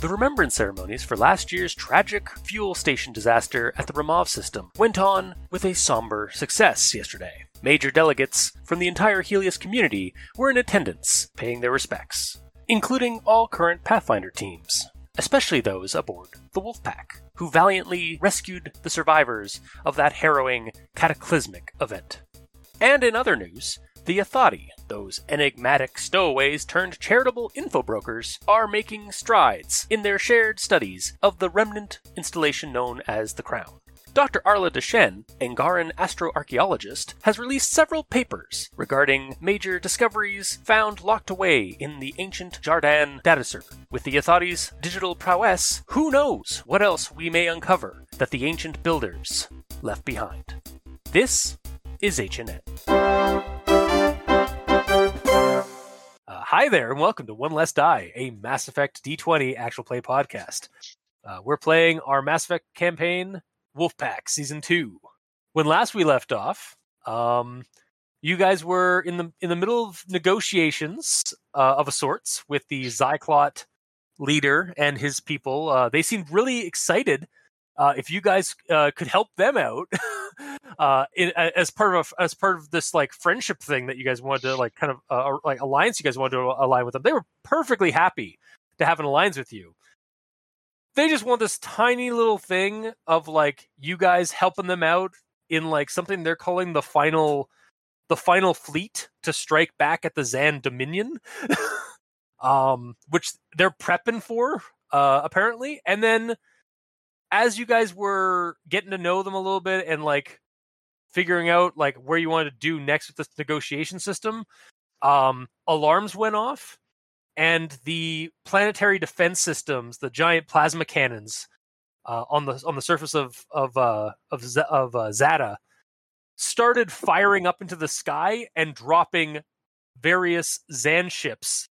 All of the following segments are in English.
The remembrance ceremonies for last year's tragic fuel station disaster at the Ramov system went on with a somber success yesterday. Major delegates from the entire Helios community were in attendance, paying their respects, including all current Pathfinder teams, especially those aboard the Wolfpack, who valiantly rescued the survivors of that harrowing, cataclysmic event. And in other news, the Athati, those enigmatic stowaways turned charitable info brokers, are making strides in their shared studies of the remnant installation known as the Crown. Dr. Arla Deshen, Angaran astroarchaeologist, has released several papers regarding major discoveries found locked away in the ancient Jardan data server. With the Athati's digital prowess, who knows what else we may uncover that the ancient builders left behind. This is HNN. Hi there, and welcome to One Less Die, a Mass Effect D20 actual play podcast. Uh, we're playing our Mass Effect campaign, Wolfpack Season Two. When last we left off, um, you guys were in the in the middle of negotiations uh, of a sorts with the Xyclot leader and his people. Uh, they seemed really excited. Uh, if you guys uh, could help them out uh, in, as part of a, as part of this like friendship thing that you guys wanted to like kind of uh, like alliance you guys wanted to align with them, they were perfectly happy to have an alliance with you. They just want this tiny little thing of like you guys helping them out in like something they're calling the final the final fleet to strike back at the Xann Dominion. um, which they're prepping for, uh, apparently. And then as you guys were getting to know them a little bit and like figuring out like where you wanted to do next with this negotiation system, um, alarms went off, and the planetary defense systems, the giant plasma cannons uh, on the on the surface of of uh, of Z- of uh, Zata, started firing up into the sky and dropping various Xann ships,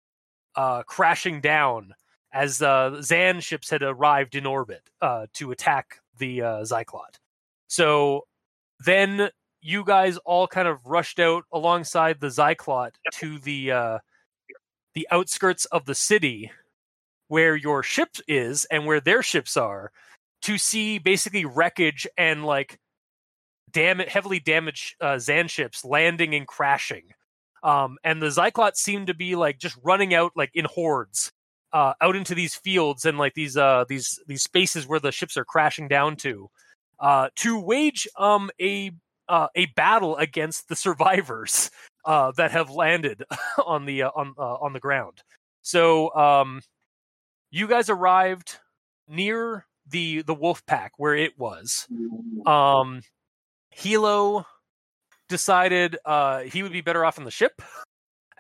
uh, crashing down as uh, Xann ships had arrived in orbit uh, to attack the uh, Xyclot. So then you guys all kind of rushed out alongside the Xyclot to the uh, the outskirts of the city where your ship is and where their ships are to see basically wreckage and like damn heavily damaged uh, Xann ships landing and crashing. Um, and the Xyclot seem to be like just running out like in hordes uh, out into these fields and like these uh, these these spaces where the ships are crashing down to uh, to wage um, a uh, a battle against the survivors uh, that have landed on the uh, on uh, on the ground. So um, you guys arrived near the the wolf pack where it was. Um, Hilo decided uh, he would be better off in the ship,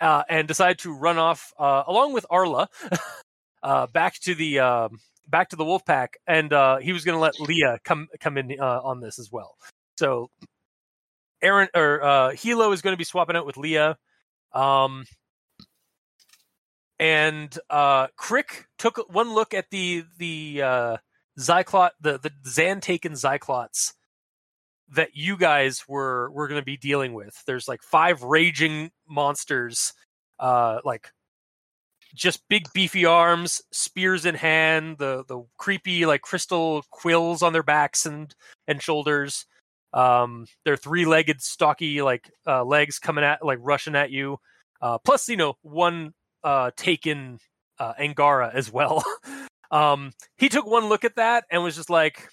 uh, and decided to run off uh, along with Arla uh, back to the um, back to the wolf pack, and uh, he was going to let Lia come come in uh, on this as well. So Aaron or uh, Hilo is going to be swapping out with Lia. Um, and uh, Krick took one look at the the uh, the the Xann taken Xyclots that you guys were were going to be dealing with. There's like five raging monsters, uh, like just big beefy arms, spears in hand, the the creepy like crystal quills on their backs and and shoulders. Um, they're three legged, stocky like uh, legs coming at like rushing at you. Uh, plus, you know, one uh, taken uh, Angara as well. um, he took one look at that and was just like,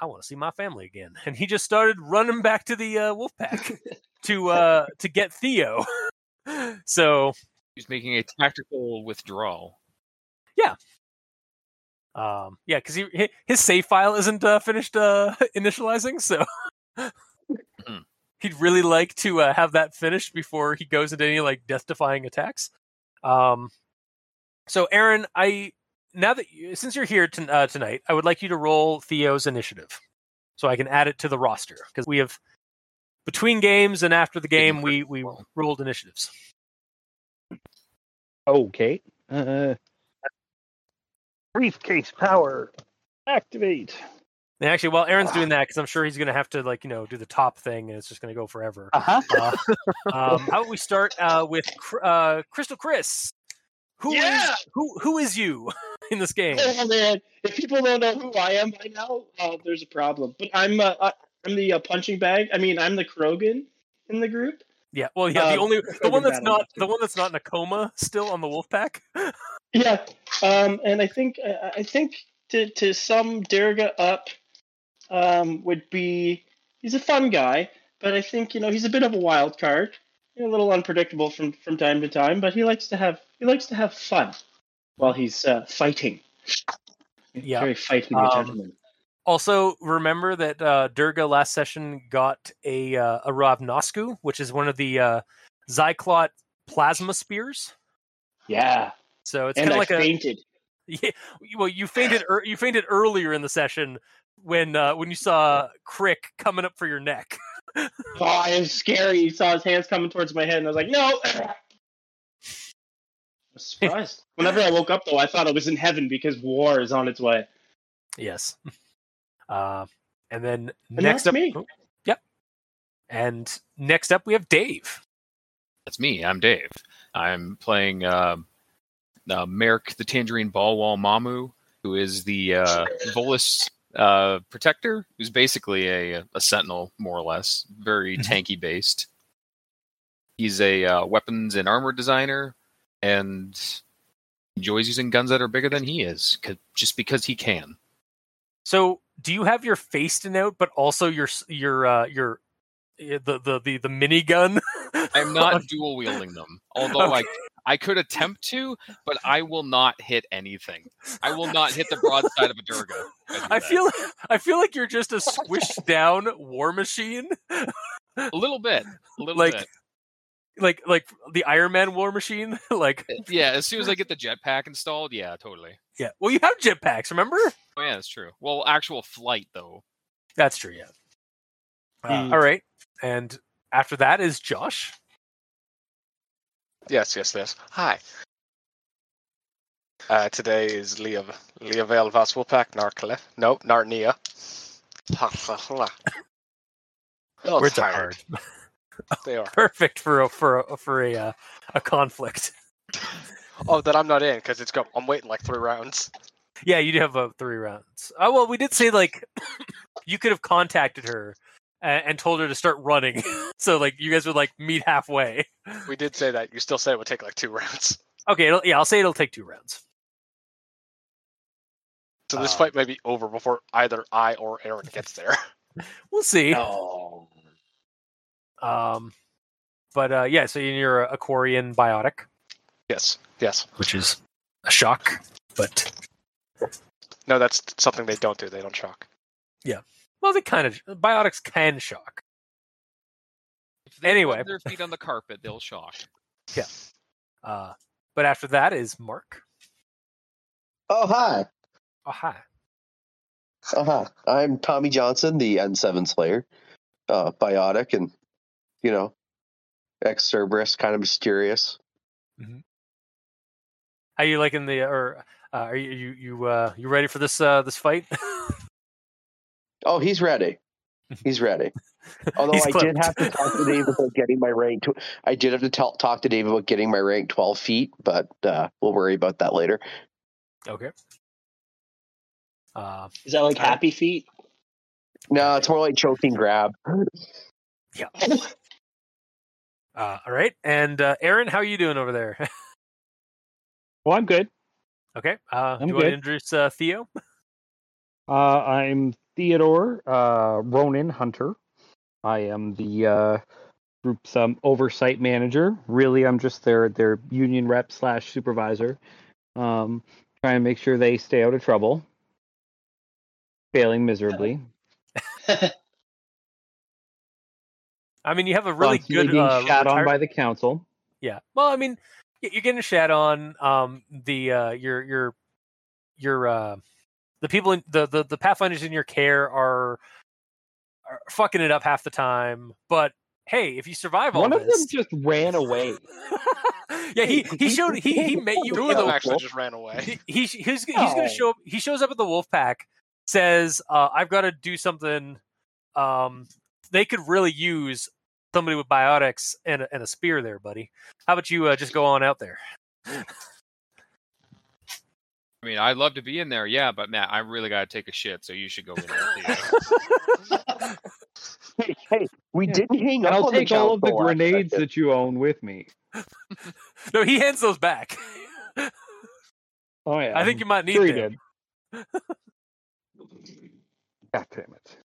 I want to see my family again. And he just started running back to the uh, wolf pack to uh, to get Theo. so He's making a tactical withdrawal. yeah, um, yeah, because he his save file isn't uh, finished uh, initializing, so Hmm. he'd really like to uh, have that finished before he goes into any like death defying attacks. Um, so Aaron, I now that you, since you're here to, uh, tonight, I would like you to roll Theo's initiative, so I can add it to the roster because we have between games and after the game we we rolled initiatives. Okay. Uh, briefcase power. Activate. And actually, while Aaron's doing that, because I'm sure he's going to have to like you know do the top thing, and it's just going to go forever. Uh-huh. Uh, um, how about we start uh, with uh, Crystal Chris? Who is Yeah! who? Who is you? in this game. Oh man, if people don't know who I am by now, uh, there's a problem. But I'm uh, I- I'm the uh, punching bag. I mean, I'm the Krogan in the group. Yeah, well, yeah, the Uh, only the one that's not the one that's not in a coma still on the wolf pack. Yeah, um, and I think I I think to to sum Durga up um, would be he's a fun guy, but I think you know he's a bit of a wild card, you know, a little unpredictable from from time to time. But he likes to have he likes to have fun while he's uh, fighting. Yeah. very fighting Um, gentleman. Also, remember that uh, Durga last session got a uh, a Ravnosku, which is one of the uh, Xyclot plasma spears. Yeah, So it's kind of like a fainted. Yeah, well, you fainted. ear you fainted earlier in the session when uh, when you saw Krick coming up for your neck. Oh, it was scary. You saw his hands coming towards my head, and I was like, "No!" I was surprised. Whenever I woke up, though, I thought I was in heaven because war is on its way. yes. Uh, and then And next that's up, me. oh, yep. And next up, we have Dave. That's me. I'm Dave. I'm playing uh, uh, Maerk the Tangerine Ballwall Mamu, who is the uh, Volus uh, protector, who's basically a, a sentinel, more or less, very Mhm. tanky based. He's a uh, weapons and armor designer and enjoys using guns that are bigger than he is, 'cause- just because he can. So, do you have your face to note, but also your your uh, your uh, the the the, the minigun? I'm not dual wielding them, although Okay. I I could attempt to, but I will not hit anything. I will not hit the broadside of a Durga. do I feel I feel like you're just a squished down war machine, a little bit, a little Like, bit. Like like the Iron Man war machine. like Yeah, as soon as I get the jetpack installed, yeah, totally. yeah, well you have jetpacks, remember? Oh yeah, that's true. Well, actual flight though. That's true. Yeah. Uh, Mm. all right, and after that is Josh. Yes, yes, yes. Hi. Uh, today is Lia Lia Vale Vaswilpak Narkle. No, Narnia. oh, Words are tired. hard. They are. Perfect for a for a, for a uh, a conflict. Oh, that I'm not in because it's go. I'm waiting like three rounds. Yeah, you do have uh, three rounds. Oh well, we did say like you could have contacted her and, and told her to start running, so like you guys would like meet halfway. We did say that. You still said it would take like two rounds. Okay, it'll, yeah, I'll say it'll take two rounds. So this Um, fight may be over before either I or Aaron gets there. We'll see. Oh, Um, but uh, yeah, so you're a Aquarian biotic, yes, yes. which is a shock, but No, that's something they don't do. They don't shock. Yeah. Well, they kind of biotics can shock. If they Anyway. rub their feet on the carpet, they'll shock. Yeah. Uh, but after that is Mark. Oh, hi. Oh hi. Oh, hi. I'm Tommy Johnson, the N7 Slayer, uh, biotic and, you know, ex Cerberus, kind of mysterious. How you liking the or uh, are you you you uh, you ready for this uh, this fight? Oh, he's ready. He's ready. Although He's I cloaked. did have to talk to Dave about getting my rank. To, I did have to tell, talk to Dave about getting my rank 12 feet, but uh, we'll worry about that later. okay. Uh, is that like happy feet? No, it's more like choking grab. uh, all right, and uh, Aaron, how are you doing over there? Well, I'm good. okay. Uh, I'm do you want to introduce uh, Theo? Uh, I'm Theodore uh, Ronin Hunter. I am the uh, group's um, oversight manager. Really, I'm just their their union rep slash supervisor. Um, trying to make sure they stay out of trouble. Failing miserably. I mean, you have a really Constantly good being uh, shat on by the council. Yeah. Well, I mean, you're getting shat on. Um, the uh, your your your uh, the people in the, the the pathfinders in your care are are fucking it up half the time. But hey, if you survive all One of them this, just ran away. yeah, he he showed he he met you. Two of them actually just ran away. he, he he's he's gonna Oh. show up. He shows up at the wolf pack. Says, uh, "I've got to do something." Um, they could really use somebody with biotics and a, and a spear there, buddy. How about you uh, just go on out there? I I mean, I'd love to be in there, yeah, but Matt, I really got to take a shit, so you should go in there. Hey, hey, we Yeah. didn't hang And up I'll on the take all of the grenades that you own with me. no, he hands those back. Oh yeah, I think you might need sure them. did. God damn it.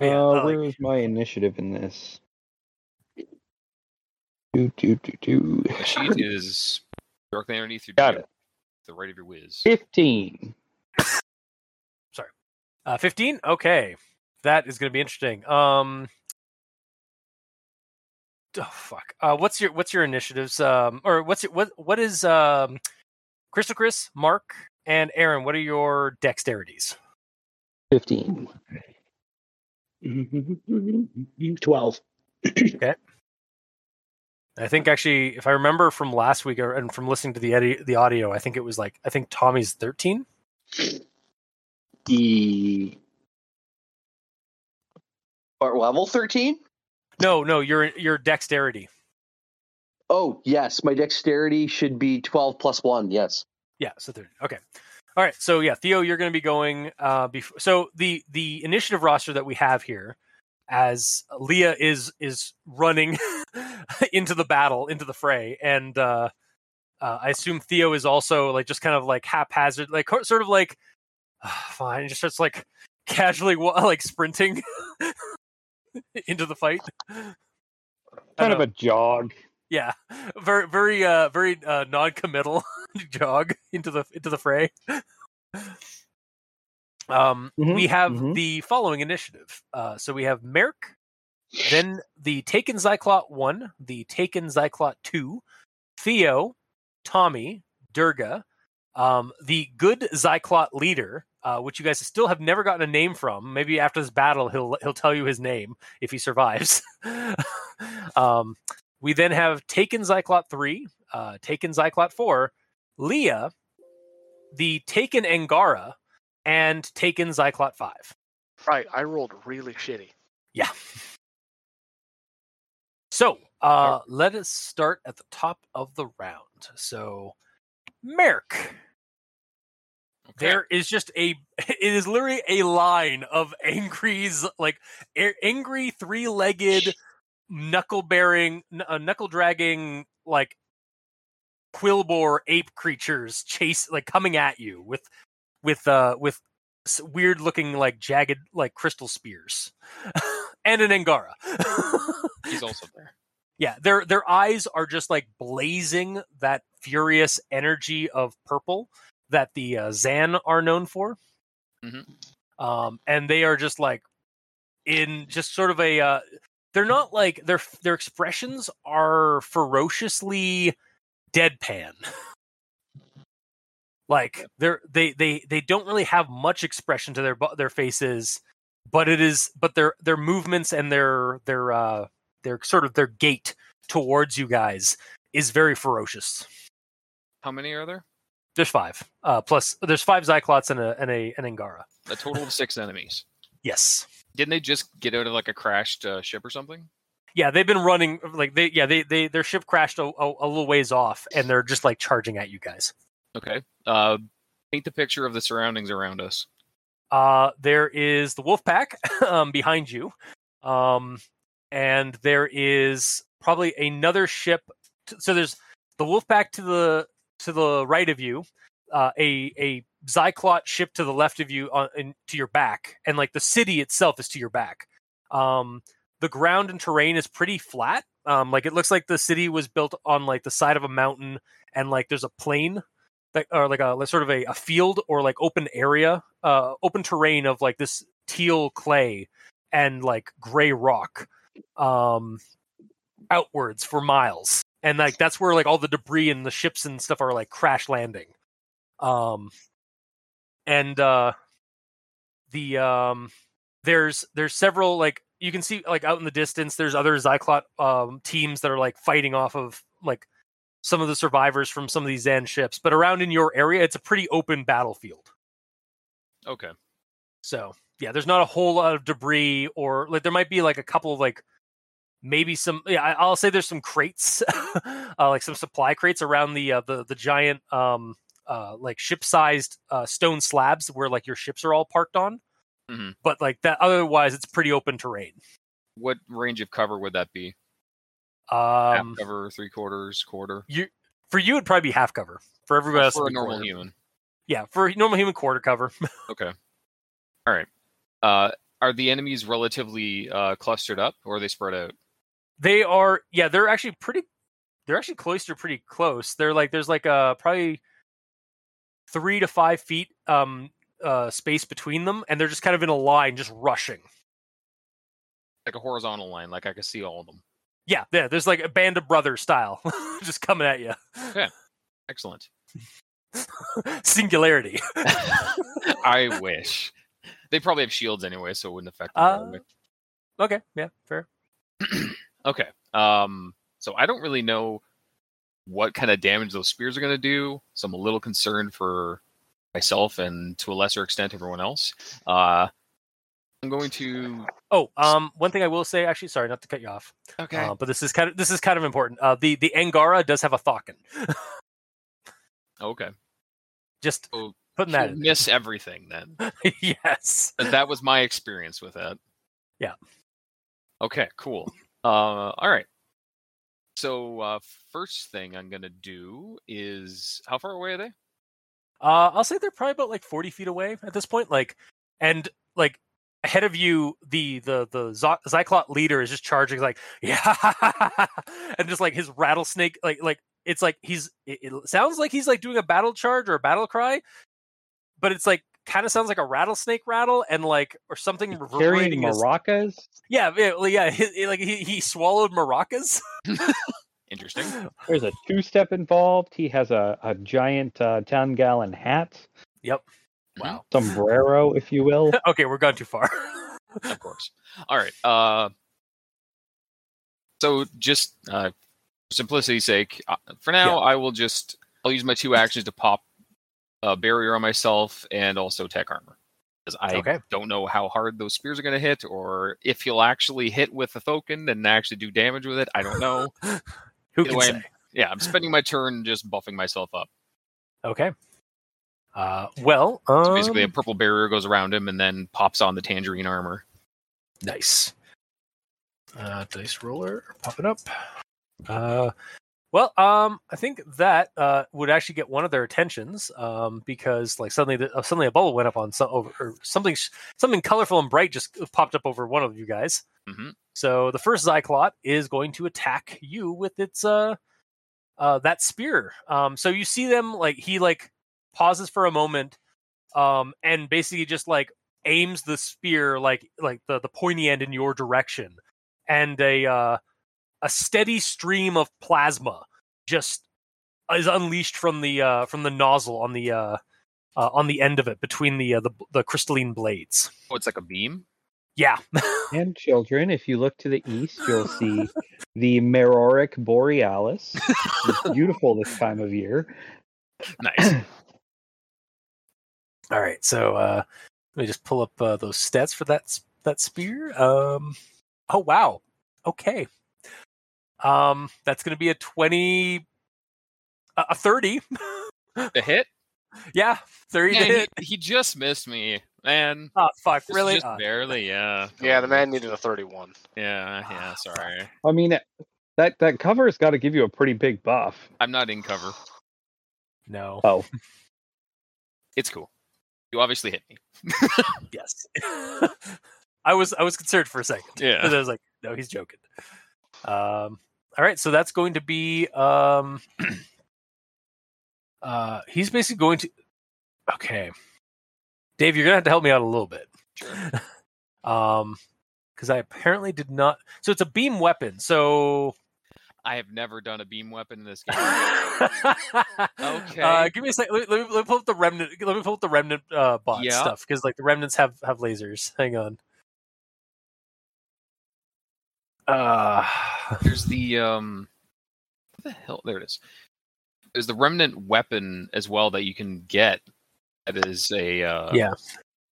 Yeah, uh, like- where's my initiative in this? Do do do do. the sheet is directly underneath your Got it. the right of your whiz. Fifteen. Uh, 15? Okay. That is going to be interesting. Um Oh fuck. Uh what's your what's your initiatives um or what's your, what what is um Crystal Chris, Mark and Aaron, what are your dexterities? Fifteen. Twelve. okay. I think actually if I remember from last week or, and from listening to the edi- the audio, I think it was like I think Tommy's 13. E- Or level 13? No, no, your your dexterity. Oh, yes. My dexterity should be 12 plus 1. Yes. Yeah, so 30. Okay. All right. So yeah, Theo, you're going to be going uh before so the the initiative roster that we have here as Lia is is running into the battle, into the fray and uh uh, I assume Theo is also like just kind of like haphazard, like sort of like fine, just starts like casually like sprinting into the fight. Kind of know. a jog. Yeah, very, very, uh, very uh, non-committal jog into the into the fray. Um, Mhm, we have mhm. the following initiative. Uh, so we have Maerk, then the Taken Xyclot one, the Taken Xyclot two, Theo, Tommy, Durga, um, the Good Xyclot leader, uh, which you guys still have never gotten a name from. Maybe after this battle, he'll he'll tell you his name if he survives. um, we then have Taken Xyclot 3, uh, Taken Xyclot 4, Lia, the Taken Angara, and Taken Xyclot 5. Right, I rolled really shitty. Yeah. So uh, let us start at the top of the round. So, Maerk, Okay. there is just a, it is literally a line of angry, like a- angry three legged, knuckle bearing, uh, knuckle dragging, like quillbore ape creatures chase, like coming at you with, with, uh, with weird looking, like jagged, like crystal spears and an Angara. He's also there. yeah, their their eyes are just like blazing that furious energy of purple that the uh, Xann are known for. Mhm. Um, and they are just like in just sort of a. Uh, they're not like their their expressions are ferociously deadpan. like they're they they they don't really have much expression to their their faces, but it is but their their movements and their their uh their sort of their gait towards you guys is very ferocious. How many are there? There's five. Uh, plus there's five Xyclots and a and a an Angara. A total of six enemies. Yes. Didn't they just get out of like a crashed uh, ship or something? Yeah, they've been running like they yeah they they their ship crashed a, a, a little ways off and they're just like charging at you guys. Okay. Uh, paint the picture of the surroundings around us. Uh, there is the wolf pack um, behind you, um, and there is probably another ship. T- so there's the wolf pack to the to the right of you, uh, a a Xyclot ship to the left of you on in, to your back, and like the city itself is to your back. Um, the ground and terrain is pretty flat. Um, like it looks like the city was built on like the side of a mountain, and like there's a plain that or like a like sort of a, a field or like open area, uh, open terrain of like this teal clay and like gray rock, um, outwards for miles, and like that's where like all the debris and the ships and stuff are like crash landing, um, and uh, the um, there's there's several like you can see like out in the distance there's other Xyclot um teams that are like fighting off of like some of the survivors from some of these Xann ships, but around in your area, it's a pretty open battlefield. Okay. So yeah, there's not a whole lot of debris, or like there might be like a couple of like maybe some. Yeah, I- I'll say there's some crates, uh, like some supply crates around the uh, the the giant um uh like ship sized uh, stone slabs where like your ships are all parked on. Mhm. But like that, otherwise it's pretty open terrain. What range of cover would that be? Half Um, cover, three quarters, quarter. you for you it'd probably be half cover. For everybody else, for a normal quarter. human. Yeah, for a normal human quarter cover. Okay. All right. Uh, are the enemies relatively uh, clustered up, or are they spread out? They are, yeah, they're actually pretty. They're actually cloistered pretty close. They're like there's like a probably three to five feet um uh space between them, and they're just kind of in a line, just rushing. Like a horizontal line, like I can see all of them. Yeah, yeah. There's like a band of brothers style, just coming at you. Yeah, excellent. Singularity. I wish. They probably have shields anyway, so it wouldn't affect them. Uh, okay, yeah, fair. Okay. Um. So I don't really know what kind of damage those spears are going to do. So I'm a little concerned for myself and to a lesser extent everyone else. Uh, I'm going to. Oh, um, one thing I will say, actually, sorry, not to cut you off, Okay. uh, but this is kind of this is kind of important. Uh, the the Angara does have a Thawkin. okay. Just So putting that you in. miss everything then. yes. But that was my experience with that. Yeah. Okay, cool. Uh, all right. So uh, first thing I'm gonna do is how far away are they? Uh, I'll say they're probably about like forty feet away at this point. Like, and like ahead of you, the the the Xyclot leader is just charging like yeah, and just like his rattlesnake, like like it's like he's it, it sounds like he's like doing a battle charge or a battle cry, but it's like kind of sounds like a rattlesnake rattle and like or something Carrying reverberating. his- maracas. yeah, yeah, well, yeah, he, he- like he, he swallowed maracas. Interesting. There's a two-step involved. He has a, a giant uh, ten-gallon hat, Yep. Wow. sombrero, if you will. okay, we're gone too far. of course. All right. Uh, so just uh, for simplicity's sake, uh, for now, I will just I'll use my two actions to pop a barrier on myself and also tech armor. Because I Okay. don't know how hard those spears are going to hit, or if he'll actually hit with the token and actually do damage with it. I don't know. Who Either can way, say? I'm- yeah, I'm spending my turn just buffing myself up. Okay. Uh, well, So um, basically, a purple barrier goes around him and then pops on the tangerine armor. nice. Uh, dice roller, pop it up. Uh, well, um, I think that uh would actually get one of their attentions, um, because like suddenly, the, uh, suddenly a bubble went up on some over or something, something colorful and bright just popped up over one of you guys. Mhm. So the first Xyclot is going to attack you with its uh, uh, that spear. Um, so you see them like he like pauses for a moment, um, and basically just like aims the spear like like the the pointy end in your direction, and a uh, a steady stream of plasma just is unleashed from the uh, from the nozzle on the uh, uh, on the end of it between the uh, the the crystalline blades. Oh, it's like a beam. Yeah. And children, if you look to the east, you'll see the Meroric Borealis. It's beautiful this time of year. Nice. All right, so uh, let me just pull up uh, those stats for that that spear. Um, oh wow, okay. Um, that's going to be a twenty, a a thirty. the hit. yeah, thirty Yeah, to he, hit. he just missed me, man. Oh fuck, Just- really? Just Uh, barely, yeah. Yeah, the man needed a 31. Yeah, yeah. Sorry, I mean, that that cover has got to give you a pretty big buff. I'm not in cover. no. Oh, It's cool. You obviously hit me. Yes. I was I was concerned for a second. Yeah. I was like, no, he's joking. Um, all right, so that's going to be um, uh, he's basically going to. Okay, Dave, you're gonna have to help me out a little bit. Sure. um, because I apparently did not. So it's a beam weapon. So I have never done a beam weapon in this game. okay. Uh, give me a second. Let, me- let me, let me pull up the remnant. Let me pull up the remnant uh, bot Yeah. stuff because like the remnants have have lasers. Hang on. Uh, There's the um, what the hell? There it is. There's the remnant weapon as well that you can get. That is a uh, Yeah.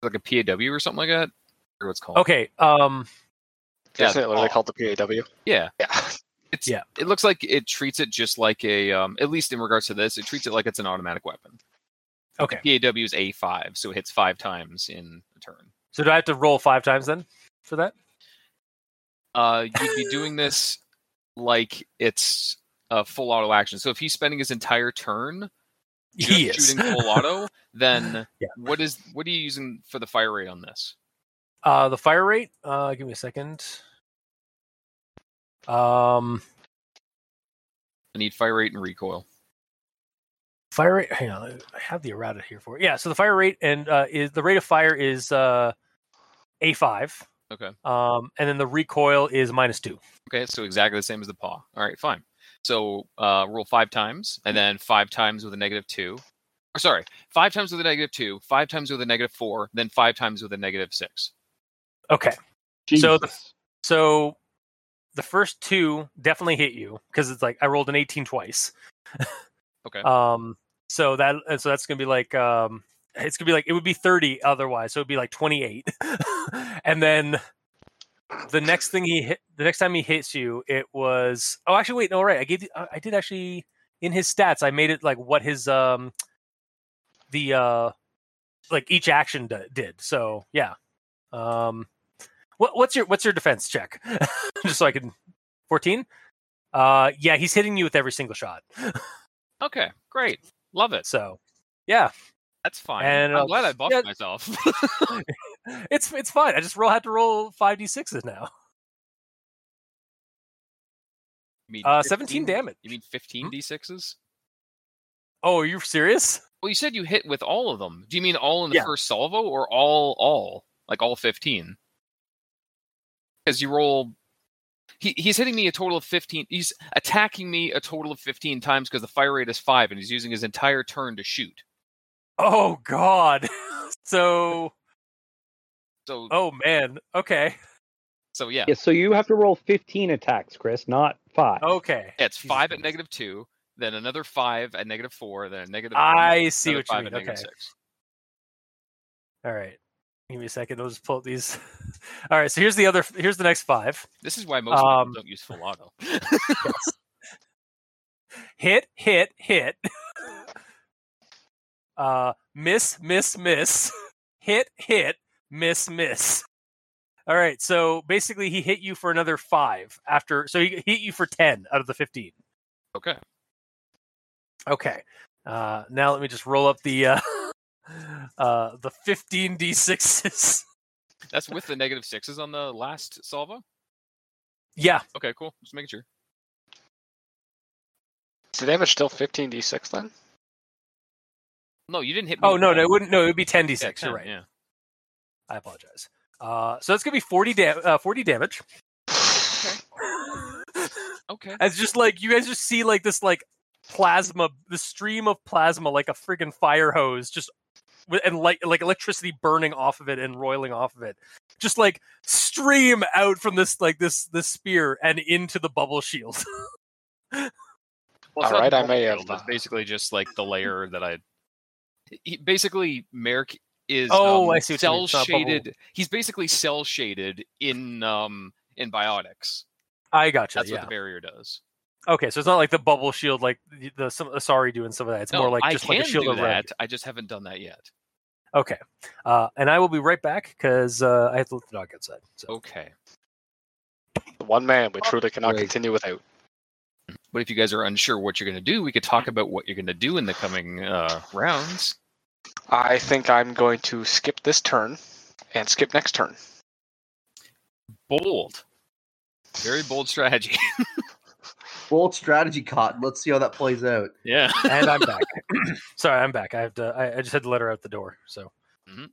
like a PAW or something like that. Or what's called. okay. Um, Yeah, Isn't it literally paw. called the PAW? Yeah, Yeah. it's Yeah. It looks like it treats it just like a, um, at least in regards to this, it treats it like it's an automatic weapon. Okay. PAW is a five, so it hits five times in a turn. So do I have to roll five times then for that? Uh, you'd be doing this like it's a full auto action. So if he's spending his entire turn He is. shooting full auto, then Yeah. what is what are you using for the fire rate on this? Uh, the fire rate. Uh, give me a second. Um, I need fire rate and recoil. fire rate. Hang on, I have the errata here for it. Yeah, so the fire rate and uh, is the rate of fire is uh, a five. Okay. Um, and then the recoil is minus two. Okay, so exactly the same as the paw. All right, fine. So uh, roll five times, and then five times with a negative two. Or sorry, five times with a negative two, five times with a negative four, then five times with a negative six. Okay. So the- So the first two definitely hit you because it's like I rolled an 18 twice. Okay. Um. So that and so that's gonna be like um. It's gonna be like it would be 30 otherwise, so it'd be like 28. and then the next thing he hit, the next time he hits you, it was oh actually wait no right I gave you- I I did actually in his stats I made it like what his um the uh like each action d- did. So yeah. Um. What, what's your what's your defense check? Just so I can. Fourteen. Uh, yeah, he's hitting you with every single shot. Okay, great, love it. So, yeah, That's fine. And, I'm uh, glad I buffed yeah. myself. it's it's fine. I just roll had to roll five d sixes now. You mean Uh, 17 15 damage. You mean fifteen d sixes? Oh, are you serious? Well, you said you hit with all of them. Do you mean all in the Yeah. first salvo or all all like all fifteen? Because you roll. He, he's hitting me a total of 15 he's attacking me a total of 15 times because the fire rate is 5 and he's using his entire turn to shoot Oh God. so, so oh man. Okay. so yeah Yeah, so you have to roll 15 attacks, Chris, not five. Okay. Yeah, it's Jesus five at negative two, then another five at negative four, then a negative. I see another what you five mean. at Okay. six. All right. Give me a second. I'll just pull up these. All right. So here's the other. Here's the next five. This is why most Um, people don't use full auto. Yes. hit, hit, hit. Uh, miss, miss, miss. Hit, hit, miss, miss. All right. So basically, he hit you for another five after. So he hit you for ten out of the fifteen. okay. Okay. Uh, now let me just roll up the uh, uh, the fifteen d sixes. That's with the negative sixes on the last salvo. Yeah. Okay, cool. Just making sure. Is the damage still 15d6 then? No, you didn't hit me. Oh no, no, it wouldn't. No, it would be ten d six. You're right. Yeah. I apologize. Uh, so it's gonna be forty da- uh, forty damage. Okay. Okay. It's just like you guys just see like this like plasma, the stream of plasma, like a friggin' fire hose, just and like like electricity burning off of it and roiling off of it, just like stream out from this like this this spear and into the bubble shield. Well, it's All not right, I may have, It's basically just like the layer that I. He, basically, Maerk is Oh, um, I see what you mean. cell It's not shaded. He's basically cell shaded in um in biotics. I gotcha. That's yeah. what the barrier does. Okay, so it's not like the bubble shield like the, the some Asari do and some of that. It's no, more like I just can like a shield do around that. you. I just haven't done that yet. Okay, uh, and I will be right back because uh, I have to let the dog outside. So. Okay. The one man we truly cannot Great. continue without. But if you guys are unsure what you're going to do, we could talk about what you're going to do in the coming uh, rounds. I think I'm going to skip this turn and skip next turn. Bold. Very bold strategy. Bold strategy, Cotton. Let's see how that plays out. yeah. and I'm back. Sorry, I'm back. I have to. I, I just had to let her out the door. So, Mhm.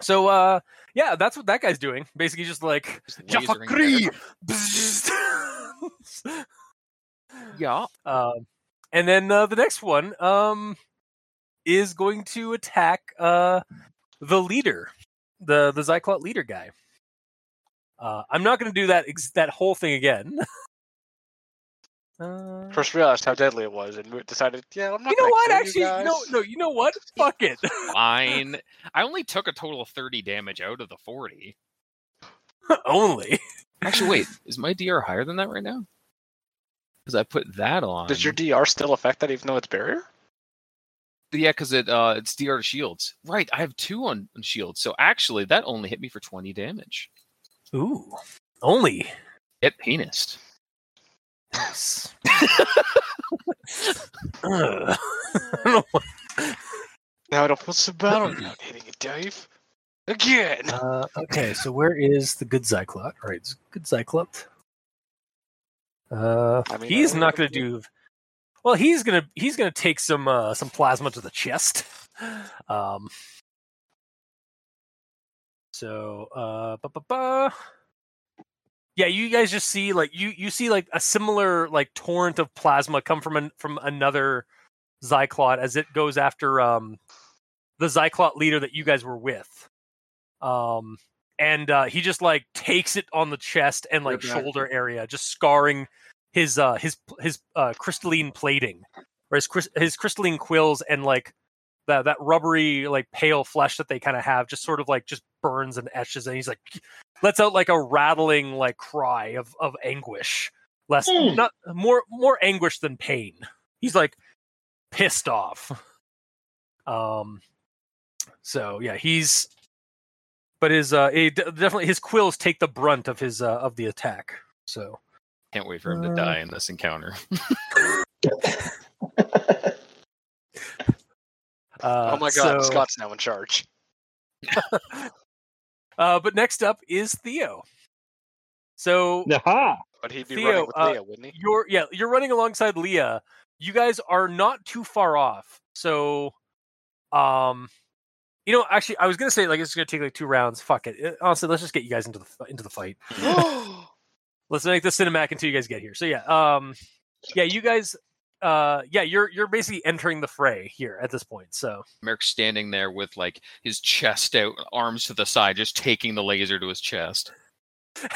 so uh, yeah, that's what that guy's doing. Basically, just like Just Jaffa Kree! everyone. Yeah. um, and then uh, the next one um is going to attack uh the leader, the the Xyclot leader guy. Uh, I'm not going to do that ex- that whole thing again. Uh, First realized how deadly it was and we decided, yeah, I'm not you know what? kill Actually, no, no. You know what? Fuck it. Fine. I only took a total of 30 damage out of the 40. Only. Actually, wait, is my DR higher than that right now? Because I put that on. Does your DR still affect that even though it's barrier? Yeah, because it uh it's DR to shields. Right, I have two on, on shields. So actually, that only hit me for twenty damage. Ooh, only. Hit penis. Yes. Ugh. I don't know what- Now it puts the battleground hitting it, Dave. Again. Uh, okay, so where is the good Xyclot? All right, it's good Xyclot. Uh, I mean, he's I not going to do. Well, he's gonna he's gonna take some uh, some plasma to the chest. Um. So, uh, ba, ba, ba. yeah, you guys just see like you you see like a similar like torrent of plasma come from an, from another Xyclot as it goes after um the Xyclot leader that you guys were with. Um, and uh, he just like takes it on the chest and like Rip shoulder area, just scarring his uh his his uh crystalline plating or his his crystalline quills and like that that rubbery like pale flesh that they kind of have just sort of like just burns and etches and he's like lets out like a rattling like cry of of anguish. Less Mm. not more more anguish than pain. He's like pissed off. Um so yeah he's but his uh he definitely his quills take the brunt of his uh of the attack. So Can't wait for him to Uh, die in this encounter. uh oh my god, so- Scott's now in charge. uh but next up is theo so Aha! But he'd be Theo, running with uh, Lia, wouldn't he? you're yeah you're running alongside leah you guys are not too far off so um you know actually i was gonna say like it's gonna take like two rounds fuck it Uh, honestly let's just get you guys into the into the fight let's make the cinematic until you guys get here so yeah um yeah you guys uh yeah you're you're basically entering the fray here at this point so Maerk's standing there with like his chest out, arms to the side, just taking the laser to his chest.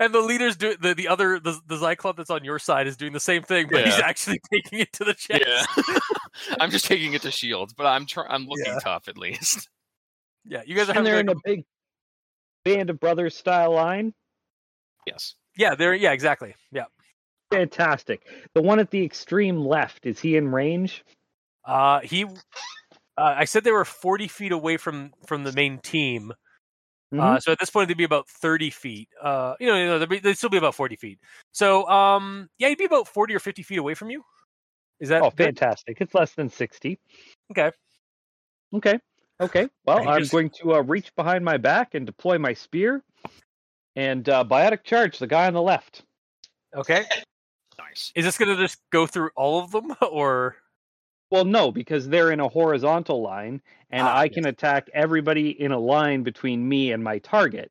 and the leader's do the, the other the, the Zyklop that's on your side is doing the same thing but he's actually taking it to the chest Yeah. I'm just taking it to shields, but I'm try- I'm looking Yeah. tough at least. yeah you guys are And having they're like, in a big band of brothers style line. Yes. Yeah they're yeah exactly yeah Fantastic. The one at the extreme left, is he in range? Uh, he, uh, I said they were forty feet away from from the main team. Uh, Mhm. so at this point, they'd be about thirty feet. Uh, you know, you know, they'd, be, they'd still be about forty feet. So, um, yeah, he'd be about forty or fifty feet away from you. Is that oh, good? fantastic. It's less than 60. Okay. Okay. Okay. Well, I'm just- going to uh, reach behind my back and deploy my spear and uh, biotic charge the guy on the left. Okay. Nice. Is this gonna just go through all of them, or Well, no, because they're in a horizontal line, and Ah, I yes. can attack everybody in a line between me and my target.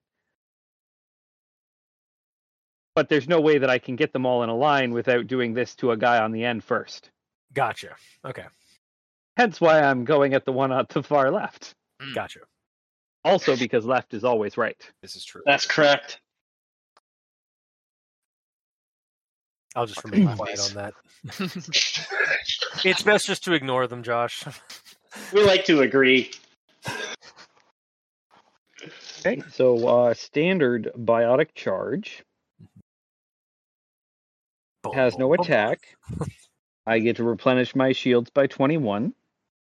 But there's no way that I can get them all in a line without doing this to a guy on the end first. gotcha? Okay, Hence why I'm going at the one on the far left. gotcha. Also, because left is always right. This is true. That's correct. I'll just Fucking remain quiet on that. It's best just to ignore them, Josh. We like to agree. Okay, so uh, standard biotic charge has no attack. I get to replenish my shields by 21.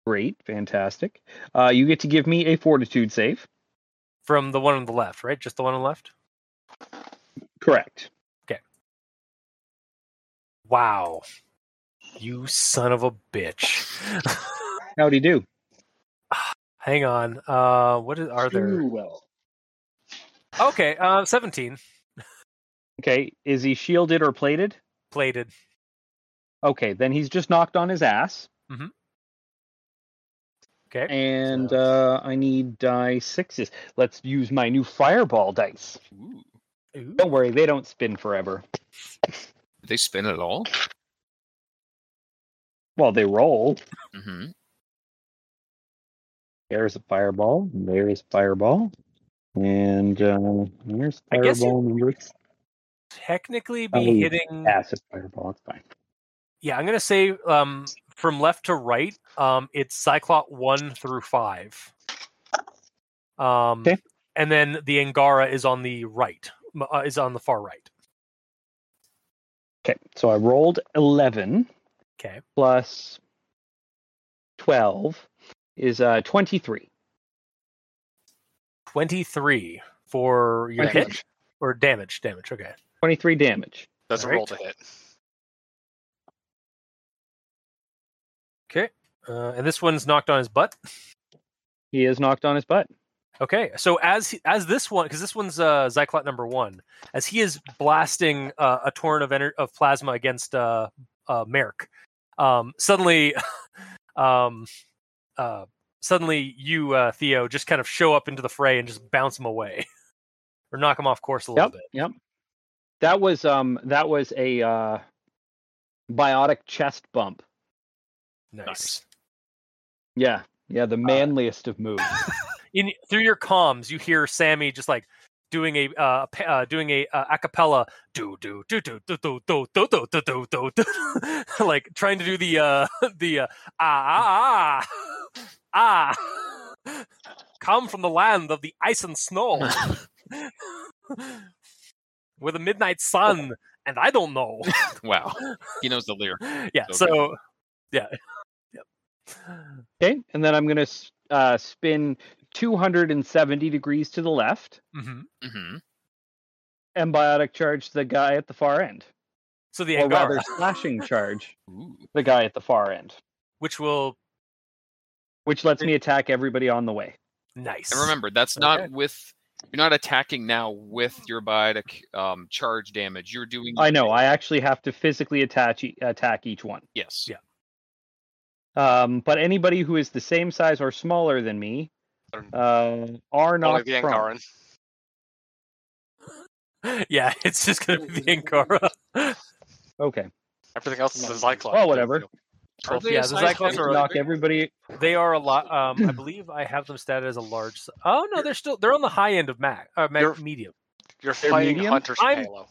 Great, fantastic. Uh, you get to give me a fortitude save. from the one on the left, right? Just the one on the left. Correct. Okay. Wow, you son of a bitch. How do You do? Hang on. Uh, what is, are there? Well. Okay, uh, seventeen Okay, is he shielded or plated? plated. Okay, then he's just knocked on his ass. Okay, And uh, I need die sixes. Let's use my new fireball dice. Ooh. Ooh. Don't worry, they don't spin forever. They spin at all? Well, they roll. Mm-hmm. There's a fireball. There's a fireball. And uh, there's I fireball number technically Oh, be hitting. acid fireball. It's fine. Yeah, I'm gonna say um, from left to right. Um, it's Cyclop one through five. Um, Okay. and then the Angara is on the right, uh, is on the far right. Okay, so I rolled 11 Okay. plus 12 is uh 23. 23 for your Okay. hit or damage. Damage. Okay. 23 damage. That's a Alright. roll to hit. Uh, and this one's knocked on his butt. He is knocked on his butt. Okay, so as he, as this one, because this one's uh, Xyclot number one, as he is blasting uh, a torrent of ener- of plasma against uh, uh, Merrick, um, suddenly, um, uh, suddenly you uh, Theo just kind of show up into the fray and just bounce him away, or knock him off course a little Yep, bit. yep. That was um that was a uh biotic chest bump. Nice. Yeah. Yeah, the manliest of moves. In through your comms, you hear Sammy just like doing a uh, uh doing a uh, acapella do do do do do do do do do do do do do like trying to do the uh the uh, ah ah ah ah come from the land of the ice and snow with a midnight sun and I don't know Wow. He knows the lyric. yeah So so yeah okay, and then I'm going to uh spin 270 degrees to the left hmm hmm and biotic charge the guy at the far end. so the or rather slashing charge Ooh. the guy at the far end, which will which lets me attack everybody on the way. nice And remember, that's Okay. not with. You're not attacking now with your biotic um, charge damage. You're doing. I know, I actually have to physically attach e- attack each one. Yes. Yeah. Um, but anybody who is the same size or smaller than me uh, are not the prone. Angaran. yeah, it's just gonna be the Angara. Okay. Everything else is a Xyclot. Well, whatever. Are they yeah, the size Xyclots bigger? are Knock everybody. they are a lot. Um, I believe I have them stated as a large. Oh no, they're still they're on the high end of Mac, uh, Mac You're- medium. You're They're fighting medium? hunters I'm- Halo.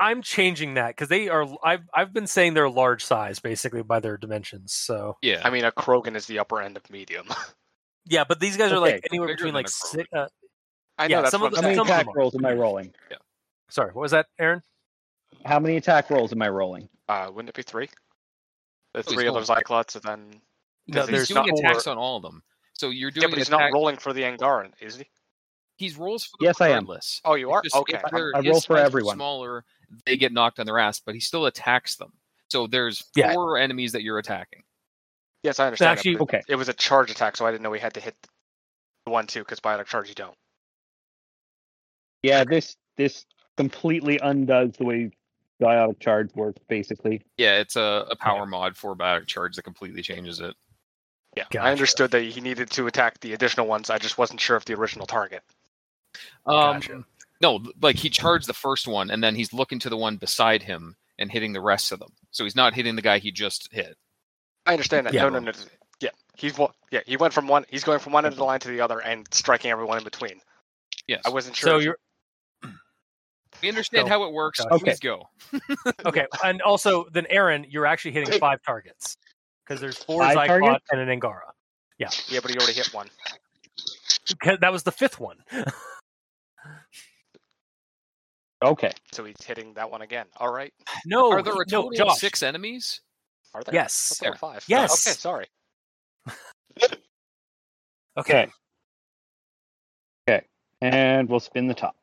I'm changing that because they are. I've I've been saying they're large size basically by their dimensions. So Yeah. I mean, a Krogan is the upper end of medium. yeah, but these guys are like anywhere between like six. Uh, I Yeah, know that's some of I'm How many some of attack them are. rolls am I rolling? Yeah. Sorry, what was that, Aaron? How many attack rolls am I rolling? Uh, wouldn't it be three? The Oh, he's three other going- Xyclots, and then No, Because he's there's doing four. attacks on all of them. So you're yeah, doing but he's attack- not rolling for the Angaran, is he? He's rolls for them Yes, I am. regardless. Oh, you are just okay. If they're I roll for everyone. Smaller, they get knocked on their ass, but he still attacks them. So there's Yeah. four enemies that you're attacking. Yes, I understand. Actually- that, Okay. it was a charge attack, so I didn't know we had to hit the one too, because biotic charge you don't. Yeah, this this completely undoes the way biotic charge works, basically. Yeah, it's a, a power mod for biotic charge that completely changes it. Yeah, Gotcha. I understood that he needed to attack the additional ones. I just wasn't sure of the original target. Um, Gotcha. No, like he charged the first one, and then he's looking to the one beside him and hitting the rest of them. So he's not hitting the guy he just hit. I understand that. Yeah. No, no, no. no. Yeah, he's wa- yeah he went from one. He's going from one end of the line to the other and striking everyone in between. Yes. I wasn't sure. So you're we understand So- how it works. Okay. Please go. okay, and also then Aaron, you're actually hitting five targets because there's four Five Xyclot targets? and an Angara. yeah, Yeah, but he already hit one. That was the fifth one. Okay. So he's hitting that one again. All right. no, Are there a no, of six enemies? Are there? Yes. There five. Yes. Okay, sorry. Okay. Okay. And we'll spin the top.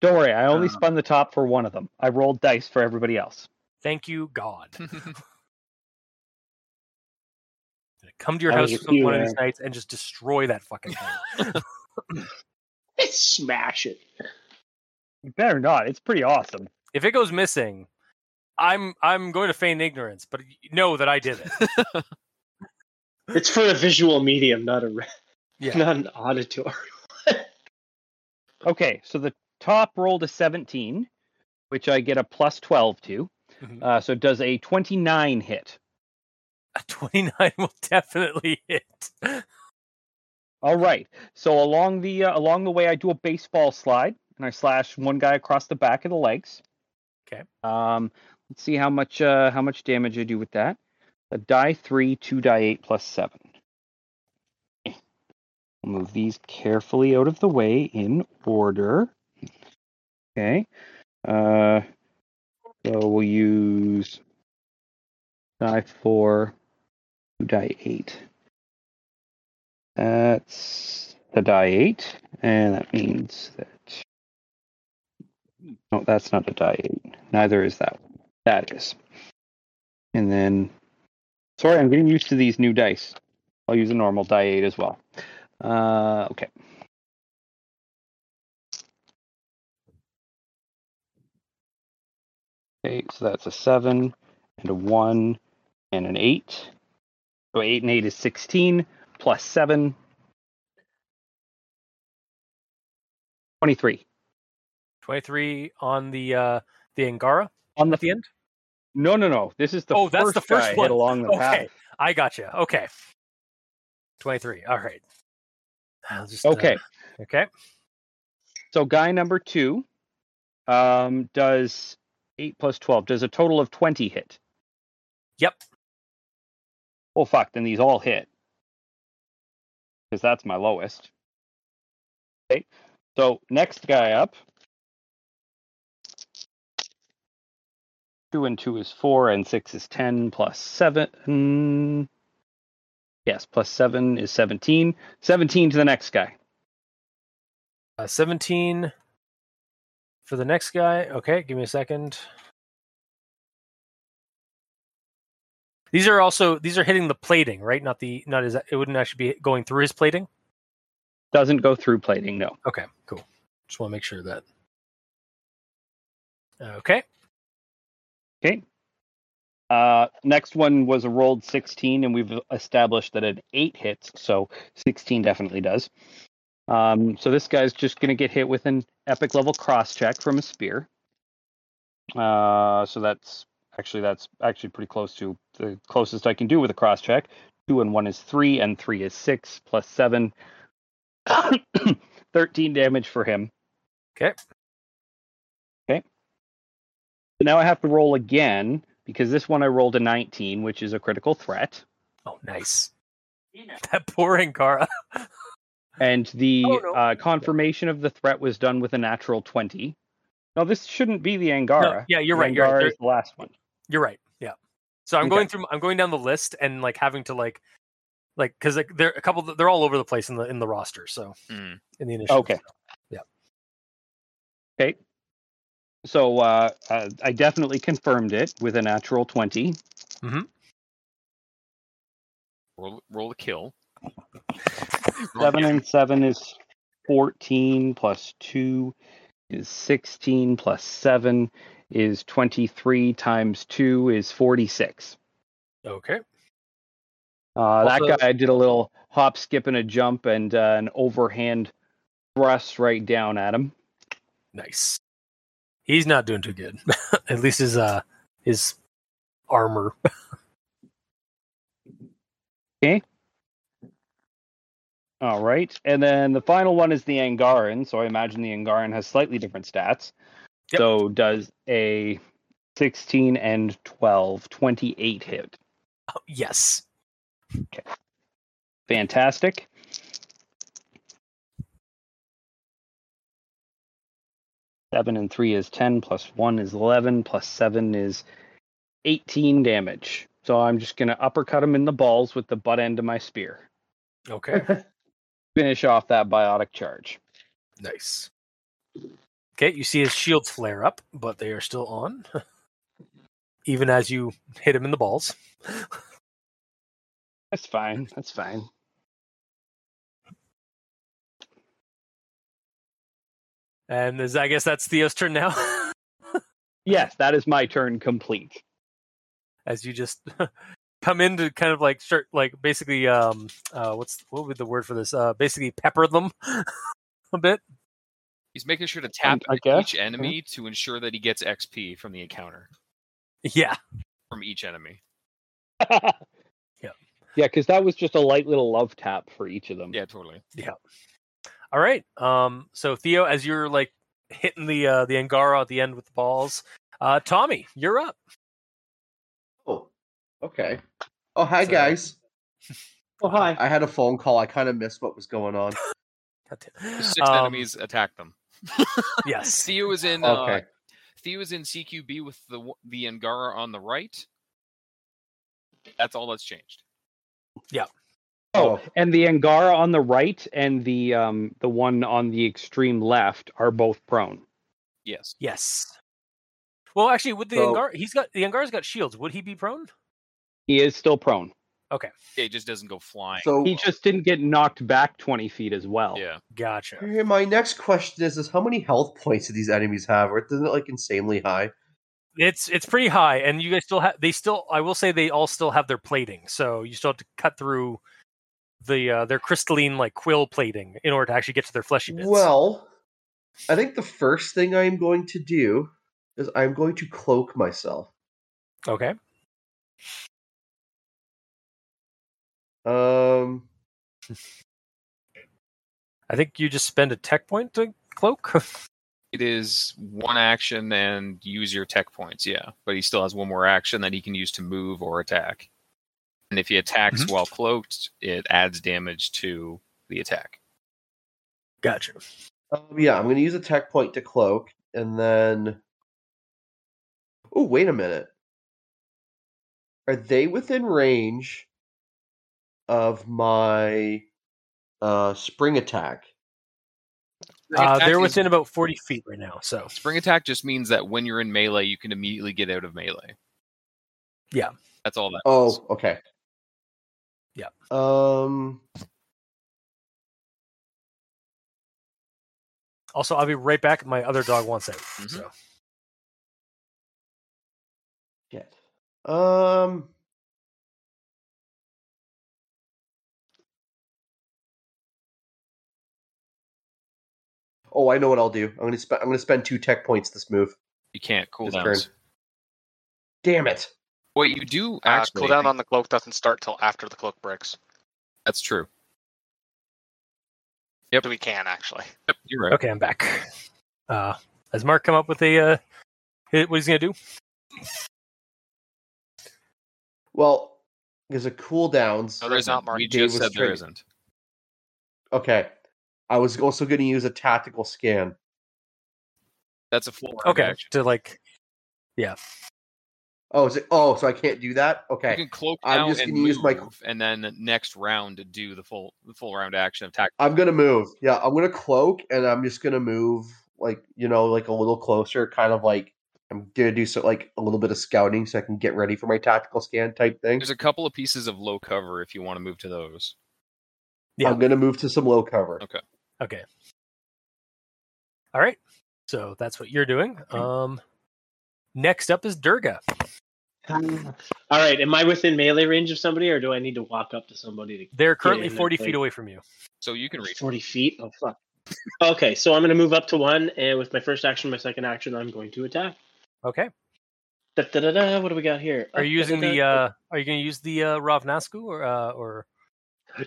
Don't worry, I only Um, spun the top for one of them. I rolled dice for everybody else. Thank you, God. Come to your That house some- one of these nights and just destroy that fucking thing. Smash it. You better not. It's pretty awesome. if it goes missing, I'm I'm going to feign ignorance, but know that I did it. It's for a visual medium, not a re- Yeah. not an auditory. Okay, so the top rolled a 17, which I get a plus 12 to. Mhm. Uh, so it does a 29 hit. A 29 will definitely hit. All right. So along the uh, along the way, I do a baseball slide, and I slash one guy across the back of the legs. Okay. Um, let's see how much uh, how much damage I do with that. A die three, two die eight plus seven. We'll move these carefully out of the way in order. Okay. Uh, so we'll use die four, two die eight. That's the die eight, and that means that. No, that's not a die eight. Neither is that one. That is. And then, sorry, I'm getting used to these new dice. I'll use a normal die eight as well. Uh, okay. Okay, so that's a seven and a one and an eight. So eight and eight is sixteen plus seven. 23 23 on the uh the Angara on the the end. no no no this is the Oh, that's first the first one. hit along the Okay. path I got you. Okay. 23. All right. I'll just uh, okay okay. So guy number two um, does eight plus twelve. Does a total of twenty hit? Yep. Oh fuck! Then these all hit because that's my lowest. Okay. So next guy up. Two and two is four, and six is ten. Plus seven. Yes, plus seven is seventeen. Seventeen to the next guy. Uh, 17 for the next guy. Okay, give me a second. These are also these are hitting the plating, right? Not the not his. It wouldn't actually be going through his plating. Doesn't go through plating. No. Okay, cool. Just want to make sure that. Okay. Okay. Uh, next one was a rolled 16, and we've established that an 8 hits, so 16 definitely does. Um, so this guy's just going to get hit with an epic level cross check from a spear. Uh, so that's actually that's actually pretty close to the closest I can do with a cross check. Two and one is three, and three is six plus seven. 13 damage for him. Okay. Okay. So now I have to roll again because this one I rolled a 19, which is a critical threat. Oh, nice. That poor Angara. And the Oh, no. uh, confirmation of the threat was done with a natural 20. No, this shouldn't be the Angara. yeah, you're The right, you're right. Angara There- is the last one. You're right. Yeah. So I'm Okay. going through. I'm going down the list and like having to like, like because like they're a couple. They're all over the place in the in the roster. So Mm. in the initial. Okay. Yeah. Okay. So uh, uh, I definitely confirmed it with a natural 20. Roll, roll a kill. Seven and seven is 14 plus two is 16 plus seven is 23 times two is 46. Okay. Uh, that guy did a little hop, skip, and a jump and uh, an overhand thrust right down at him. Nice. He's not doing too good. At least his uh his armor. Okay. All right. And then the final one is the Angaran. So I imagine the Angaran has slightly different stats. Yep. So does a 16 and 12, 28 hit. Oh, yes. Okay. Fantastic. Seven and three is 10, plus one is 11, plus seven is 18 damage. So I'm just going to uppercut him in the balls with the butt end of my spear. Okay. Finish off that biotic charge. nice. Okay, you see his shields flare up, but they are still on. Even as you hit him in the balls. That's fine. That's fine. And is, I guess that's Theo's turn now. Yes, that is my turn complete. as you just come in to kind of like start like basically um uh what's what would be the word for this? Uh basically pepper them a bit. He's making sure to tap I guess, each enemy to ensure that he gets XP from the encounter Yeah. from each enemy. yeah. Yeah. Yeah, because that was just a light little love tap for each of them. Yeah, totally. Yeah. All right. Um so Theo, as you're like hitting the uh the Angara at the end with the balls, uh Tommy, you're up. Oh, okay. Oh, hi So- guys. Oh hi. I had a phone call. I kind of missed what was going on. Six Um, enemies attack them. Yes. Theo is in. Uh, Okay. Theo is in CQB with the the Angara on the right. That's all that's changed. Yeah. Oh, And the Angara on the right and the um the one on the extreme left are both prone. Yes. Yes. Well, actually, with the So- Angar, he's got the Angara's got shields. Would he be prone? He is still prone. It just doesn't go flying. so He just didn't get knocked back 20 feet as well. yeah. Gotcha. Okay, my next question is: Is how many health points do these enemies have? Or isn't it like insanely high? It's it's pretty high, and you guys still have. They still, I will say, they all still have their plating. So you still have to cut through the uh, their crystalline like quill plating in order to actually get to their fleshy bits. Well, I think the first thing I'm going to do is I'm going to cloak myself. okay. Um, I think you just spend a tech point to cloak. It is one action and use your tech points, yeah. But he still has one more action that he can use to move or attack. And if he attacks Mhm. while cloaked, it adds damage to the attack. gotcha. um, yeah, I'm going to use a tech point to cloak, and then. Oh, wait a minute. Are they within range of my uh, spring attack? Uh, they're within about forty feet right now. So Spring attack just means that when you're in melee, you can immediately get out of melee. Yeah. That's all that. means. Oh, okay. Yeah. Um. also, I'll be right back. My other dog wants out. Mhm. So Shit. Um. Oh, I know what I'll do. I'm gonna spend. I'm gonna spend two tech points this move. You can't cool down. Damn it! What you do Uh, actually cooldown on the cloak doesn't start till after the cloak breaks. that's true. Yep. We can actually. Yep, you're right. okay, I'm back. Uh, has Mark come up with a uh, hi- what he's gonna do? Well, there's a cooldowns. No, there's not. Mark. We just said there triggered. isn't. Okay. I was also going to use a tactical scan. That's a full Okay, action. to like yeah. Oh, is it? Oh, so I can't do that. You Okay. can cloak I'm just gonna use my- and then next round to do the full the full round action of attack. I'm gonna move. Yeah, I'm gonna cloak, and I'm just gonna move, like you know, like a little closer, kind of like I'm gonna do so, like a little bit of scouting, so I can get ready for my tactical scan type thing. There's a couple of pieces of low cover if you want to move to those. Yeah. I'm gonna move to some low cover. okay. All right, so that's what you're doing. Um, next up is Durga. All right. Am I within melee range of somebody, or do I need to walk up to somebody to They're currently in 40 feet away from you. So you can reach. forty feet? Oh fuck. Okay, so I'm going to move up to one, and with my first action, my second action, I'm going to attack. Okay. Da, da, da, da, what do we got here? Are you Uh, using da, da, the? uh Are you going to use the uh, Ravnasku or uh, or?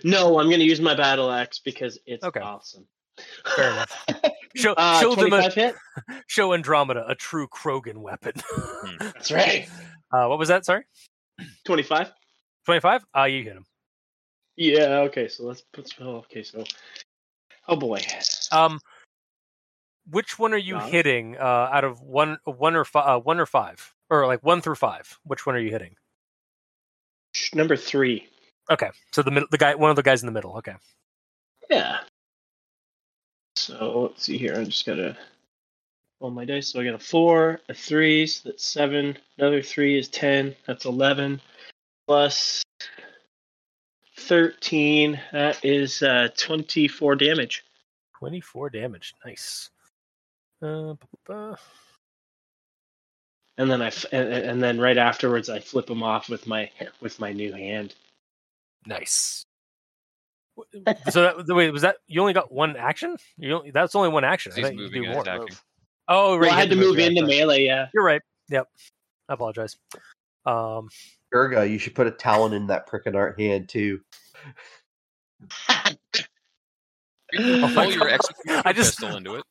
No, I'm going to use my battle axe because it's Okay. awesome. Fair enough. Show Uh, show them a, 25 hit. show Andromeda a true Krogan weapon. That's right. uh, what was that? Sorry, 25. 25. Ah, you hit him. Yeah. Okay. So let's put. Oh, okay. So. Oh boy. Um, which one are you Got it. hitting? Uh, out of one, one or five, uh, one or five, or like one through five? Which one are you hitting? Number three. Okay, so the the guy, one of the guys in the middle. Okay, Yeah. So let's see here. I'm just gonna roll my dice. So I got a four, a three, so that's seven. Another three is ten. That's eleven. Plus thirteen. That is uh, twenty-four damage. twenty-four damage. Nice. Uh, And then I f- and, and then right afterwards I flip him off with my with my new hand. Nice. so that, wait, was that you only got one action? You only, that's only one action. I He's thought you moving do and more. attacking. Oh, right. Well, I you had to move yeah, into sorry. melee. Yeah. You're right. Yep. I apologize. Um, Durga, you should put a talon in that pricking art hand too. You can Oh pull your God. executioner I just- pistol into it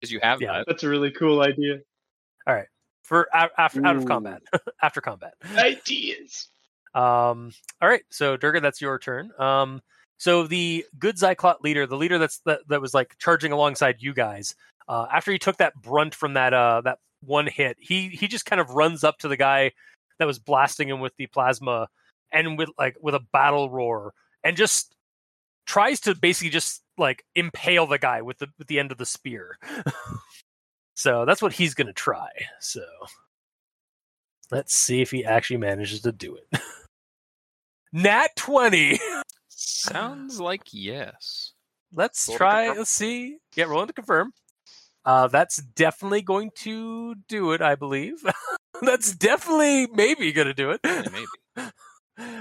because you have Yeah. that. That's a really cool idea. All right, for a- after out of combat, after combat. Ideas. Um, all right, so Durga, that's your turn. Um, so the good Xyclot leader, the leader that's that, that was like charging alongside you guys, uh, after he took that brunt from that uh that one hit, he he just kind of runs up to the guy that was blasting him with the plasma and with like with a battle roar and just tries to basically just like impale the guy with the with the end of the spear. so that's what he's gonna try. So let's see if he actually manages to do it. Nat twenty. Sounds like yes. Let's Roll try. Let's see. Yeah, rolling to confirm. Uh, that's definitely going to do it. I believe. that's definitely maybe going to do it. Yeah, maybe.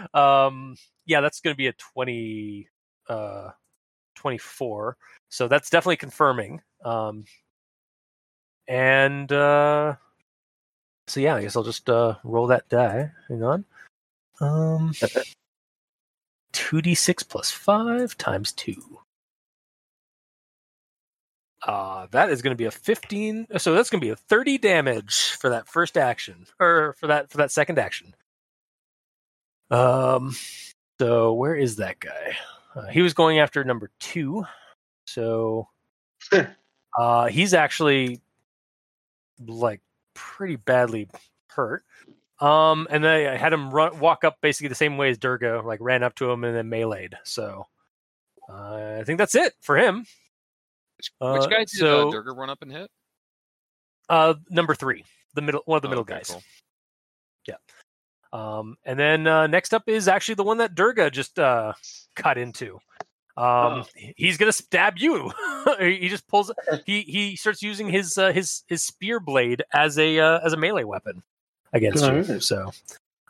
um, yeah, that's going to be a twenty, uh, twenty-four. So that's definitely confirming. Um, and uh, so yeah, I guess I'll just uh, roll that die. Hang on. Um, two d six plus five times two. Uh, that is going to be a 15. So that's going to be a 30 damage for that first action, or for that for that second action. Um, so where is that guy? Uh, he was going after number two. So, uh, he's actually like pretty badly hurt. Um, and then I had him run, walk up basically the same way as Durga, like ran up to him and then meleeed. So, uh, I think that's it for him. Which, Uh, guy did so- uh, Durga run up and hit? Uh, number three, the middle, one of the Oh, middle okay, guys. cool. Um, and then uh, next up is actually the one that Durga just uh, cut into. Um, Oh. He's gonna stab you. he just pulls. He he starts using his uh, his his spear blade as a uh, as a melee weapon against you. Alright. So,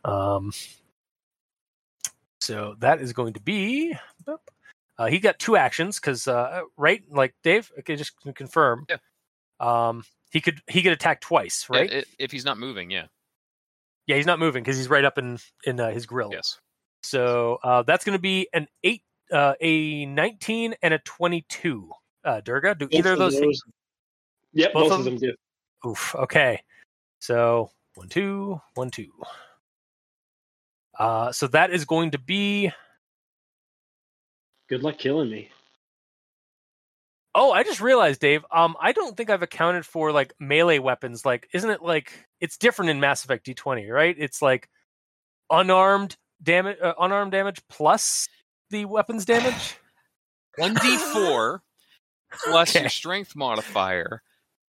um, so that is going to be. Uh, he got two actions because uh, right, like Dave, okay, just confirm. Yeah. Um, he could he could attack twice, right? i- if he's not moving, yeah. Yeah, he's not moving because he's right up in in uh, his grill. Yes. So uh, that's going to be an eight, uh, a nineteen, and a twenty-two. Uh, Durga, do either of those? hit? Yep, Both both, of of them do. Oof. Okay. So one, two, one, two. Uh, so that is going to be. Good luck killing me. Oh, I just realized, Dave. Um, I don't think I've accounted for like melee weapons. Like, isn't it like it's different in Mass Effect D20, right? It's like unarmed damage, uh, unarmed damage plus the weapons damage. One D four plus Okay. your strength modifier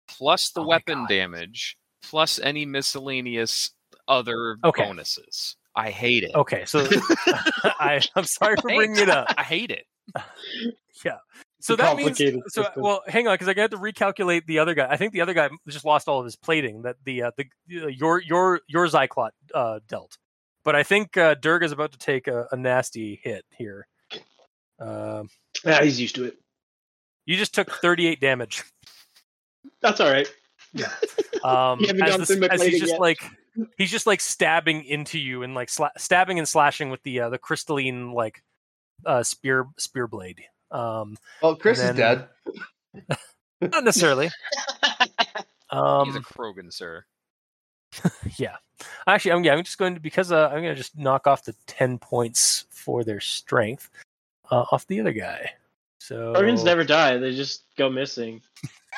plus the Oh weapon damage plus any miscellaneous other Okay. bonuses. I hate it. Okay, so I, I'm sorry for bringing it up. I hate it. Yeah. So that means complicated so. system. Well, hang on, because I got to recalculate the other guy. I think the other guy just lost all of his plating that the uh, the uh, your your your Xyclot uh, dealt. But I think uh, Durga's about to take a, a nasty hit here. Um, Yeah, he's used to it. you just took 38 damage. That's all right. Um, as, gone the- as he's just yet. like he's just like stabbing into you and like sla- stabbing and slashing with the uh, the crystalline like uh, spear spear blade. Um, Well, Chris And is dead. not necessarily. Um, He's a Krogan, sir. yeah. Actually, I'm yeah. I'm just going to because uh, I'm going to just knock off the ten points for their strength uh, off the other guy. So Organs never die; they just go missing.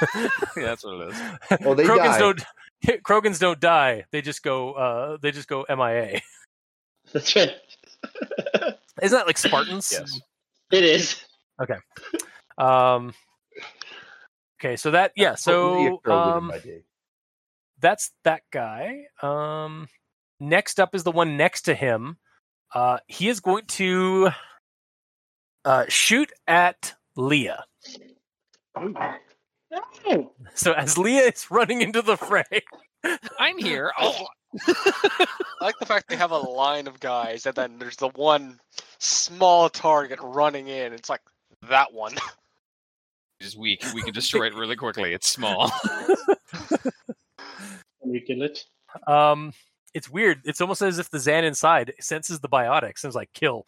yeah, that's what it is. Well, they Krogans die. don't. Krogans don't die. They just go. Uh, they just go MIA. That's right. Isn't that like Spartans? Yes. It is. Okay. Um. Okay, so that yeah, so um, that's that guy. Um, next up is the one next to him. Uh, he is going to uh, shoot at Lia. Oh, So as Lia is running into the fray, I'm here. Oh, I like the fact they have a line of guys, and then there's the one small target running in. It's like that one. is weak. We can destroy it really quickly. It's small. can you kill it? um, it's weird. It's almost as if the Xann inside senses the biotics and is like, "Kill,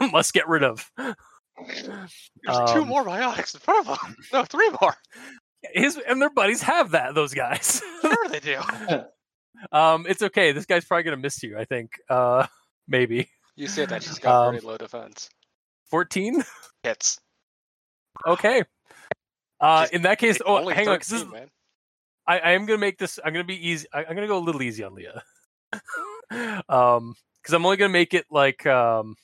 must get rid of." There's two Um, more biotics in front of them. No, three more. His and their buddies have that. Those guys. Sure they do. um, it's okay. This guy's probably gonna miss you. I think. Uh, maybe. You said that she's got Um, very low defense. 14? Hits. Okay. Uh, Just- in that case, oh, only hang on, 'cause this is, man. I, I am gonna make this. I'm gonna be easy. I, I'm gonna go a little easy on Lia, um, because I'm only gonna make it like um,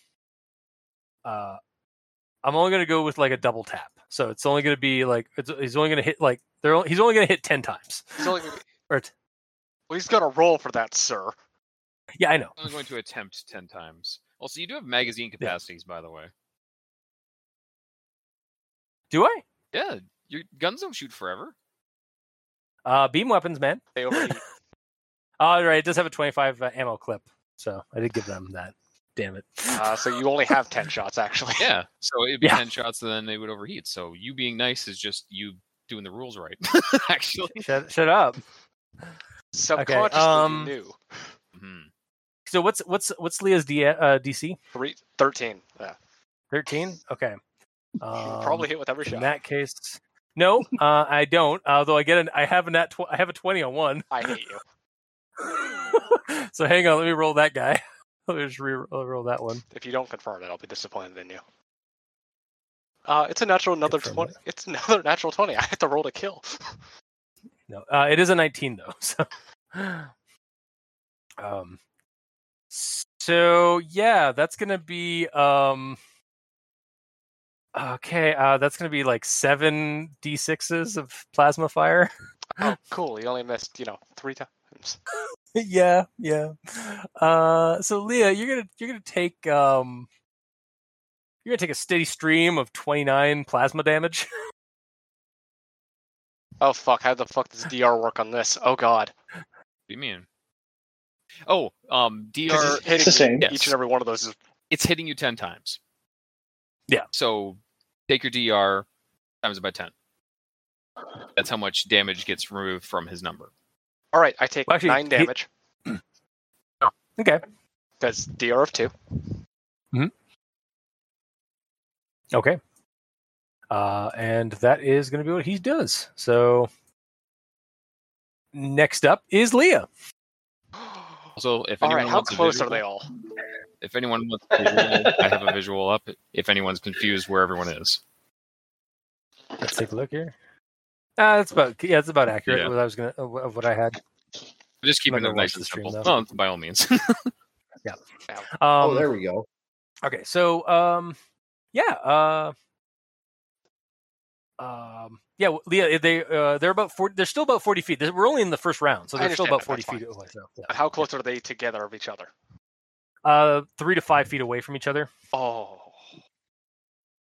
uh, I'm only gonna go with like a double tap. So it's only gonna be like it's, he's only gonna hit like they're only, he's only gonna hit ten times. He's only gonna Or t- well, he's got to roll for that, sir. yeah, I know. I'm going to attempt ten times. Also, you do have magazine capacities, by the way. Do I? Yeah, your guns don't shoot forever. Uh, beam weapons, man. They overheat. Oh, right. It does have a 25 uh, ammo clip, so I did give them that. Damn it. uh, so you only have ten shots, actually. Yeah, so it'd be Yeah. ten shots, and then they would overheat. So you being nice is just you doing the rules right. Actually, shut, shut up. Subconsciously, um, you knew. Mhm. So what's what's what's Lia's D, uh, DC? Three, 13. Yeah. 13. Okay. Um, probably hit with every in shot. In that case, no, uh, I don't. Although I get an, I have a nat, tw- I have a 20 on one. I hate you. so hang on, let me roll that guy. Let me just re- roll that one. If you don't confirm it, I'll be disappointed in you. Uh, it's a natural another Confirm twenty. It's another natural twenty. I have to roll to kill. No, uh, it is a 19 though. So, um, so yeah, that's gonna be um. Okay, uh, that's gonna be like seven d6s of plasma fire. Oh, cool. You only missed, you know, three times. yeah, yeah. Uh, so Lia, you're gonna you're gonna take um, you're gonna take a steady stream of 29 plasma damage. Oh fuck! How the fuck does DR work on this? Oh god. What do you mean? Oh, um, 'Cause DR. he's hitting the same. Yes. each and every one of those is It's hitting you ten times. Yeah. So take your DR times it by ten. That's how much damage gets removed from his number. All right. I take Well, actually, nine he- damage okay. because DR of two. Okay. Uh, and that is going to be what he does. So next up is Lia. So if all anyone right. How wants a close are they all? If anyone wants a visual, I have a visual up. If anyone's confused where everyone is, Let's take a look here. Uh, that's about yeah, that's about accurate. Yeah. What I was gonna of of what I had. just keeping it nice and the stream, simple. though. Well, by all means. Um, oh, there we go. Okay, so um, yeah, uh, um, yeah, Lia, they uh, they're about 40, They're still about forty feet. We're only in the first round, so they're still about forty feet away. So, yeah. How close are they together of each other? uh, three to five feet away from each other. Oh.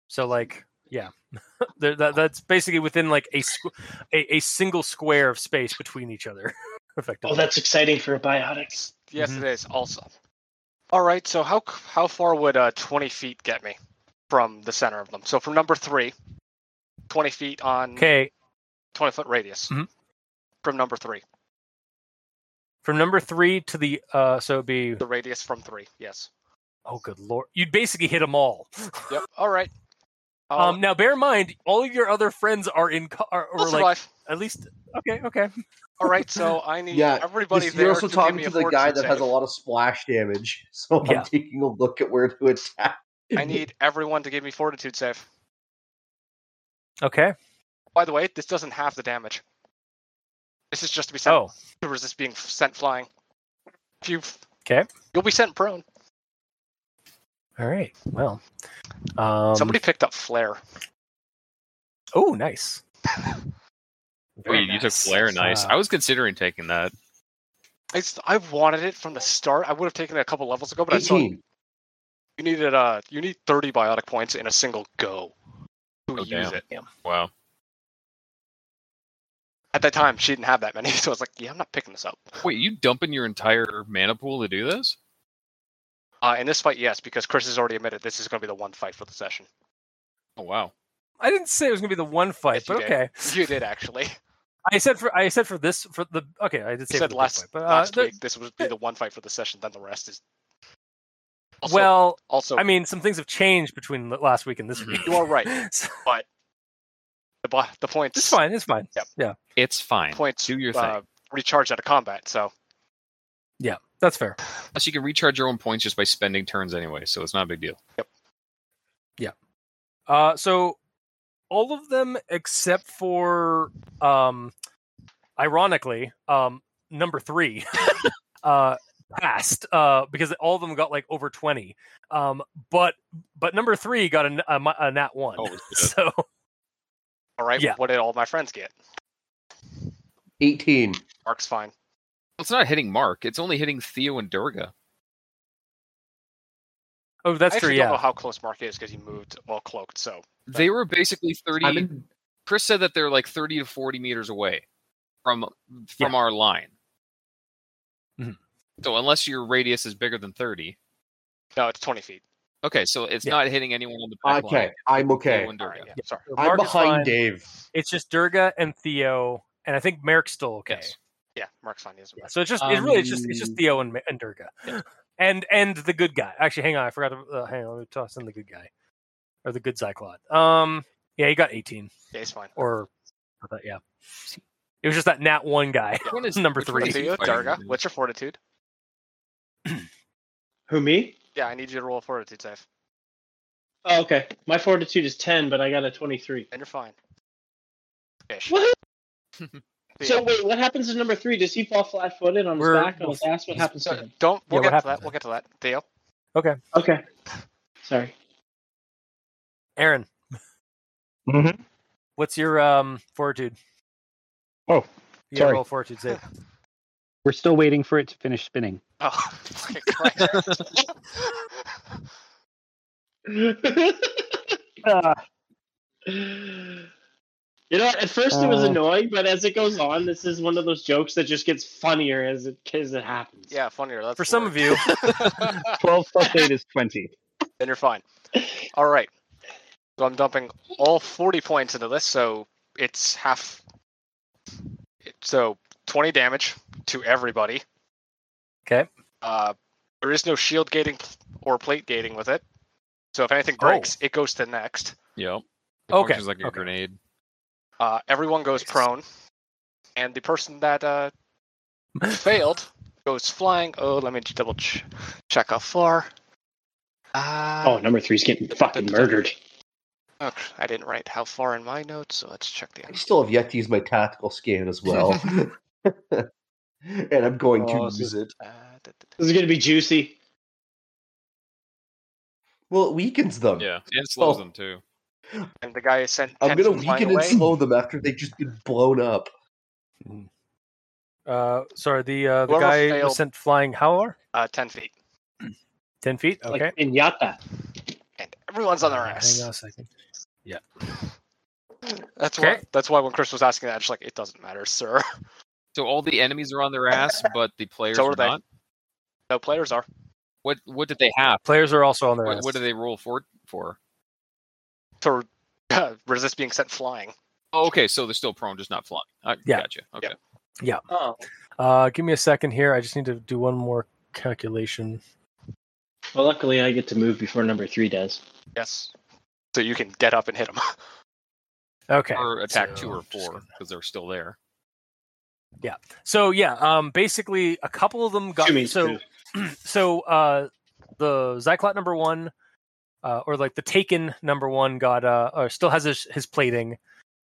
So like, yeah, They're- that, that's basically within like a, squ- a a single square of space between each other. Effectively. Oh, that's exciting for a biotic. Yes, Mhm. it is. Also. All right. So how how far would uh, 20 feet get me from the center of them? So from number three, 20 feet on okay. 20 foot radius. Mhm. From number three, From number three to the uh, so it'd be the radius from three. Yes. oh good lord, you'd basically hit them all. Yep. All right. I'll, Um, now bear in mind, all of your other friends are in co- are, I'll or like survive. at least okay, okay. All right. So I need Yeah, everybody This- there You're also to talking give me to the guy fortitude that has a lot of splash damage, so Yeah. I'm taking a look at where to attack. I need everyone to give me fortitude save. Okay. By the way, this doesn't have the damage. This is just to be sent Oh, to resist being sent flying. If you okay, you'll be sent prone. All right. Well, um, Somebody picked up flare. Oh, nice. Wait, you took flare, nice. Uh, I was considering taking that. I, s- I wanted it from the start. I would have taken it a couple levels ago, but I saw 18. you needed uh you need 30 biotic points in a single go to Oh, use damn. it. Wow. At that time, she didn't have that many, so I was like, yeah, I'm not picking this up. Wait, you dumping your entire mana pool to do this? Uh, in this fight, yes, because Chris has already admitted this is going to be the one fight for the session. Oh wow. I didn't say it was gonna be the one fight, Yes, you but did. okay. You did actually. I said for I said for this for the okay. I did say You for said the last fight, but, uh, last the- week this would be the one fight for the session. Then the rest is. Also, well, also, I mean, some things have changed between last week and this Mhm. week. you are right. So, but the bo- the points. it's fine. It's fine. Yep. Yeah. It's fine. Points. Do your thing. uh, recharge out of combat. So That That's fair. Plus, you can recharge your own points just by spending turns anyway, so it's not a big deal. Yep. Yeah. Uh, so all of them except for, um, ironically, um, number three, uh, passed uh, because all of them got like over twenty. Um, but but number three got a, n- a mi- a nat one. Oh, good. so All right. Yeah. What did all my friends get? 18. Mark's fine. It's not hitting Mark. It's only hitting Theo and Durga. oh, that's I true. actually don't know how close Mark is because he moved well cloaked. So They were basically 30. I'm in, Chris said that they're like 30 to 40 meters away from from our line. Mhm. So unless your radius is bigger than 30, no, it's 20 feet. okay, so it's Yeah. not hitting anyone on the back okay, line. I'm okay. Theo and Durga. right, yeah, sorry. I'm Mark behind. Dave. It's just Durga and Theo, and I think Merrick's still okay. Yes. Yeah, Mark's fine. He doesn't Yeah, so it's just it's really it's just it's just Um, Theo and, and Durga, and and the good guy. Actually, hang on, I forgot to uh, hang on. Let me toss in the good guy or the good Xyclot. Um, yeah, he got eighteen Yeah, he's fine. or I thought, yeah. It was just that nat one guy. Which one is Number which one three. is Theo, fighting? What's your fortitude? Who me? Yeah, I need you to roll a fortitude save. Oh, okay. My fortitude is ten, but I got a twenty-three. And you're fine. Ish. What? Theo. So wait, what happens to number three? Does he fall flat-footed on his We're- back on his ass? What happens to him? don't. We'll Yeah, get to happens that. We'll get to that. Theo. Okay, Okay. Sorry. Aaron, Mm-hmm. what's your um fortitude? Oh, you gotta sorry. roll fortitude save. We're still waiting for it to finish spinning. Oh. Uh, You know, what? at first it was Uh. annoying, but as it goes on, this is one of those jokes that just gets funnier as it as it happens. yeah, funnier. That's For some of you, 12 plus 8 is 20. then you're fine. All right. So I'm dumping all 40 points into this, so it's half. So 20 damage to everybody. Okay. Uh, there is no shield gating or plate gating with it. So if anything Oh. breaks, it goes to next. Yep. It Okay, functions like a okay. grenade. Uh, everyone goes prone, and the person that uh, failed goes flying. Oh, let me double ch- check how far. Uh, Oh, number three's getting fucking murdered. okay, I didn't write how far in my notes, so let's check the. I still have yet to use my tactical scan as well. and I'm going to Oh, so- use it. Uh. This is gonna be juicy. Well, it weakens them. Yeah, and slows Oh. them too. And the guy is sent. I'm gonna flying weaken and slow them after they've just been blown up. uh, sorry, the uh, the Whoever guy failed- was sent flying how far? Uh, ten feet, Ten feet. Okay. Like Pinata. and everyone's on their ass. Hang on a second. Yeah. That's Okay. why. That's why when Chris was asking that, I'm just like, it doesn't matter, sir. So all the enemies are on their ass, but the players So are are not. No players are. What what did they have? Players are also on their What, ass. what do they roll for? For To resist being sent flying. oh, okay, so they're still prone, just not flying. I Yeah. gotcha. Okay. Oh. Uh, give me a second here. I just need to do one more calculation. Well, luckily I get to move before number three does. Yes. So you can get up and hit them. Okay. Or attack so two or I'm four gonna- because they're still there. Yeah. So yeah, um, basically a couple of them got Two means so two. so uh, the Xyclot number one, uh, or like the Taken number one got uh, or still has his, his plating.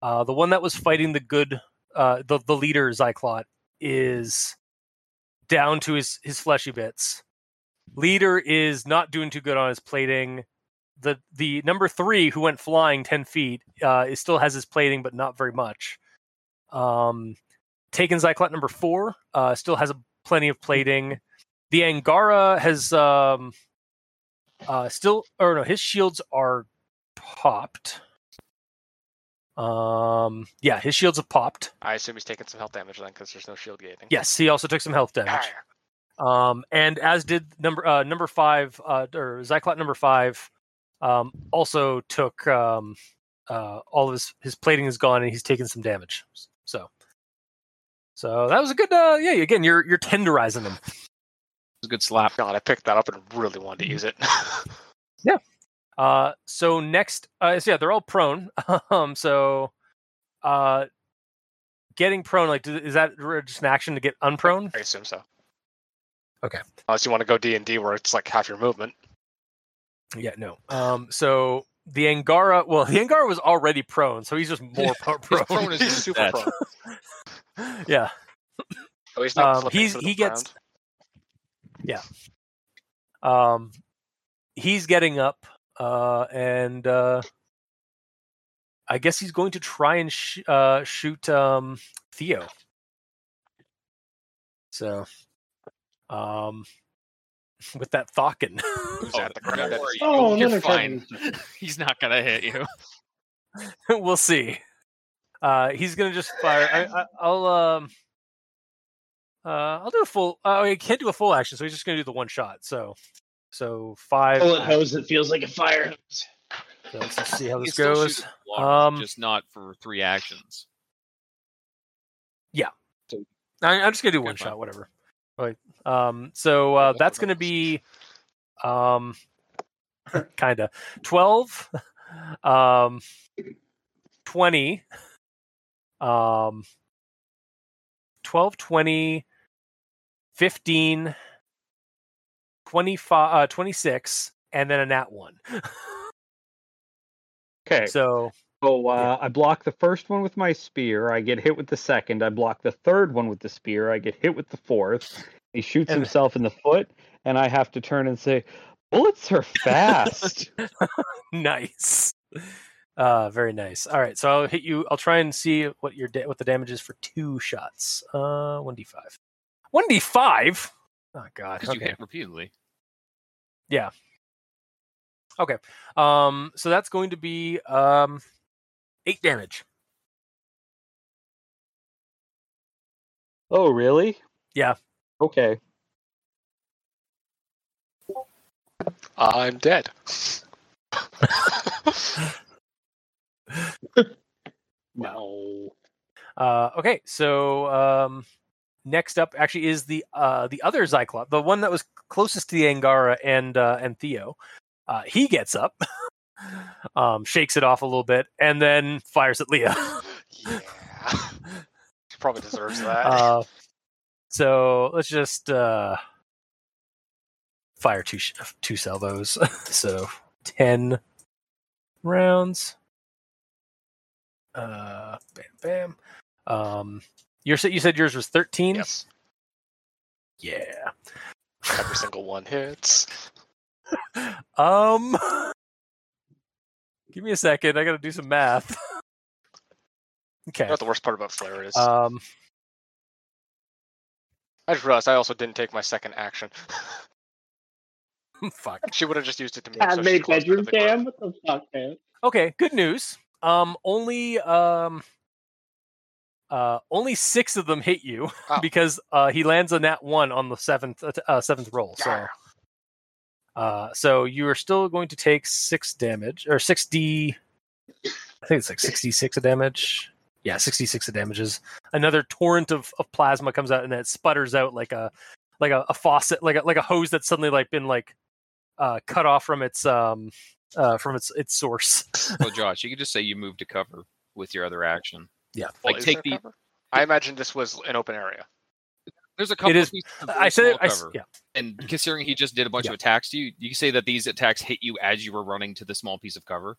Uh, the one that was fighting the good, uh, the the leader Xyclot is down to his his fleshy bits. Leader is not doing too good on his plating. The the number three who went flying ten feet uh, is still has his plating, but not very much. Um, Taken Xyclot number four uh, still has a, plenty of plating. The Angara has um, uh, still, or no, his shields are popped. Um, yeah, his shields have popped. I assume he's taking some health damage then, because there's no shield gating. Yes, he also took some health damage. Um, and as did number uh, number five, uh, or Xyclot number five, um, also took um, uh, all of his his plating is gone and he's taken some damage. So, so that was a good. Uh, yeah, again, you're you're tenderizing them. It's a good slap. God, I picked that up and really wanted to use it. Uh, so next, uh, so yeah, they're all prone. um, so, uh, getting prone, like, do- is that just an action to get unprone? I assume so. Okay. Unless you want to go D and D where it's like half your movement. Yeah, no. Um, so the Angara, well, the Angara was already prone, so he's just more pro- prone. prone is super prone. yeah. Oh, he's not Um, he's- to the he gets- ground. Um, he's getting up, uh, and uh, I guess he's going to try and sh- uh, shoot um, Theo. So, um, with that Thawkin. Who's Oh, at the ground? Oh, you're another fine. He's not gonna hit you. we'll see. Uh, he's gonna just fire. I, I, I'll um, uh, I'll do a full. Uh, I can't do a full action, so he's just gonna do the one shot. So, so five. Bullet action. hose that feels like a fire hose. So let's see how this goes. shoots Um, just not for three actions. I, I'm just gonna do Okay, one fine. shot, whatever. Right. Um. So uh, that's gonna be, um, kind of twelve, um, twenty, um, 12, 20, 15, 25, uh, 26, and then a nat one. Okay. so So uh, I block the first one with my spear. I get hit with the second. I block the third one with the spear. I get hit with the fourth. He shoots And- himself in the foot, and I have to turn and say, "Bullets are fast." nice. Uh, very nice. All right, so I'll hit you. I'll try and see what your da- what the damage is for two shots. Uh, one d five. One d five. Oh God. Because you hit repeatedly. Yeah. Okay. Um. So that's going to be um, eight damage. oh, really? Yeah. Okay. I'm dead. No. Uh. Okay. So um, next up actually is the uh the other Xyclots, the one that was closest to the Angara and uh, and Theo. Uh, he gets up, um, shakes it off a little bit, and then fires at Lia. yeah. She probably deserves that. Uh, so let's just uh, fire two sh- two salvos. so ten rounds. Uh, bam, bam. Um, you you said yours was thirteen. yes. Yeah. Every single one hits. Um, give me a second. I got to do some math. You okay. know what the worst part about Flare is? Um, I just realized I also didn't take my second action. fuck. she would have just used it to make. Cat so made she's closer to bedroom the ground. cam? What the fuck, man? Okay, good news. Um, only um, uh, only six of them hit you Oh. because uh, he lands on that one on the seventh uh, uh, seventh roll. So, uh, so you are still going to take six damage or six d. I think it's like sixty six of damage. Yeah, sixty six of damages. Another torrent of, of plasma comes out and then it sputters out like a like a, a faucet, like a like a hose that's suddenly like been like uh, cut off from its um uh, from its its source. Well, Josh, you could just say you moved to cover with your other action. Yeah. Well, Like take the. cover? I imagine this was an open area. There's a couple is- of pieces I said, small I, s- cover. yeah. And considering he just did a bunch Yeah. of attacks to you, you say that these attacks hit you as you were running to the small piece of cover.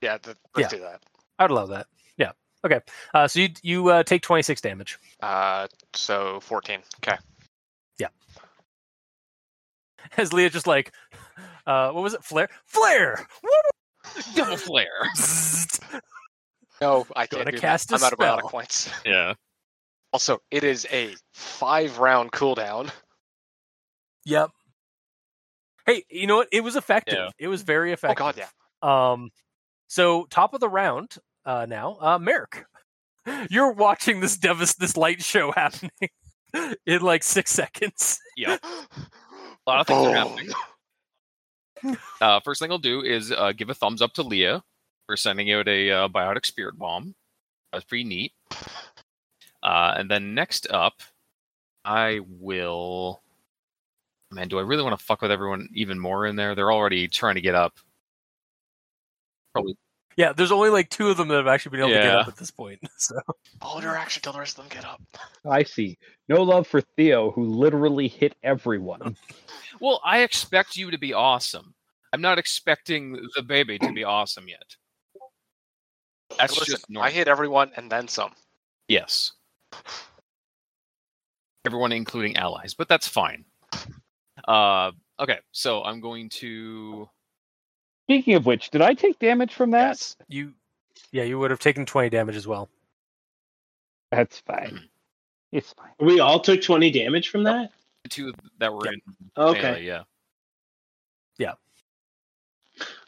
Yeah, th- let's do that. I'd love that. Yeah. Okay. Uh, so you you uh, take twenty six damage. Uh, so 14. Okay. Yeah. As Lia just like, uh, what was it? Flare, flare. Double flare. No, I can't do cast that. a I'm out of biotic spell. points. Yeah. Also, it is a five round cooldown. Yep. Hey, you know what? It was effective. Yeah. It was very effective. Oh effective. god, yeah. Um, so top of the round uh, now, uh, Maerk, you're watching this devas this light show happening in like six seconds. Yep. A lot of things are happening. Uh, first thing I'll do is uh, give a thumbs up to Lia for sending out a uh, biotic spirit bomb. That's pretty neat. Uh, and then next up, I will. Man, do I really want to fuck with everyone even more in there? They're already trying to get up. Probably. Yeah, there's only like two of them that have actually been able to get up at this point. So Hold your action till the rest of them get up. I see. No love for Theo, who literally hit everyone. Well, I expect you to be awesome. I'm not expecting the baby to be awesome yet. That's Listen, just normal. I hit everyone and then some. Yes. Everyone, including allies, but that's fine. Uh, okay, so I'm going to. Speaking of which, did I take damage from that? Yes. you, yeah, you would have taken 20 damage as well. That's fine. It's fine. We all took 20 damage from that? The Two that were in Okay. melee, yeah.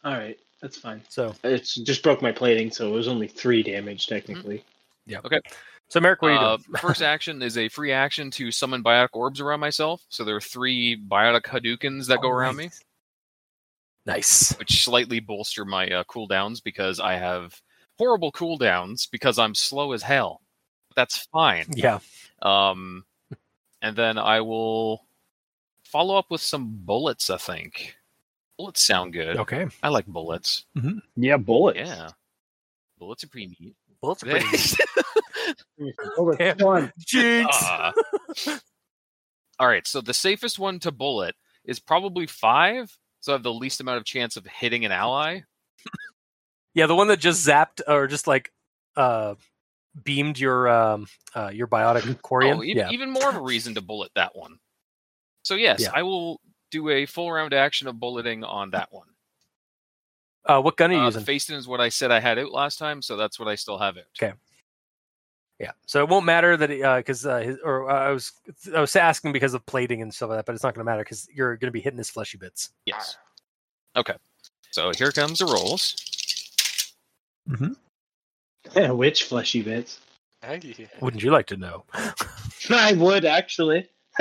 All right. That's fine. So, It just broke my plating, so it was only three damage technically. Yeah. Okay. So Maerk, what are you Uh, doing? first action is a free action to summon biotic orbs around myself. So there are three biotic Hadoukens that go around me, Nice. which slightly bolster my uh, cooldowns because I have horrible cooldowns because I'm slow as hell. That's fine. Yeah. Um, and then I will follow up with some bullets. I think bullets sound good. Okay. I like bullets. Yeah, bullets. Yeah, bullets are pretty neat. Bullets are pretty neat. Bullets. Damn. One. Jinx. Ah. all right, so the safest one to bullet is probably five. So I have the least amount of chance of hitting an ally. Yeah, the one that just zapped or just like uh beamed your um uh your biotic Quarian. Oh, even, yeah. even more of a reason to bullet that one. So yes, Yeah. I will do a full round action of bulleting on that one. Uh what gun are you Uh, using? Faced is what I said I had out last time, so that's what I still have out. Okay. Yeah. So it won't matter that because uh, his or uh, I was I was asking because of plating and stuff like that, but it's not going to matter because you're going to be hitting his fleshy bits. Yes. Okay. So here comes the rolls. Mm-hmm. Which fleshy bits? Hey. Wouldn't you like to know? I would actually.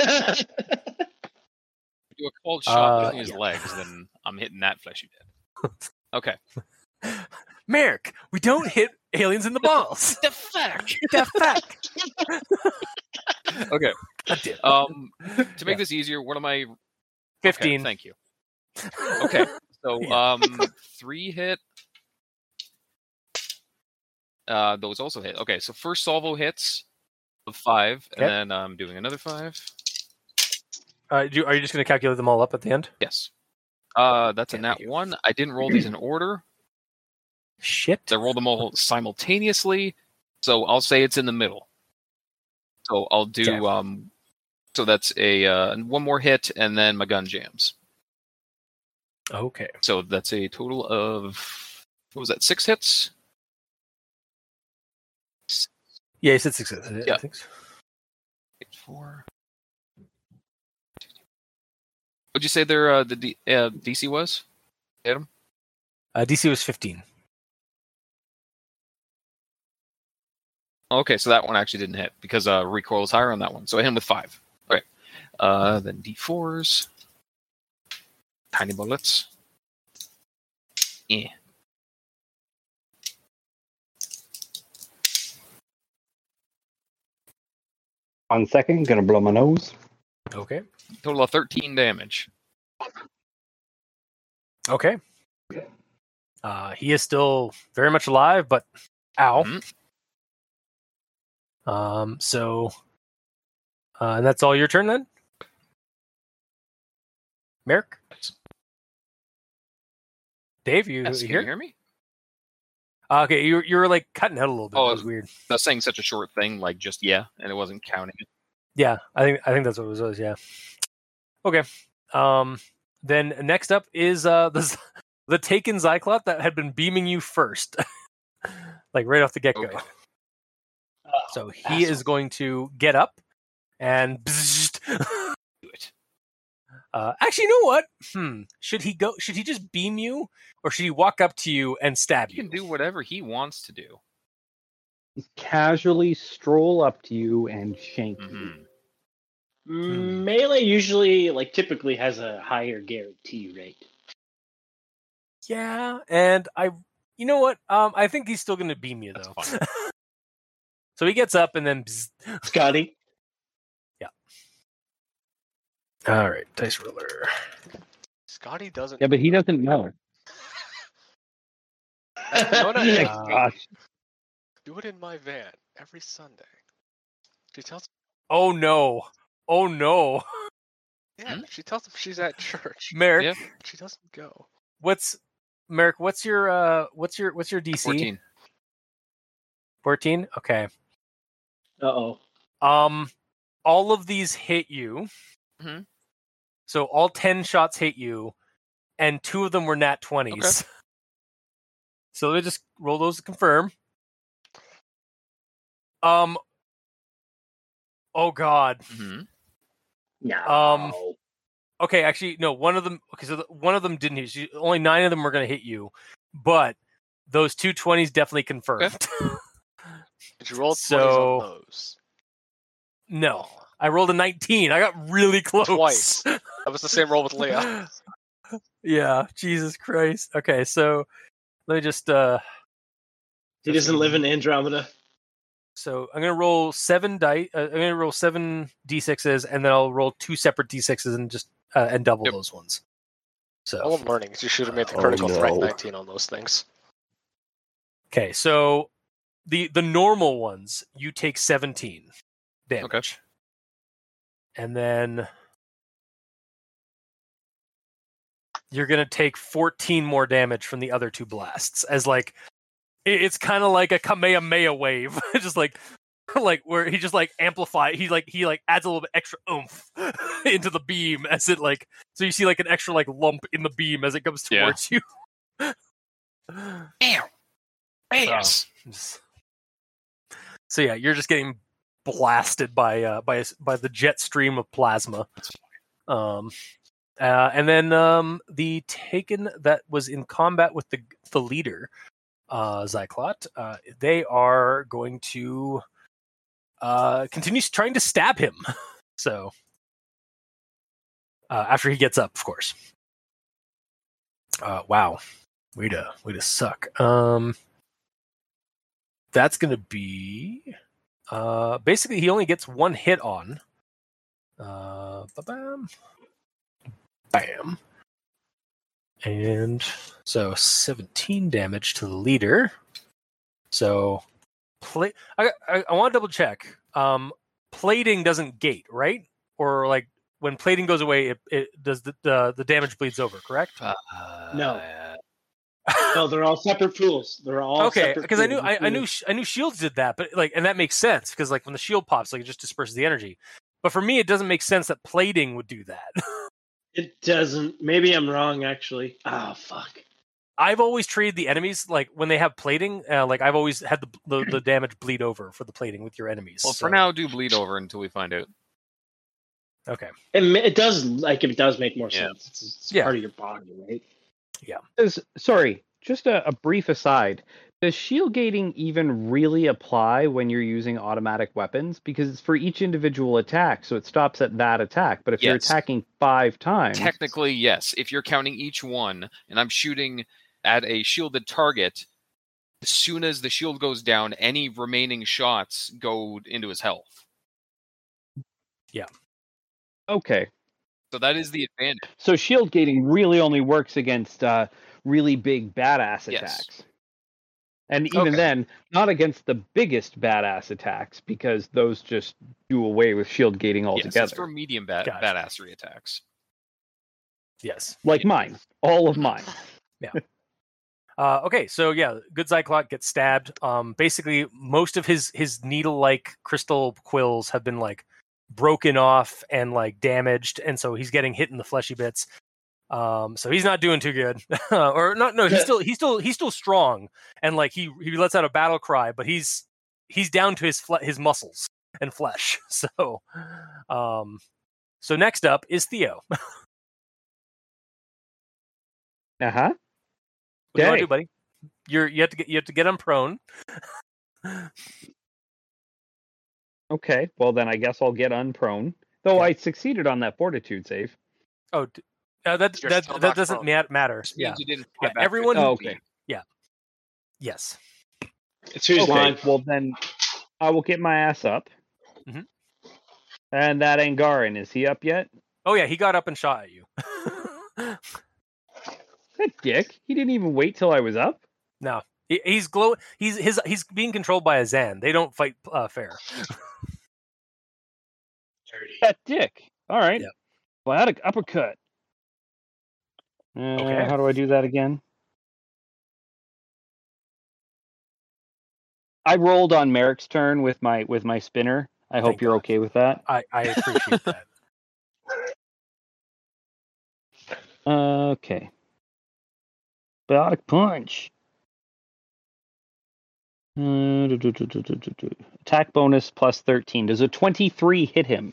do a cold shot Uh, between his yeah. legs, then I'm hitting that fleshy bit. Okay. Maerk, we don't hit aliens in the balls. The fuck? the fuck? Okay. Um, to make Yeah. this easier, what am I? okay, Fifteen. thank you. Okay. So Yeah. um, three hit. Uh, those also hit. Okay, so first salvo hits of five, and Okay. then I'm doing another five. Uh, do, are you just going to calculate them all up at the end? Yes. Uh, that's a nat you. one. I didn't roll these in order. Shit. I rolled them all simultaneously, so I'll say it's in the middle. So I'll do Okay. um, so that's a uh, one more hit, and then my gun jams. Okay. So that's a total of what was that? Six hits. Yeah, you said six. I Yeah. think so. Eight, Four. What'd you say their uh, the D, uh, DC was? Hit 'em? Uh, DC was fifteen. Okay, so that one actually didn't hit because uh, recoil is higher on that one. So I hit him with five. Okay. Uh, then D4s. Tiny bullets. Yeah. One second, gonna blow my nose. Okay. Total of 13 damage. Okay. Uh, he is still very much alive, but ow. Mhm. Um. So, uh, and that's all your turn then, Maerk. Dave, you, Yes, you can here? you hear me? Uh, okay, you you were like cutting out a little bit. Oh, that was weird. I was saying such a short thing, like just yeah, and it wasn't counting. Yeah, I think I think that's what it was. Yeah. Okay. Um. Then next up is uh the Z- the taken Xyclot that had been beaming you first, like right off the get go. Okay. So he is going to get up and Do it. uh, actually, you know what? Hmm. Should he go? Should he just beam you, or should he walk up to you and stab you? He you? can do whatever he wants to do. Casually stroll up to you and shank you. Mhm. Mm, Melee usually, like, typically has a higher guarantee rate. Yeah, and I, you know what? Um, I think he's still going to beam you That's though. so he gets up and then. bzz. Scotty, Yeah. All right, dice roller. Scotty doesn't. Yeah, but he doesn't know. You what I Uh, Gosh. Do it in my van every Sunday. She tells Oh no. Oh no. yeah, Hmm? she tells him she's at church. Maerk, Yeah. She doesn't go. what's Maerk, what's your uh what's your what's your DC? 14. 14? Okay. Uh oh. Um all of these hit you. Mhm. So all 10 shots hit you and two of them were nat 20s. Okay. So let me just roll those to confirm. Um Oh god. hmm No. Um, Okay, actually no, one of them okay, so one of them didn't hit you. Only 9 of them were going to hit you. But those two twenties definitely confirmed. Did you roll 20s So- on those? no. I rolled a 19. I got really close. Twice. That was the same roll with Lia. yeah, Jesus Christ. Okay, so let me just uh he doesn't live in Andromeda. So I'm gonna roll seven die. Uh, I'm gonna roll seven d6s, and then I'll roll two separate d6s and just uh, and double Yep. those ones. All So I'm learning is you should have made the Oh, critical threat 19 on those things. okay, so the the normal ones you take 17 damage, and then you're gonna take 14 more damage from the other two blasts as like it- it's kind of like a kamehameha wave just like like where he just like amplify he like he like adds a little bit extra oomph into the beam as it like so you see like an extra like lump in the beam as it comes Yeah. towards you Damn. Yes. Just- so yeah you're just getting blasted by uh by by the jet stream of plasma um uh, and then um, the Taken that was in combat with the the leader, uh, Xyclot, uh, they are going to uh, continue trying to stab him. So uh, after he gets up, of course. Uh, wow, way to way to suck. Um, that's gonna be uh, basically he only gets one hit on. Uh, ba-bam bam and so 17 damage to the leader. So play i i, I want to double check. Um plating doesn't gate right? Or like when plating goes away it, it does the, the the damage bleeds over correct? Uh, No. No, they're all separate pools. They're all okay because i knew I, I knew sh- i knew shields did that but like and that makes sense because like when the shield pops like it just disperses the energy. But for me it doesn't make sense that plating would do that It doesn't. Maybe I'm wrong. Actually. Oh fuck. I've always treated the enemies like when they have plating. Uh, like I've always had the, the the damage bleed over for the plating with your enemies. well, so- for now, do bleed over until we find out. okay. It, it does like it does make more Yeah. sense. It's, it's Yeah. part of your body, right? Does, sorry, just a, a brief aside. Does shield gating even really apply when you're using automatic weapons? Because it's for each individual attack, so it stops at that attack. But if you're attacking five times, Technically, yes. If you're counting each one, and I'm shooting at a shielded target, as soon as the shield goes down, any remaining shots go into his health. Yeah. Okay. So that is the advantage. So shield gating really only works against uh, really big badass Yes. Attacks. And even Okay. then, not against the biggest badass attacks, because those just do away with shield gating Yes, altogether. it's for medium ba- Gotcha. badassery attacks. Yes. Like mine. All of mine. Yeah. Uh, okay. So yeah, good Xyclot gets stabbed. Um, basically, most of his his needle like crystal quills have been like broken off and like damaged, and so he's getting hit in the fleshy bits. Um, so he's not doing too good, or not. No, he's still he's still he's still strong, and like he he lets out a battle cry, but he's he's down to his fle- his muscles and flesh. So, um, so next up is Theo. Uh huh. What do you want to do, buddy? You're you have to get you have to get him prone. Okay. Well, then I guess I'll get unprone. Though Yeah. I succeeded on that fortitude save. Oh, d- uh, that that that doesn't prone. ma- matter. This Yeah. means you didn't Yeah, everyone- Oh, feet. okay. Yes. It's who's okay. line. Well, then I will get my ass up. Mhm. And that Angaran, is he up yet? Oh yeah, he got up and shot at you. That dick. He didn't even wait till I was up. no, He, he's glow. He's his. He's being controlled by a Xann. They don't fight uh, fair. That dick. All right. Yep. Biotic uppercut. Uh, Okay. How do I do that again? I rolled on Maerk's turn with my with my spinner. I hope you're God. okay with that. I, I appreciate that. Okay. Biotic punch. Uh, do, do, do. Attack bonus plus 13. Does a 23 hit him?